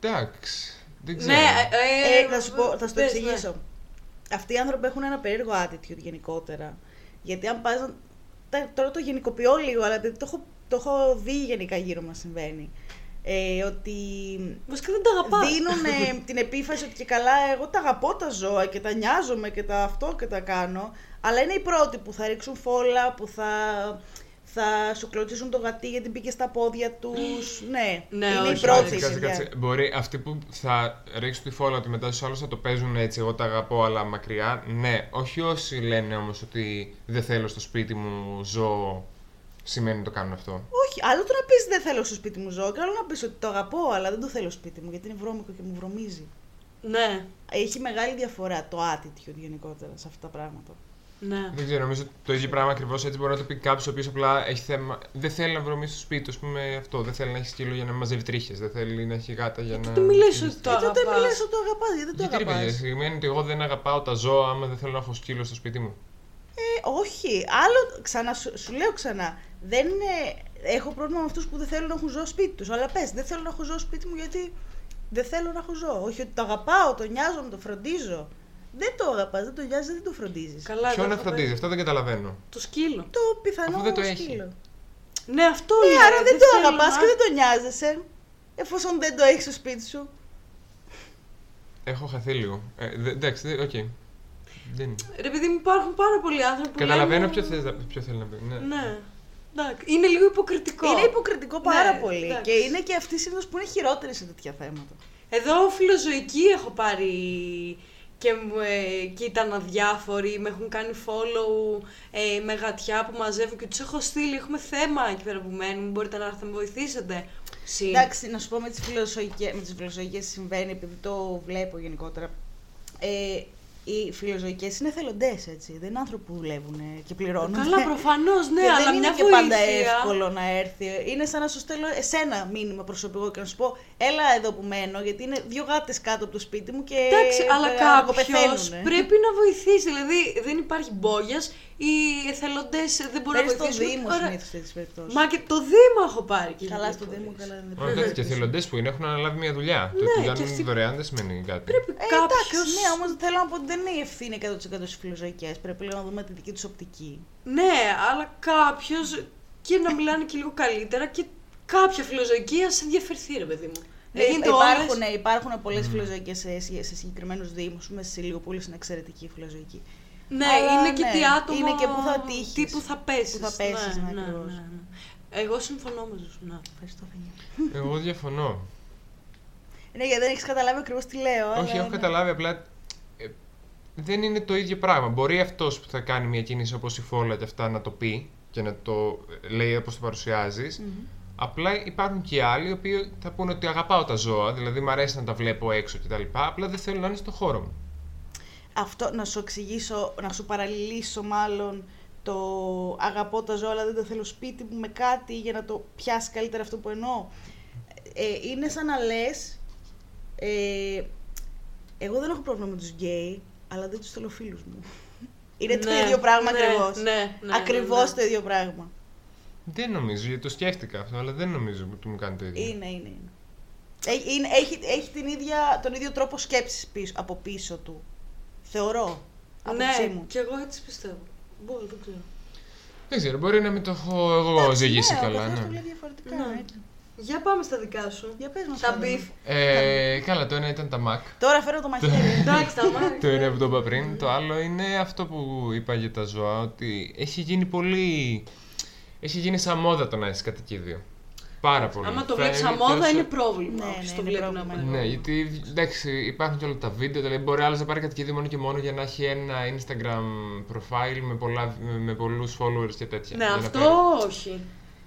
Εντάξει. Δεν ξέρω. Ναι, ε, Ε, θα σου, πω, θα σου το πες, εξηγήσω. ναι. Αυτοί οι άνθρωποι έχουν ένα περίεργο attitude γενικότερα. Γιατί αν πας να... τα- Τώρα το γενικοποιώ λίγο, αλλά επειδή το έχω, το έχω δει γενικά γύρω μας συμβαίνει. Ε, ότι Βασικά δεν τα αγαπάς. δίνουν την επίφαση ότι και καλά εγώ τα αγαπώ τα ζώα και τα νοιάζομαι και τα αυτό και τα κάνω αλλά είναι οι πρώτοι που θα ρίξουν φόλα, που θα θα σου κλωτσίσουν το γατί γιατί μπήκε στα πόδια τους. ναι, Ναι, είναι η όχι, πρώτη Κάτσε, κάτσε, ζημιά. κάτσε. Μπορεί αυτοί που θα ρίξουν τη φόλα ότι μετά στους άλλους θα το παίζουν έτσι, εγώ τα αγαπώ αλλά μακριά. Ναι, όχι όσοι λένε όμως ότι δεν θέλω στο σπίτι μου ζώο, σημαίνει ότι το κάνουν αυτό. Όχι, άλλο το να πεις δεν θέλω στο σπίτι μου ζώο, και άλλο να πεις ότι το αγαπώ, αλλά δεν το θέλω στο σπίτι μου γιατί είναι βρώμικο και μου βρωμίζει. Ναι, Έχει μεγάλη διαφορά το attitude γενικότερα σε αυτά τα πράγματα. Ναι. Δεν ξέρω, νομίζω ότι το ίδιο πράγμα ακριβώς έτσι μπορεί να το πει κάποιος ο οποίος απλά έχει θέμα. Δεν θέλει να βρωμίσει στο σπίτι του, ας πούμε αυτό. Δεν θέλει να έχει σκύλο για να μαζεύει τρίχες. Δεν θέλει να έχει γάτα για να. Τι μιλήσει ότι το ε, τότε αγαπάς; μιλάς ότι το αγαπάς, γιατί δεν το Γιατί ρε παιδιά, αγαπάς. σημαίνει ότι εγώ δεν αγαπάω τα ζώα άμα δεν θέλω να έχω σκύλο στο σπίτι μου. Ε, όχι. Άλλο, ξανά, σου, σου λέω ξανά. Δεν είναι, έχω πρόβλημα με αυτούς που δεν θέλουν να έχουν ζώο σπίτι τους. Αλλά πες, δεν θέλω να έχω ζώο σπίτι μου γιατί δεν θέλω να έχω ζώο. Όχι ότι το αγαπάω, το νοιάζομαι, το φροντίζω. Δεν το αγαπάς, δεν το νοιάζεις, δεν το φροντίζεις. Καλά, Ποιο εγώ να θα φροντίζεις, πω- αυτό δεν καταλαβαίνω. Το σκύλο. Το πιθανό Αφού δεν το έχει. σκύλο. Ναι, αυτό Ε, λέω. άρα δεν το θέλω αγαπάς να- και δεν το νοιάζεσαι. Εφόσον δεν το έχεις στο σπίτι σου. Έχω χαθεί λίγο. Ε, δε- εντάξει, δε- οκ. Δεν... Ρε παιδί μου, υπάρχουν πάρα πολλοί άνθρωποι που Καταλαβαίνω λένε- ποιο, θες, να- ποιο θέλει να πει. Ναι. Ναι. Εντάξει. Είναι λίγο υποκριτικό. Είναι υποκριτικό πάρα Ναι, πολύ. εντάξει. Και είναι και αυτοί συνήθως που είναι χειρότεροι σε τέτοια θέματα. Εδώ φιλοζωική έχω πάρει και, μου, ε, και ήταν αδιάφοροι, με έχουν κάνει follow ε, με γατιά που μαζεύω και τους έχω στείλει, έχουμε θέμα εκεί πέρα που μένουν, μπορείτε να έρθετε να με βοηθήσετε. Συν. Εντάξει, να σου πω με τις φιλοζωικές, με τις φιλοζωικές συμβαίνει, επειδή το βλέπω γενικότερα. Ε, οι φιλοζωικές είναι θελοντές, έτσι. Δεν είναι άνθρωποι που δουλεύουν ε, και πληρώνουν. Καλά, προφανώς, ναι, και αλλά δεν είναι μια και βοήθεια. πάντα εύκολο να έρθει. Είναι σαν να σου στέλνω εσένα μήνυμα προσωπικό και να σου πω, έλα εδώ που μένω, γιατί είναι δύο γάτες κάτω από το σπίτι μου και Εντάξει, αλλά ε, κάποιος αργοπεθαίνουνε. πρέπει να βοηθήσει. Δηλαδή, δεν υπάρχει μπόγιας, οι εθελοντές δεν μπορούν να Παίρνεις στο βοηθήσουν. Δήμο Ωραία. συνήθως τέτοιες περιπτώσεις. Μα και το Δήμο έχω πάρει και Καλά λίγες στο φορές. Δήμο, καλά δεν Μα εντάξει, και εθελοντές που είναι έχουν αναλάβει μια δουλειά. το ότι Ναι, και δουλειά αυτοί- δωρεάν δεν σημαίνει κάτι. Πρέπει Ε, κάποιος... εντάξει, ναι, όμως θέλω να πω ότι δεν είναι η ευθύνη 100% στις φιλοζωικές. Πρέπει λίγο να δούμε τη δική τους οπτική. Ναι, αλλά κάποιος και να μιλάνε και λίγο καλύτερα και κάποια φιλοζωική ας ενδιαφερθεί, ρε παιδί μου. Δεν Ε, γίνεται υπάρχουν όλες- υπάρχουν πολλές φιλοζωικές σε, σε συγκεκριμένους Δήμους. Α πούμε, στη Ηλιοπούλη είναι εξαιρετική φιλοζωική. Ναι, Αλλά είναι και ναι, τι άτομο. είναι και που θα τύχεις. Τι που θα πέσεις. Που θα πέσεις, ναι, ακριβώς. Εγώ συμφωνώ μαζί σου. Ναι. Ευχαριστώ, Φένια. Εγώ διαφωνώ. Ναι, γιατί δεν έχεις καταλάβει ακριβώς τι λέω. αλλά Όχι, έχω ναι. καταλάβει απλά. Ε, δεν είναι το ίδιο πράγμα. Μπορεί αυτός που θα κάνει μια κίνηση όπως η Φόλα και αυτά να το πει και να το λέει όπως το παρουσιαζει Απλά υπάρχουν και άλλοι οι οποίοι θα πούνε ότι αγαπάω τα ζώα, δηλαδή μου αρέσει να τα βλέπω έξω κτλ. Απλά δεν θέλω να είναι στο χώρο μου. Αυτό να σου εξηγήσω, να σου παραλληλήσω μάλλον το αγαπώ τα ζώα αλλά δεν τα θέλω σπίτι μου με κάτι για να το πιάσει καλύτερα αυτό που εννοώ. Ε, είναι σαν να λες, ε, εγώ δεν έχω πρόβλημα με τους γκέι, αλλά δεν τους θέλω φίλους μου. Είναι το Ναι, ίδιο πράγμα ναι, ακριβώς. ναι, ναι, ακριβώς ναι. το ίδιο πράγμα. Δεν νομίζω, γιατί το σκέφτηκα αυτό, αλλά δεν νομίζω ότι μου κάνει το ίδιο. Είναι, είναι, είναι. Έχει, είναι, έχει, έχει την ίδια, τον ίδιο τρόπο σκέψης πίσω, από πίσω του. Θεωρώ. Άποψή Ναι, μου. και εγώ έτσι πιστεύω. Μπορεί, δεν ξέρω. Δεν ξέρω, μπορεί να μην το έχω εγώ ζυγίσει ναι, ο καλά. καθένας Ναι. το λέει διαφορετικά. Ναι. έτσι. Για πάμε στα δικά σου. Για πες μας Τα τώρα. beef. Ε, καλά, το ένα ήταν τα Mac. Τώρα φέρω το μαχαίρι. Εντάξει, τα μάτια. Το είναι που το είπα πριν. Το άλλο είναι αυτό που είπα για τα ζώα, ότι έχει γίνει πολύ. Έχει γίνει σαν μόδα το να έχει κατοικίδιο. Πάρα πολύ. Άμα το βλέπεις Φαίνεται σαν μόδα όσο- είναι πρόβλημα. Ναι, όποιος ναι, το είναι βλέπει να πρόβλημα. πάει. Ναι, γιατί εντάξει, υπάρχουν και όλα τα βίντεο. Δηλαδή, μπορεί άλλος να πάρει κατοικίδιο μόνο και μόνο για να έχει ένα Instagram profile με, πολλά, με, με πολλούς followers και τέτοια. Ναι, Για να αυτό πάρει. όχι.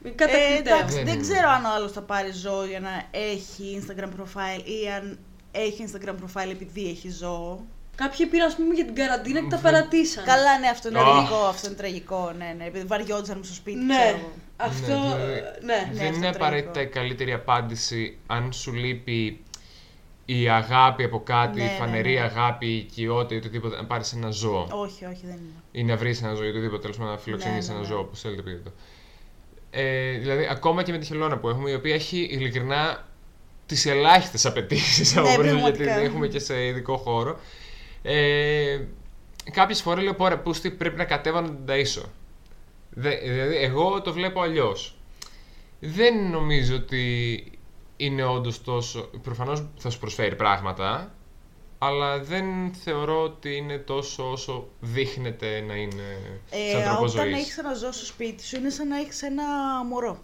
Μην Ε, κατακριτεύω. εντάξει, Δεν δεν είναι. ξέρω αν ο άλλος θα πάρει ζώο για να έχει Instagram profile ή αν έχει Instagram profile επειδή έχει ζώο. Κάποιοι πήραν, ας πούμε, για την καραντίνα και τα παρατήσαν. Καλά, ναι, αυτό είναι Αχ. τραγικό. Αυτό είναι τραγικό. Ναι, ναι, επειδή βαριόντουσαν στο σπίτι. ξέρω Ναι, εγώ. αυτό. δηλαδή, Ναι. Ναι, δεν αυτό είναι είναι απαραίτητα τραγικό. η καλύτερη απάντηση αν σου λείπει η αγάπη από κάτι, Ναι, η ναι, φανερή ναι. αγάπη, η οικειότητα ή οτιδήποτε, να πάρεις ένα ζώο. Όχι, όχι, δεν είναι. ή να βρεις ένα ζώο ή οτιδήποτε, τέλος πάντων να φιλοξενήσει Ναι, ναι, ένα ναι. ζώο, όπως θέλετε πείτε το. Ε, δηλαδή, ακόμα και με τη χελώνα που έχουμε, η οποία έχει ειλικρινά τις ελάχιστες απαιτήσεις από Ναι, πριν, γιατί πραγματικά. έχουμε και σε ειδικό χώρο. Ε, Κάποιες φορές λέω: Πόρε, πούστη, πρέπει να κατέβω να την ταΐσω. Δε, δηλαδή, εγώ το βλέπω αλλιώς. Δεν νομίζω ότι είναι όντως τόσο. Προφανώς θα σου προσφέρει πράγματα, αλλά δεν θεωρώ ότι είναι τόσο όσο δείχνεται να είναι σαν Ε, τρόπο όταν ζωής. έχεις ένα ζώο στο σπίτι σου, είναι σαν να έχεις ένα μωρό.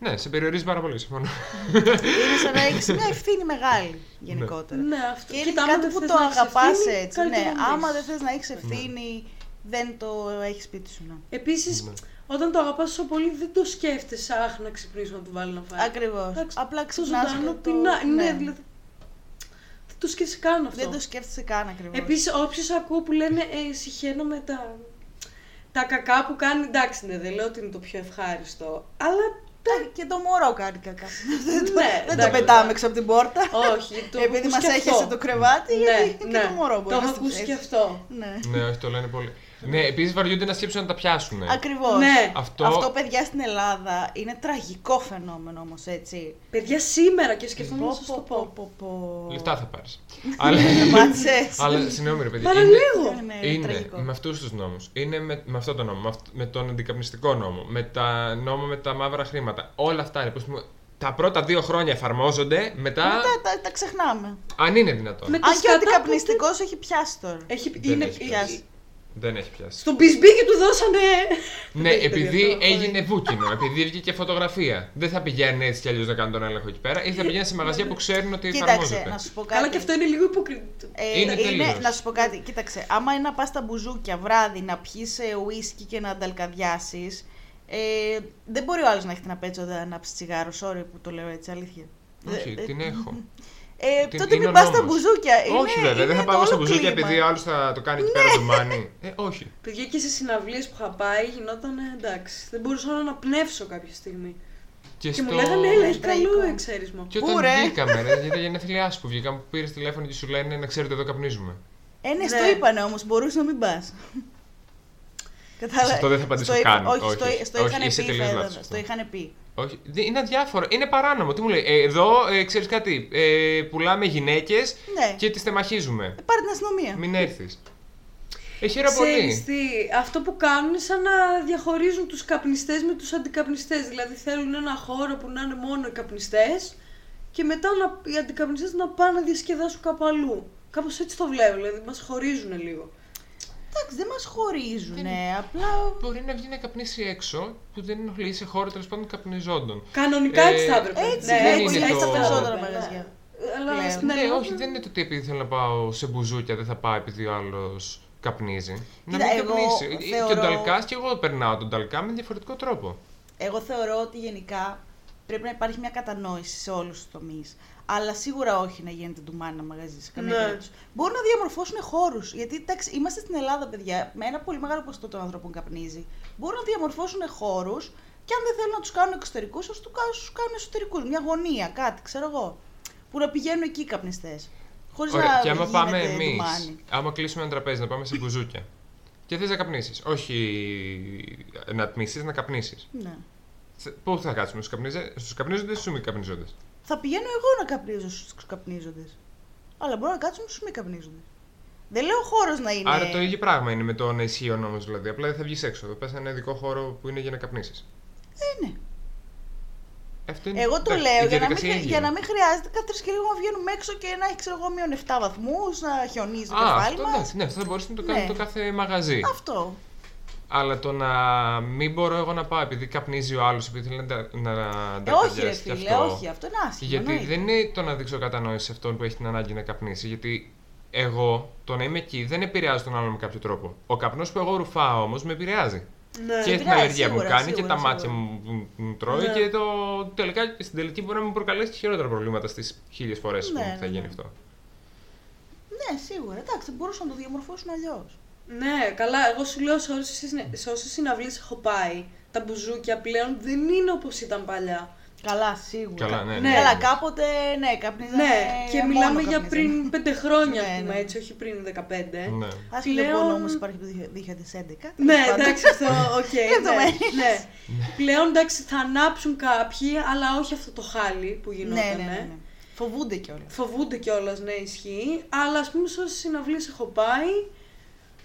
Ναι, σε περιορίζει πάρα πολύ, συμφωνώ. είναι σαν να έχεις μια ευθύνη μεγάλη γενικότερα. Ναι, αυτό. Και είναι Κοίτα, άμα κάτι δεν που θες το να έχεις αγαπάς ευθύνη, έτσι. καλύτερα Ναι, να μην άμα έχεις. δεν θες να έχεις ευθύνη, δεν το έχεις σπίτι σου. Ναι. Επίσης, Ναι. όταν το αγαπάς τόσο πολύ, δεν το σκέφτεσαι. Αχ, να ξυπνήσω να του βάλω να φάει. Ακριβώς. Εντάξει, Απλά το ξυπνάς ζωντανό και το- πεινά- Ναι, ναι. δηλαδή. Δεν το σκέφτεσαι καν αυτό. Δεν το σκέφτεσαι καν ακριβώς. Επίσης, όποιος ακούω που λένε ε, συχαίνω με τα, τα κακά που κάνει, εντάξει, ναι, δεν λέω ότι είναι το πιο ευχάριστο. Αλλά Και το μωρό κάνει κακά. δεν το, Ναι, δεν το εντάξει, πετάμε ναι. έξω από την πόρτα. όχι. Το Επειδή ακούς μας και αυτό. έχεσε το κρεβάτι, Ναι, γιατί και ναι. το μωρό μπορεί Το να έχω στη ακούσει θέση. και αυτό. Ναι. ναι, όχι, το λένε πολύ. Ναι, επίσης βαριούνται να σκέψουν να τα πιάσουν. Ακριβώς. Ναι. Αυτό- Αυτό... παιδιά στην Ελλάδα είναι τραγικό φαινόμενο όμως έτσι. Παιδιά, σήμερα και σκεφτόμουν να Πω, σας το πω, πω, πω. πω, πω. Λεφτά θα πάρεις. αλλά, Μάτσες. αλλά συγγνώμη, ρε παιδί. Παραλίγο. Ναι, ναι, Είναι τραγικό. με αυτούς τους νόμους. Είναι με, με αυτό το νόμο. Με, αυτ- με τον αντικαπνιστικό νόμο. Με τα νόμο με τα μαύρα χρήματα. Όλα αυτά είναι. πώς πούμε, τα πρώτα δύο χρόνια εφαρμόζονται. Μετά. Μετά τα, τα ξεχνάμε. Αν είναι δυνατόν. Με- Αν και ο σκατά αντικαπνιστικό έχει πιάσει τώρα. Έχει, Δεν είναι, έχει πιάσει. Δεν έχει πιάσει. στον Μπισμπίκι του δώσανε. Ναι, Δεν επειδή έχει αυτό, έγινε βούκινο, επειδή βγήκε φωτογραφία. Δεν θα πηγαίνει έτσι κι αλλιώς να κάνει τον έλεγχο εκεί πέρα ή θα πηγαίνει σε μαγαζιά που ξέρουν ότι Κοίταξε, εφαρμόζεται. να σου πω κάτι. Καλά, και αυτό είναι λίγο υποκριτικό. Ε, Είναι είναι, τελείως. να σου πω κάτι, κοίταξε. Άμα είναι να πας στα μπουζούκια βράδυ να πιεις ουίσκι και να ανταλκαδιάσεις, ε, δεν μπορεί ο άλλος να έχει την απέτσοδα να ανάψει τσιγάρο. Sorry που το λέω έτσι, αλήθεια. Όχι, Ε, την έχω. Ε, Την- τότε είναι μην ο πας στα νόμος. μπουζούκια. Όχι Είναι- βέβαια, δεν είναι θα το πάω στα όλο μπουζούκια κλίμα. επειδή ο άλλος θα το κάνει εκεί πέρα το μάνι. Ε, όχι. Παιδιά και σε συναυλίες που είχα πάει γινόταν εντάξει. Δεν μπορούσα να πνεύσω κάποια στιγμή. Και, Και μου στο- λέγανε, έλα, έχει Τραγικό. καλό εξαίρεσμο. Και Πού, όταν ρε; βγήκαμε, ρε, για τα γενέθλιά σου που βγήκαμε, που πήρες τηλέφωνο και σου λένε να ξέρετε εδώ καπνίζουμε. Ε, ναι, Ναι. στο είπανε όμως, μπορούσες να μην πας. Κατάλαβε. Σε αυτό δεν θα απαντήσω στο καν. Όχι, Όχι, στο, στο όχι, είχαν είσαι πει. Τελείως θα λάθος έδωνα, αυτό. Στο είχαν πει. Όχι, δεν- είναι αδιάφορο. Είναι παράνομο. Τι μου λέει, ε, εδώ ε, ξέρεις κάτι. Ε, πουλάμε γυναίκες Ναι. και τις τεμαχίζουμε. Ε, Πάρε την αστυνομία. Μην έρθεις. Ε, χαίρομαι Ξέρεις πολύ. τι, αυτό που κάνουν είναι σαν να διαχωρίζουν τους καπνιστές με τους αντικαπνιστές. Δηλαδή θέλουν ένα χώρο που να είναι μόνο οι καπνιστές και μετά να, οι αντικαπνιστές να πάνε να διασκεδάσουν κάπου αλλού. Κάπως έτσι το βλέπω, δηλαδή μας χωρίζουν λίγο. Εντάξει, δεν μας χωρίζουν. Απλά. Μπορεί να βγει να καπνίσει έξω που δεν ενοχλεί σε χώρο τέλος πάντων καπνιζόντων. Κανονικά Ε, έτσι θα έπρεπε. έτσι, ναι, δεν έτσι, είναι έτσι το- τα περισσότερα Ναι. μαγαζιά. Αλλά Πλέον. στην Ναι, Ελλάδα... όχι, δεν είναι το ότι επειδή θέλω να πάω σε μπουζούκια δεν θα πάω επειδή ο άλλος καπνίζει. να Κοίτα, μην εγώ καπνίσει. θεωρώ- Και ο Νταλκάς και εγώ περνάω τον Νταλκά με διαφορετικό τρόπο. Εγώ θεωρώ ότι γενικά πρέπει να υπάρχει μια κατανόηση σε όλους τους τομείς. Αλλά σίγουρα όχι να γίνεται ντουμάνι ένα μαγαζί σε καμία Ναι. περίπτωση. Μπορούν να διαμορφώσουν χώρους. Γιατί εντάξει, είμαστε στην Ελλάδα, παιδιά, με ένα πολύ μεγάλο ποσοστό των ανθρώπων καπνίζει. Μπορούν να διαμορφώσουν χώρους και αν δεν θέλουν να τους κάνουν εξωτερικούς, ας τους κάνουν εσωτερικούς. Μια γωνία, κάτι, ξέρω εγώ. Που να πηγαίνουν εκεί οι καπνιστές. Χωρίς να Ωραία, και άμα πάμε γίνεται εμείς, ντουμάνι. άμα κλείσουμε ένα τραπέζι να πάμε σε μπουζούκια και θες να καπνίσεις. Όχι να τμήσεις, να καπνίσεις. Ναι. Πού θα κάτσουμε, στους καπνίζοντες ή στους μη καπνίζοντες; Θα πηγαίνω εγώ να καπνίζω στους καπνίζοντες. Αλλά μπορώ να κάτσω στους μη καπνίζοντες. Δεν λέω χώρος να είναι. Άρα το ίδιο πράγμα είναι με το να ισχύει ο νόμος δηλαδή. Απλά δεν θα βγεις έξω. Θα πας σε ένα ειδικό χώρο που είναι για να καπνίσεις. Ε, ναι. Αυτό είναι- Εγώ το εντάξει, λέω η για να, μην, διαδικασία χρει- ίδια για να είναι. μην χρειάζεται κάθε τρεις και λίγο να βγαίνουμε έξω και να έχει ξέρω εγώ μείον 7 βαθμούς, να χιονίζει το Α, κεφάλι αυτό μας. εντάξει, ναι, αυτό θα μπορούσε να το κάνει Ναι. το κάθε μαγαζί. Αυτό. Αλλά το να μην μπορώ εγώ να πάω επειδή καπνίζει ο άλλος, επειδή θέλει να, τα- να Ε, όχι, ρε ταρκαδιάσει και φίλε, αυτό. όχι, αυτό είναι άσχημο. Γιατί εννοείται. δεν είναι το να δείξω κατανόηση σε αυτόν που έχει την ανάγκη να καπνίσει. Γιατί εγώ το να είμαι εκεί δεν επηρεάζει τον άλλον με κάποιο τρόπο. Ο καπνός που εγώ ρουφάω όμως με επηρεάζει. Ναι. και την επηρεάζει, αλλεργία που μου σίγουρα, κάνει και σίγουρα, τα μάτια σίγουρα. μου που μου τρώει Ναι. και το τελικά στην τελική μπορεί να μου προκαλέσει και χειρότερα προβλήματα στις χίλιες φορές που Ναι, θα ναι, γίνει ναι. αυτό. Ναι, σίγουρα. Εντάξει, μπορούσαν να το διαμορφώσουν αλλιώς. Ναι, καλά, εγώ σου λέω σε όσες, συνε- σε όσες συναυλίες έχω πάει, τα μπουζούκια πλέον δεν είναι όπως ήταν παλιά. Καλά, σίγουρα. Καλά, ναι, ναι. Καλά, κάποτε ναι, καπνίζανε. ναι, και μόνο μιλάμε για καπνίζανε. πριν πέντε χρόνια, Ναι, ας πούμε, ναι. έτσι, όχι πριν 15. Ναι. Άσχετο Πλέον- πόνο όμως υπάρχει από το 2011. Ναι, τέλος πάντων. εντάξει, αυτό, οκ. ναι, Λεπτομέρειες. ναι. Πλέον, εντάξει, θα ανάψουν κάποιοι, αλλά όχι αυτό το χάλι που Ναι, γινόταν. ναι, ναι, ναι. Φοβούνται κιόλας. Φοβούνται κιόλας, ναι, ισχύει. Αλλά ας πούμε, σε όσες συναυλίες έχω πάει,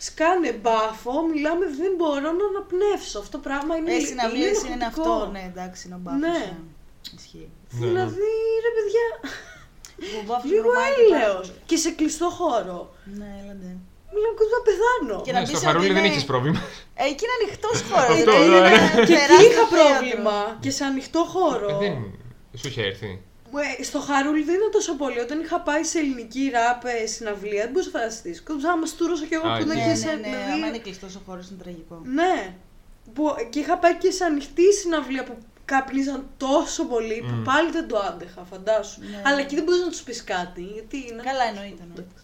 σκάνε μπάφο, μιλάμε, δεν μπορώ να αναπνεύσω. Αυτό το πράγμα είναι. Ε, συναυλίες είναι ενοχλητικό. αυτό, ναι, εντάξει, είναι ο μπάφος, Ναι. ναι. Ισχύει. Ναι, ναι. Δηλαδή, ρε παιδιά. Που βάφεις Λίγο βρωμάκι έλεος. πάνω. Και σε κλειστό χώρο. Ναι, έλατε. Μιλάω κοντά πεθάνω. Και να Ναι, πεις στο ότι χαρούλι δεν είναι- έχεις πρόβλημα. Ε, Εκεί είναι ανοιχτό χώρο. Αυτό, είναι ναι. ένα Και εκεί τεράστιο είχα θέατρο. πρόβλημα. Και σε ανοιχτό χώρο. Ε, δεν σου είχε έρθει. Ε, Στο χαρούλι δεν ήταν τόσο πολύ. Όταν είχα πάει σε ελληνική ράπ ε, συναυλία, δεν μπορούσα να φανταστεί. Κόντουσα να μαστούρωσα κι εγώ Α, που ήταν ναι, και Ναι, σε. ναι, ναι, δηλαδή- άμα είναι κλειστός ο χώρος είναι τραγικό. Ναι. Που, και είχα πάει και σε ανοιχτή συναυλία που καπνίζαν τόσο πολύ που πάλι δεν το άντεχα, φαντάσου. Ναι. Αλλά εκεί δεν μπορούσα να τους πεις κάτι. Γιατί είναι... Καλά εννοείται. εννοείται.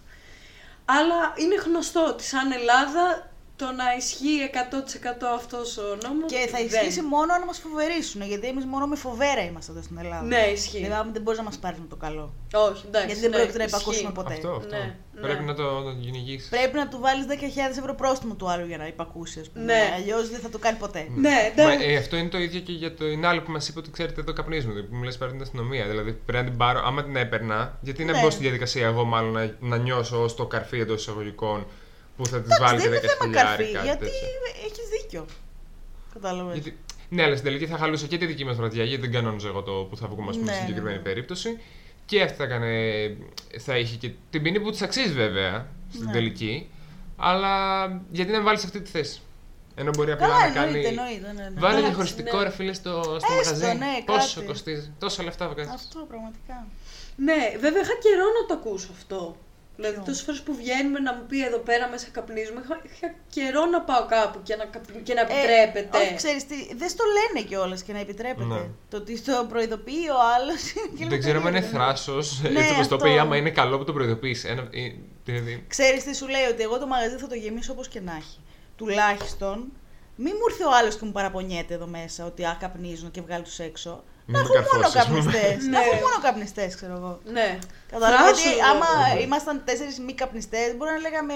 Αλλά είναι γνωστό ότι σαν Ελλάδα το να ισχύει 100% αυτός ο νόμος Και θα δεν. ισχύσει μόνο αν μας φοβερήσουν. Γιατί εμείς μόνο με φοβέρα είμαστε εδώ στην Ελλάδα. Ναι, ισχύει. Δηλαδή δεν μπορείς να μας πάρεις με το καλό. Όχι, εντάξει. Γιατί δεν ναι, πρόκειται να ισχύει. υπακούσουμε ποτέ. Αυτό, αυτό. Ναι, ναι. Πρέπει να το, να το κυνηγήσεις. Πρέπει να του βάλεις 10.000 ευρώ πρόστιμο του άλλου για να υπακούσει, ας πούμε. Ναι. Αλλιώς δεν θα το κάνει ποτέ. Ναι, Μα, εντάξει. ε, αυτό είναι το ίδιο και για την άλλη που μας είπε ότι ξέρετε εδώ καπνίζουμε. Που μου λες πάρει την αστυνομία. Δηλαδή πρέπει να την πάρω, άμα την έπαιρνα, γιατί να Ναι. μπω στη διαδικασία εγώ μάλλον να, να νιώσω ως το καρφί εντός εισαγωγικών που θα τη Εντάξει, βάλει δεν και είναι 10 θέμα χιλιάρι, καρφί, κάτι γιατί τέτοιο. έχεις δίκιο. Κατάλαβες. Γιατί, ναι, αλλά στην τελική θα χαλούσα και τη δική μας βραδιά, γιατί δεν κανόνιζα εγώ το που θα βγούμε ας πούμε, Ναι, στην ναι, συγκεκριμένη ναι. περίπτωση. Και αυτή θα, έκανε, θα είχε και την ποινή που της αξίζει βέβαια στην Ναι. τελική. Αλλά γιατί να με βάλεις σε αυτή τη θέση. Ενώ μπορεί απλά Καλά, να κάνει. εννοείται, εννοείται. Ναι, ναι. Βάλε Εντάξει, διαχωριστικό ναι. ρε φίλε στο, στο Έστω, μαγαζί. ναι, Πόσο κάτι. κοστίζει. Τόσα λεφτά βγάζει. Αυτό πραγματικά. Ναι, βέβαια είχα καιρό να το ακούσω αυτό. Δηλαδή, Ποιο; τόσες φορές που βγαίνουμε να μου πει εδώ πέρα μέσα καπνίζουμε, είχα, είχα καιρό να πάω κάπου και να, καπνι- και να επιτρέπεται. Ε, όχι, ξέρεις τι, δεν στο λένε κιόλας και να επιτρέπεται. Ναι. Το ότι το προειδοποιεί ο άλλος. Δεν ξέρω αν είναι θράσος, Ναι, έτσι όπως το αυτό. είπε, ή άμα είναι καλό που το προειδοποιήσει. Ένα, ε, δηλαδή, Ξέρεις τι σου λέει, ότι εγώ το μαγαζί θα το γεμίσω όπως και να έχει. Τουλάχιστον, μην μου έρθει ο άλλος και μου παραπονιέται εδώ μέσα ότι α, καπνίζουν και βγάλει τους έξω. Μην να το έχουν μόνο καρφώσεις, ας πούμε. καπνιστές. Ναι. να έχουν μόνο καπνιστές, ξέρω εγώ. Ναι. Κατάλαβα. Θράσο, Γιατί εγώ. άμα ήμασταν τέσσερις μη καπνιστές, μπορεί να λέγαμε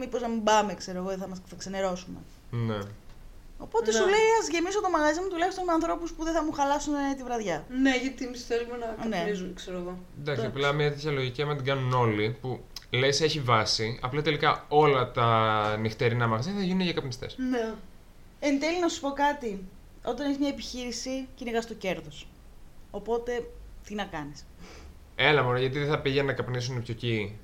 μήπως να μην πάμε, ξέρω εγώ, θα μα θα ξενερώσουμε. ναι. Οπότε Ναι. σου λέει, ας γεμίσω το μαγαζί μου τουλάχιστον με ανθρώπους που δεν θα μου χαλάσουν ε, τη βραδιά. Ναι, γιατί εμείς θέλουμε να Ναι. καπνίζουν, ξέρω εγώ. Εντάξει, απλά μια τέτοια λογική, άμα την κάνουν όλοι, που λες έχει βάση, απλά τελικά όλα τα νυχτερινά μαγαζιά θα γίνουν για καπνιστές. Ναι. Εν τέλει να σου πω κάτι. Όταν έχεις μια επιχείρηση, κυνηγάς το κέρδος. Οπότε, τι να κάνεις. Έλα μόνο, γιατί δεν θα πήγαιναν να καπνίσουν πιο εκεί;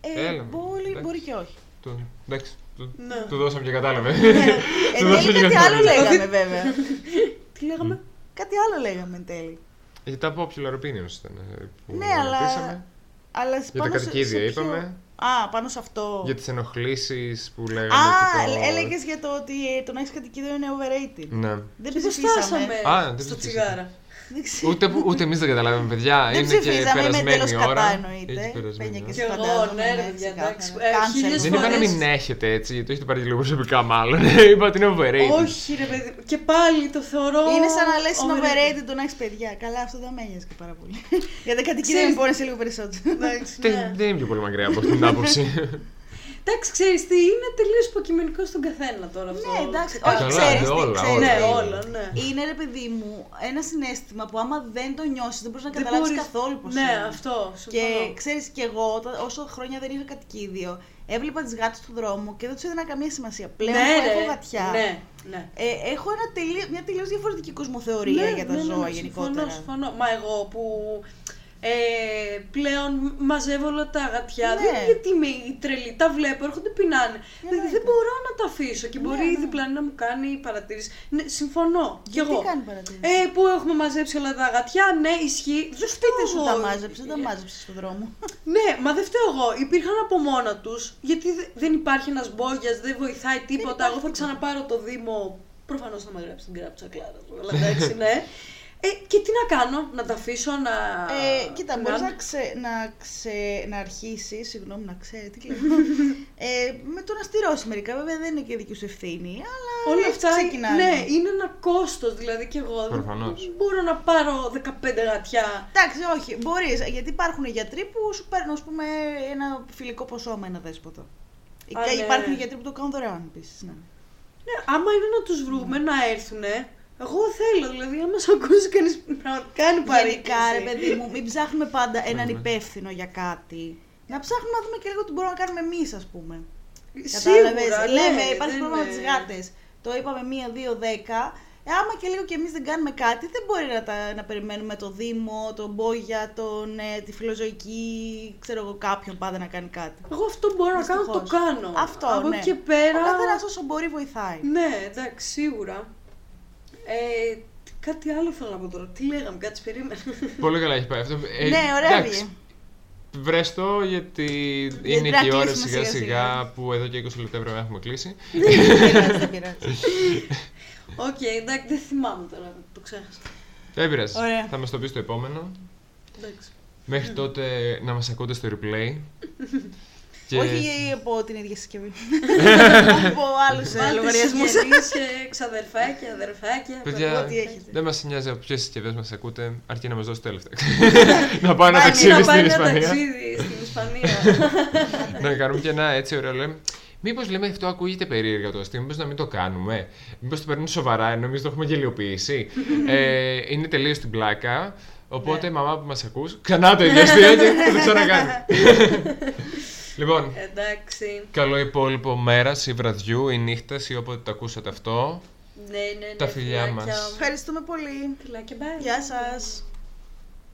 Ε, Έλα, μπορεί, εντάξει. μπορεί και όχι. Του, εντάξει, του, Ναι. του δώσαμε και κατάλαβε. Εν τέλει κάτι άλλο λέγαμε βέβαια. Τι λέγαμε; κάτι άλλο λέγαμε εν τέλει. Για τα popular opinions ήταν ε, που Ναι, αλλά- ρωτήσαμε. Αλλά Για τα πάνω σε- κατοικίδια σε ποιο- είπαμε. Α, πάνω σε αυτό. Για τις ενοχλήσεις που λέγαμε. Α, και το... έλεγες για το ότι ε, το να έχεις κατοικίδιο είναι overrated. Ναι. Δεν Και το ψηφίσαμε. στάσαμε Α, δεν στο ψηφίσαμε. τσιγάρα. Δεν ξέρω. Ούτε, που- ούτε εμείς δεν καταλάβαμε, παιδιά. Δεν είναι και ψηφίσαμε, είμαι περασμένη εντελώς η κατά, ώρα. εννοείται. Έχει περασμένη Πένια η και ώρα. Κι εγώ, φαντάζομαι, ναι, ρε ναι, παιδιά, ξεκάθαρα. εντάξει. Ε, Cancel. χίλιες Δεν είπα να φορές. μην έχετε έτσι, γιατί το έχετε πάρει λίγο προσωπικά μάλλον. είπα ότι είναι overrated. Όχι, ρε παιδί. Και πάλι το θεωρώ. Είναι σαν να λες είναι overrated. overrated το να έχεις παιδιά. Καλά, αυτό δεν με ένοιαζε και πάρα πολύ. Γιατί κατοικίδιο Ξέρεις- με πόνεσε λίγο περισσότερο. Εντάξει, Δεν, ναι. δεν είναι πιο πολύ μακριά από αυτήν την άποψη. Εντάξει, ξέρεις τι, είναι τελείως υποκειμενικό στον καθένα τώρα αυτό. Ναι, εντάξει, ξεκάθαρα. όχι, Καλά, ξέρεις τι, όλα, ξέρεις όλα, Ναι, τι. όλα, ναι. Είναι ρε παιδί μου ένα συνέστημα που άμα δεν το νιώσεις δεν μπορείς να Δεν καταλάβεις μπορείς- καθόλου πώς Ναι, είναι. αυτό. Και συμφωνώ. ξέρεις κι εγώ, όταν- όσο χρόνια δεν είχα κατοικίδιο, έβλεπα τις γάτες του δρόμου και δεν τους έδινα καμία σημασία. Πλέον ναι, που ρε, έχω γατιά. Ναι, ναι. Ε, έχω ένα τελείω, μια τελείως διαφορετική κοσμοθεωρία Ναι, για τα ναι, ναι, ζώα ναι, γενικότερα. Συμφωνώ, συμφωνώ. Μα εγώ που ε, πλέον μαζεύω όλα τα αγατιά. Ναι. Δεν είναι γιατί είμαι η τρελή. Τα βλέπω, έρχονται πεινάνε. Δηλαδή Εννοείται. δεν μπορώ να τα αφήσω και Ναι, μπορεί η ναι. διπλανή να μου κάνει παρατήρηση. Ναι, συμφωνώ. Κι Γιατί εγώ. κάνει παρατήρηση; Ε, που έχουμε μαζέψει όλα τα αγατιά, ναι, ισχύει. Δεν φταίω Δεν σου εγώ. τα μάζεψε, δεν τα μάζεψε στον δρόμο. Ναι, μα δεν φταίω εγώ. Υπήρχαν από μόνα τους. Γιατί δε- δεν υπάρχει ένας μπόγιας, δεν βοηθάει τίποτα. υπάρχει Εγώ θα τίποτα. ξαναπάρω το Δήμο. Προφανώς θα με γράψει την κράψα κλάρα. Αλλά εντάξει, ναι. Ε, και τι να κάνω, να τα αφήσω να. Ε, κοίτα, μπορείς να- να, ξε, να, ξε, να αρχίσεις, συγγνώμη, να ξέρει, τι λέω. ε, με το να στηρώσει μερικά. Βέβαια δεν είναι και δική σου ευθύνη, αλλά Όλα έτσι αυτά ξεκινάνε. ναι, είναι ένα κόστος. Δηλαδή και εγώ δεν Προφανώς. μπορώ να πάρω 15 γατιά. Εντάξει, όχι, μπορείς. Γιατί υπάρχουν γιατροί που σου παίρνουν, ας πούμε, ένα φιλικό ποσό με ένα δέσποτο. Α, Και ναι. υπάρχουν γιατροί που το κάνουν δωρεάν επίσης. Ναι. Ναι, άμα είναι να τους βρούμε να έρθουνε, εγώ θέλω. Δηλαδή, άμα σε ακούσει κανείς να κάνει παρήκηση. Γενικά, ρε παιδί μου, μην ψάχνουμε πάντα έναν υπεύθυνο για κάτι. Να ψάχνουμε να δούμε και λίγο τι μπορούμε να κάνουμε εμείς, ας πούμε. Σίγουρα, Κατάλαβες, ναι, λέμε, υπάρχει δεν πρόβλημα με είναι- τις γάτες. Το είπαμε μία, δύο, δέκα. Ε, άμα και λίγο κι εμείς δεν κάνουμε κάτι, δεν μπορεί να, τα, να περιμένουμε το Δήμο, τον Μπόγια, τον, ε, τη φιλοζωική, ξέρω εγώ, κάποιον πάντα να κάνει κάτι. Εγώ αυτό μπορώ να κάνω, το Δυστυχώς. κάνω. Αυτό, Από ναι. εκεί και πέρα. Ο καθένας όσο μπορεί βοηθάει. Ναι, εντάξει, σίγουρα. Ε, κάτι άλλο θέλω να πω τώρα. Τι λέγαμε, κάτι περίμενε. Πολύ καλά έχεις πάει αυτό. Ε, Ναι, ωραία εντάξει, βγήκε. Βρες το γιατί είναι πρέπει και η να ώρα κλείσουμε σιγά σιγά σιγά σιγά. που εδώ και 20 λεπτά πρέπει να έχουμε κλείσει. δεν πειράζει, δεν πειράζει. Οκ, εντάξει, δεν θυμάμαι τώρα, το ξέχασα. Δεν πειράζει. Ωραία. Θα μας το πεις στο επόμενο. Εντάξει. Μέχρι τότε να μας ακούτε στο replay. Και- Όχι από την ίδια συσκευή. από άλλους ε, Βάλτε λογαριασμούς. συγγενείς και ξαδερφάκια, αδερφάκια. Παιδιά, ό,τι έχετε. δεν μας νοιάζει από ποιες συσκευές μας ακούτε, αρκεί να μας δώσετε λεφτά. να πάω ένα Πάει, ταξίδι να στην πάει ένα Ισπανία. ταξίδι στην Ισπανία. να κάνουμε και ένα έτσι ωραίο λέμε. Μήπως λέμε αυτό ακούγεται περίεργα το αστείο, μήπως να μην το κάνουμε; Μήπως το παίρνουν σοβαρά, ενώ εμείς το έχουμε γελιοποιήσει; ε, είναι τελείως στην πλάκα. Οπότε, Ναι. μαμά που μας ακούς, ξανά το ίδιο αστείο και θα το ξανακάνει. Λοιπόν, Εντάξει. καλό υπόλοιπο μέρας ή βραδιού ή νύχτας ή όποτε το ακούσατε αυτό. Ναι, ναι, ναι. Τα φιλιά φιλάκια. μας. Ευχαριστούμε πολύ. Φιλάκια, bye. Γεια σας.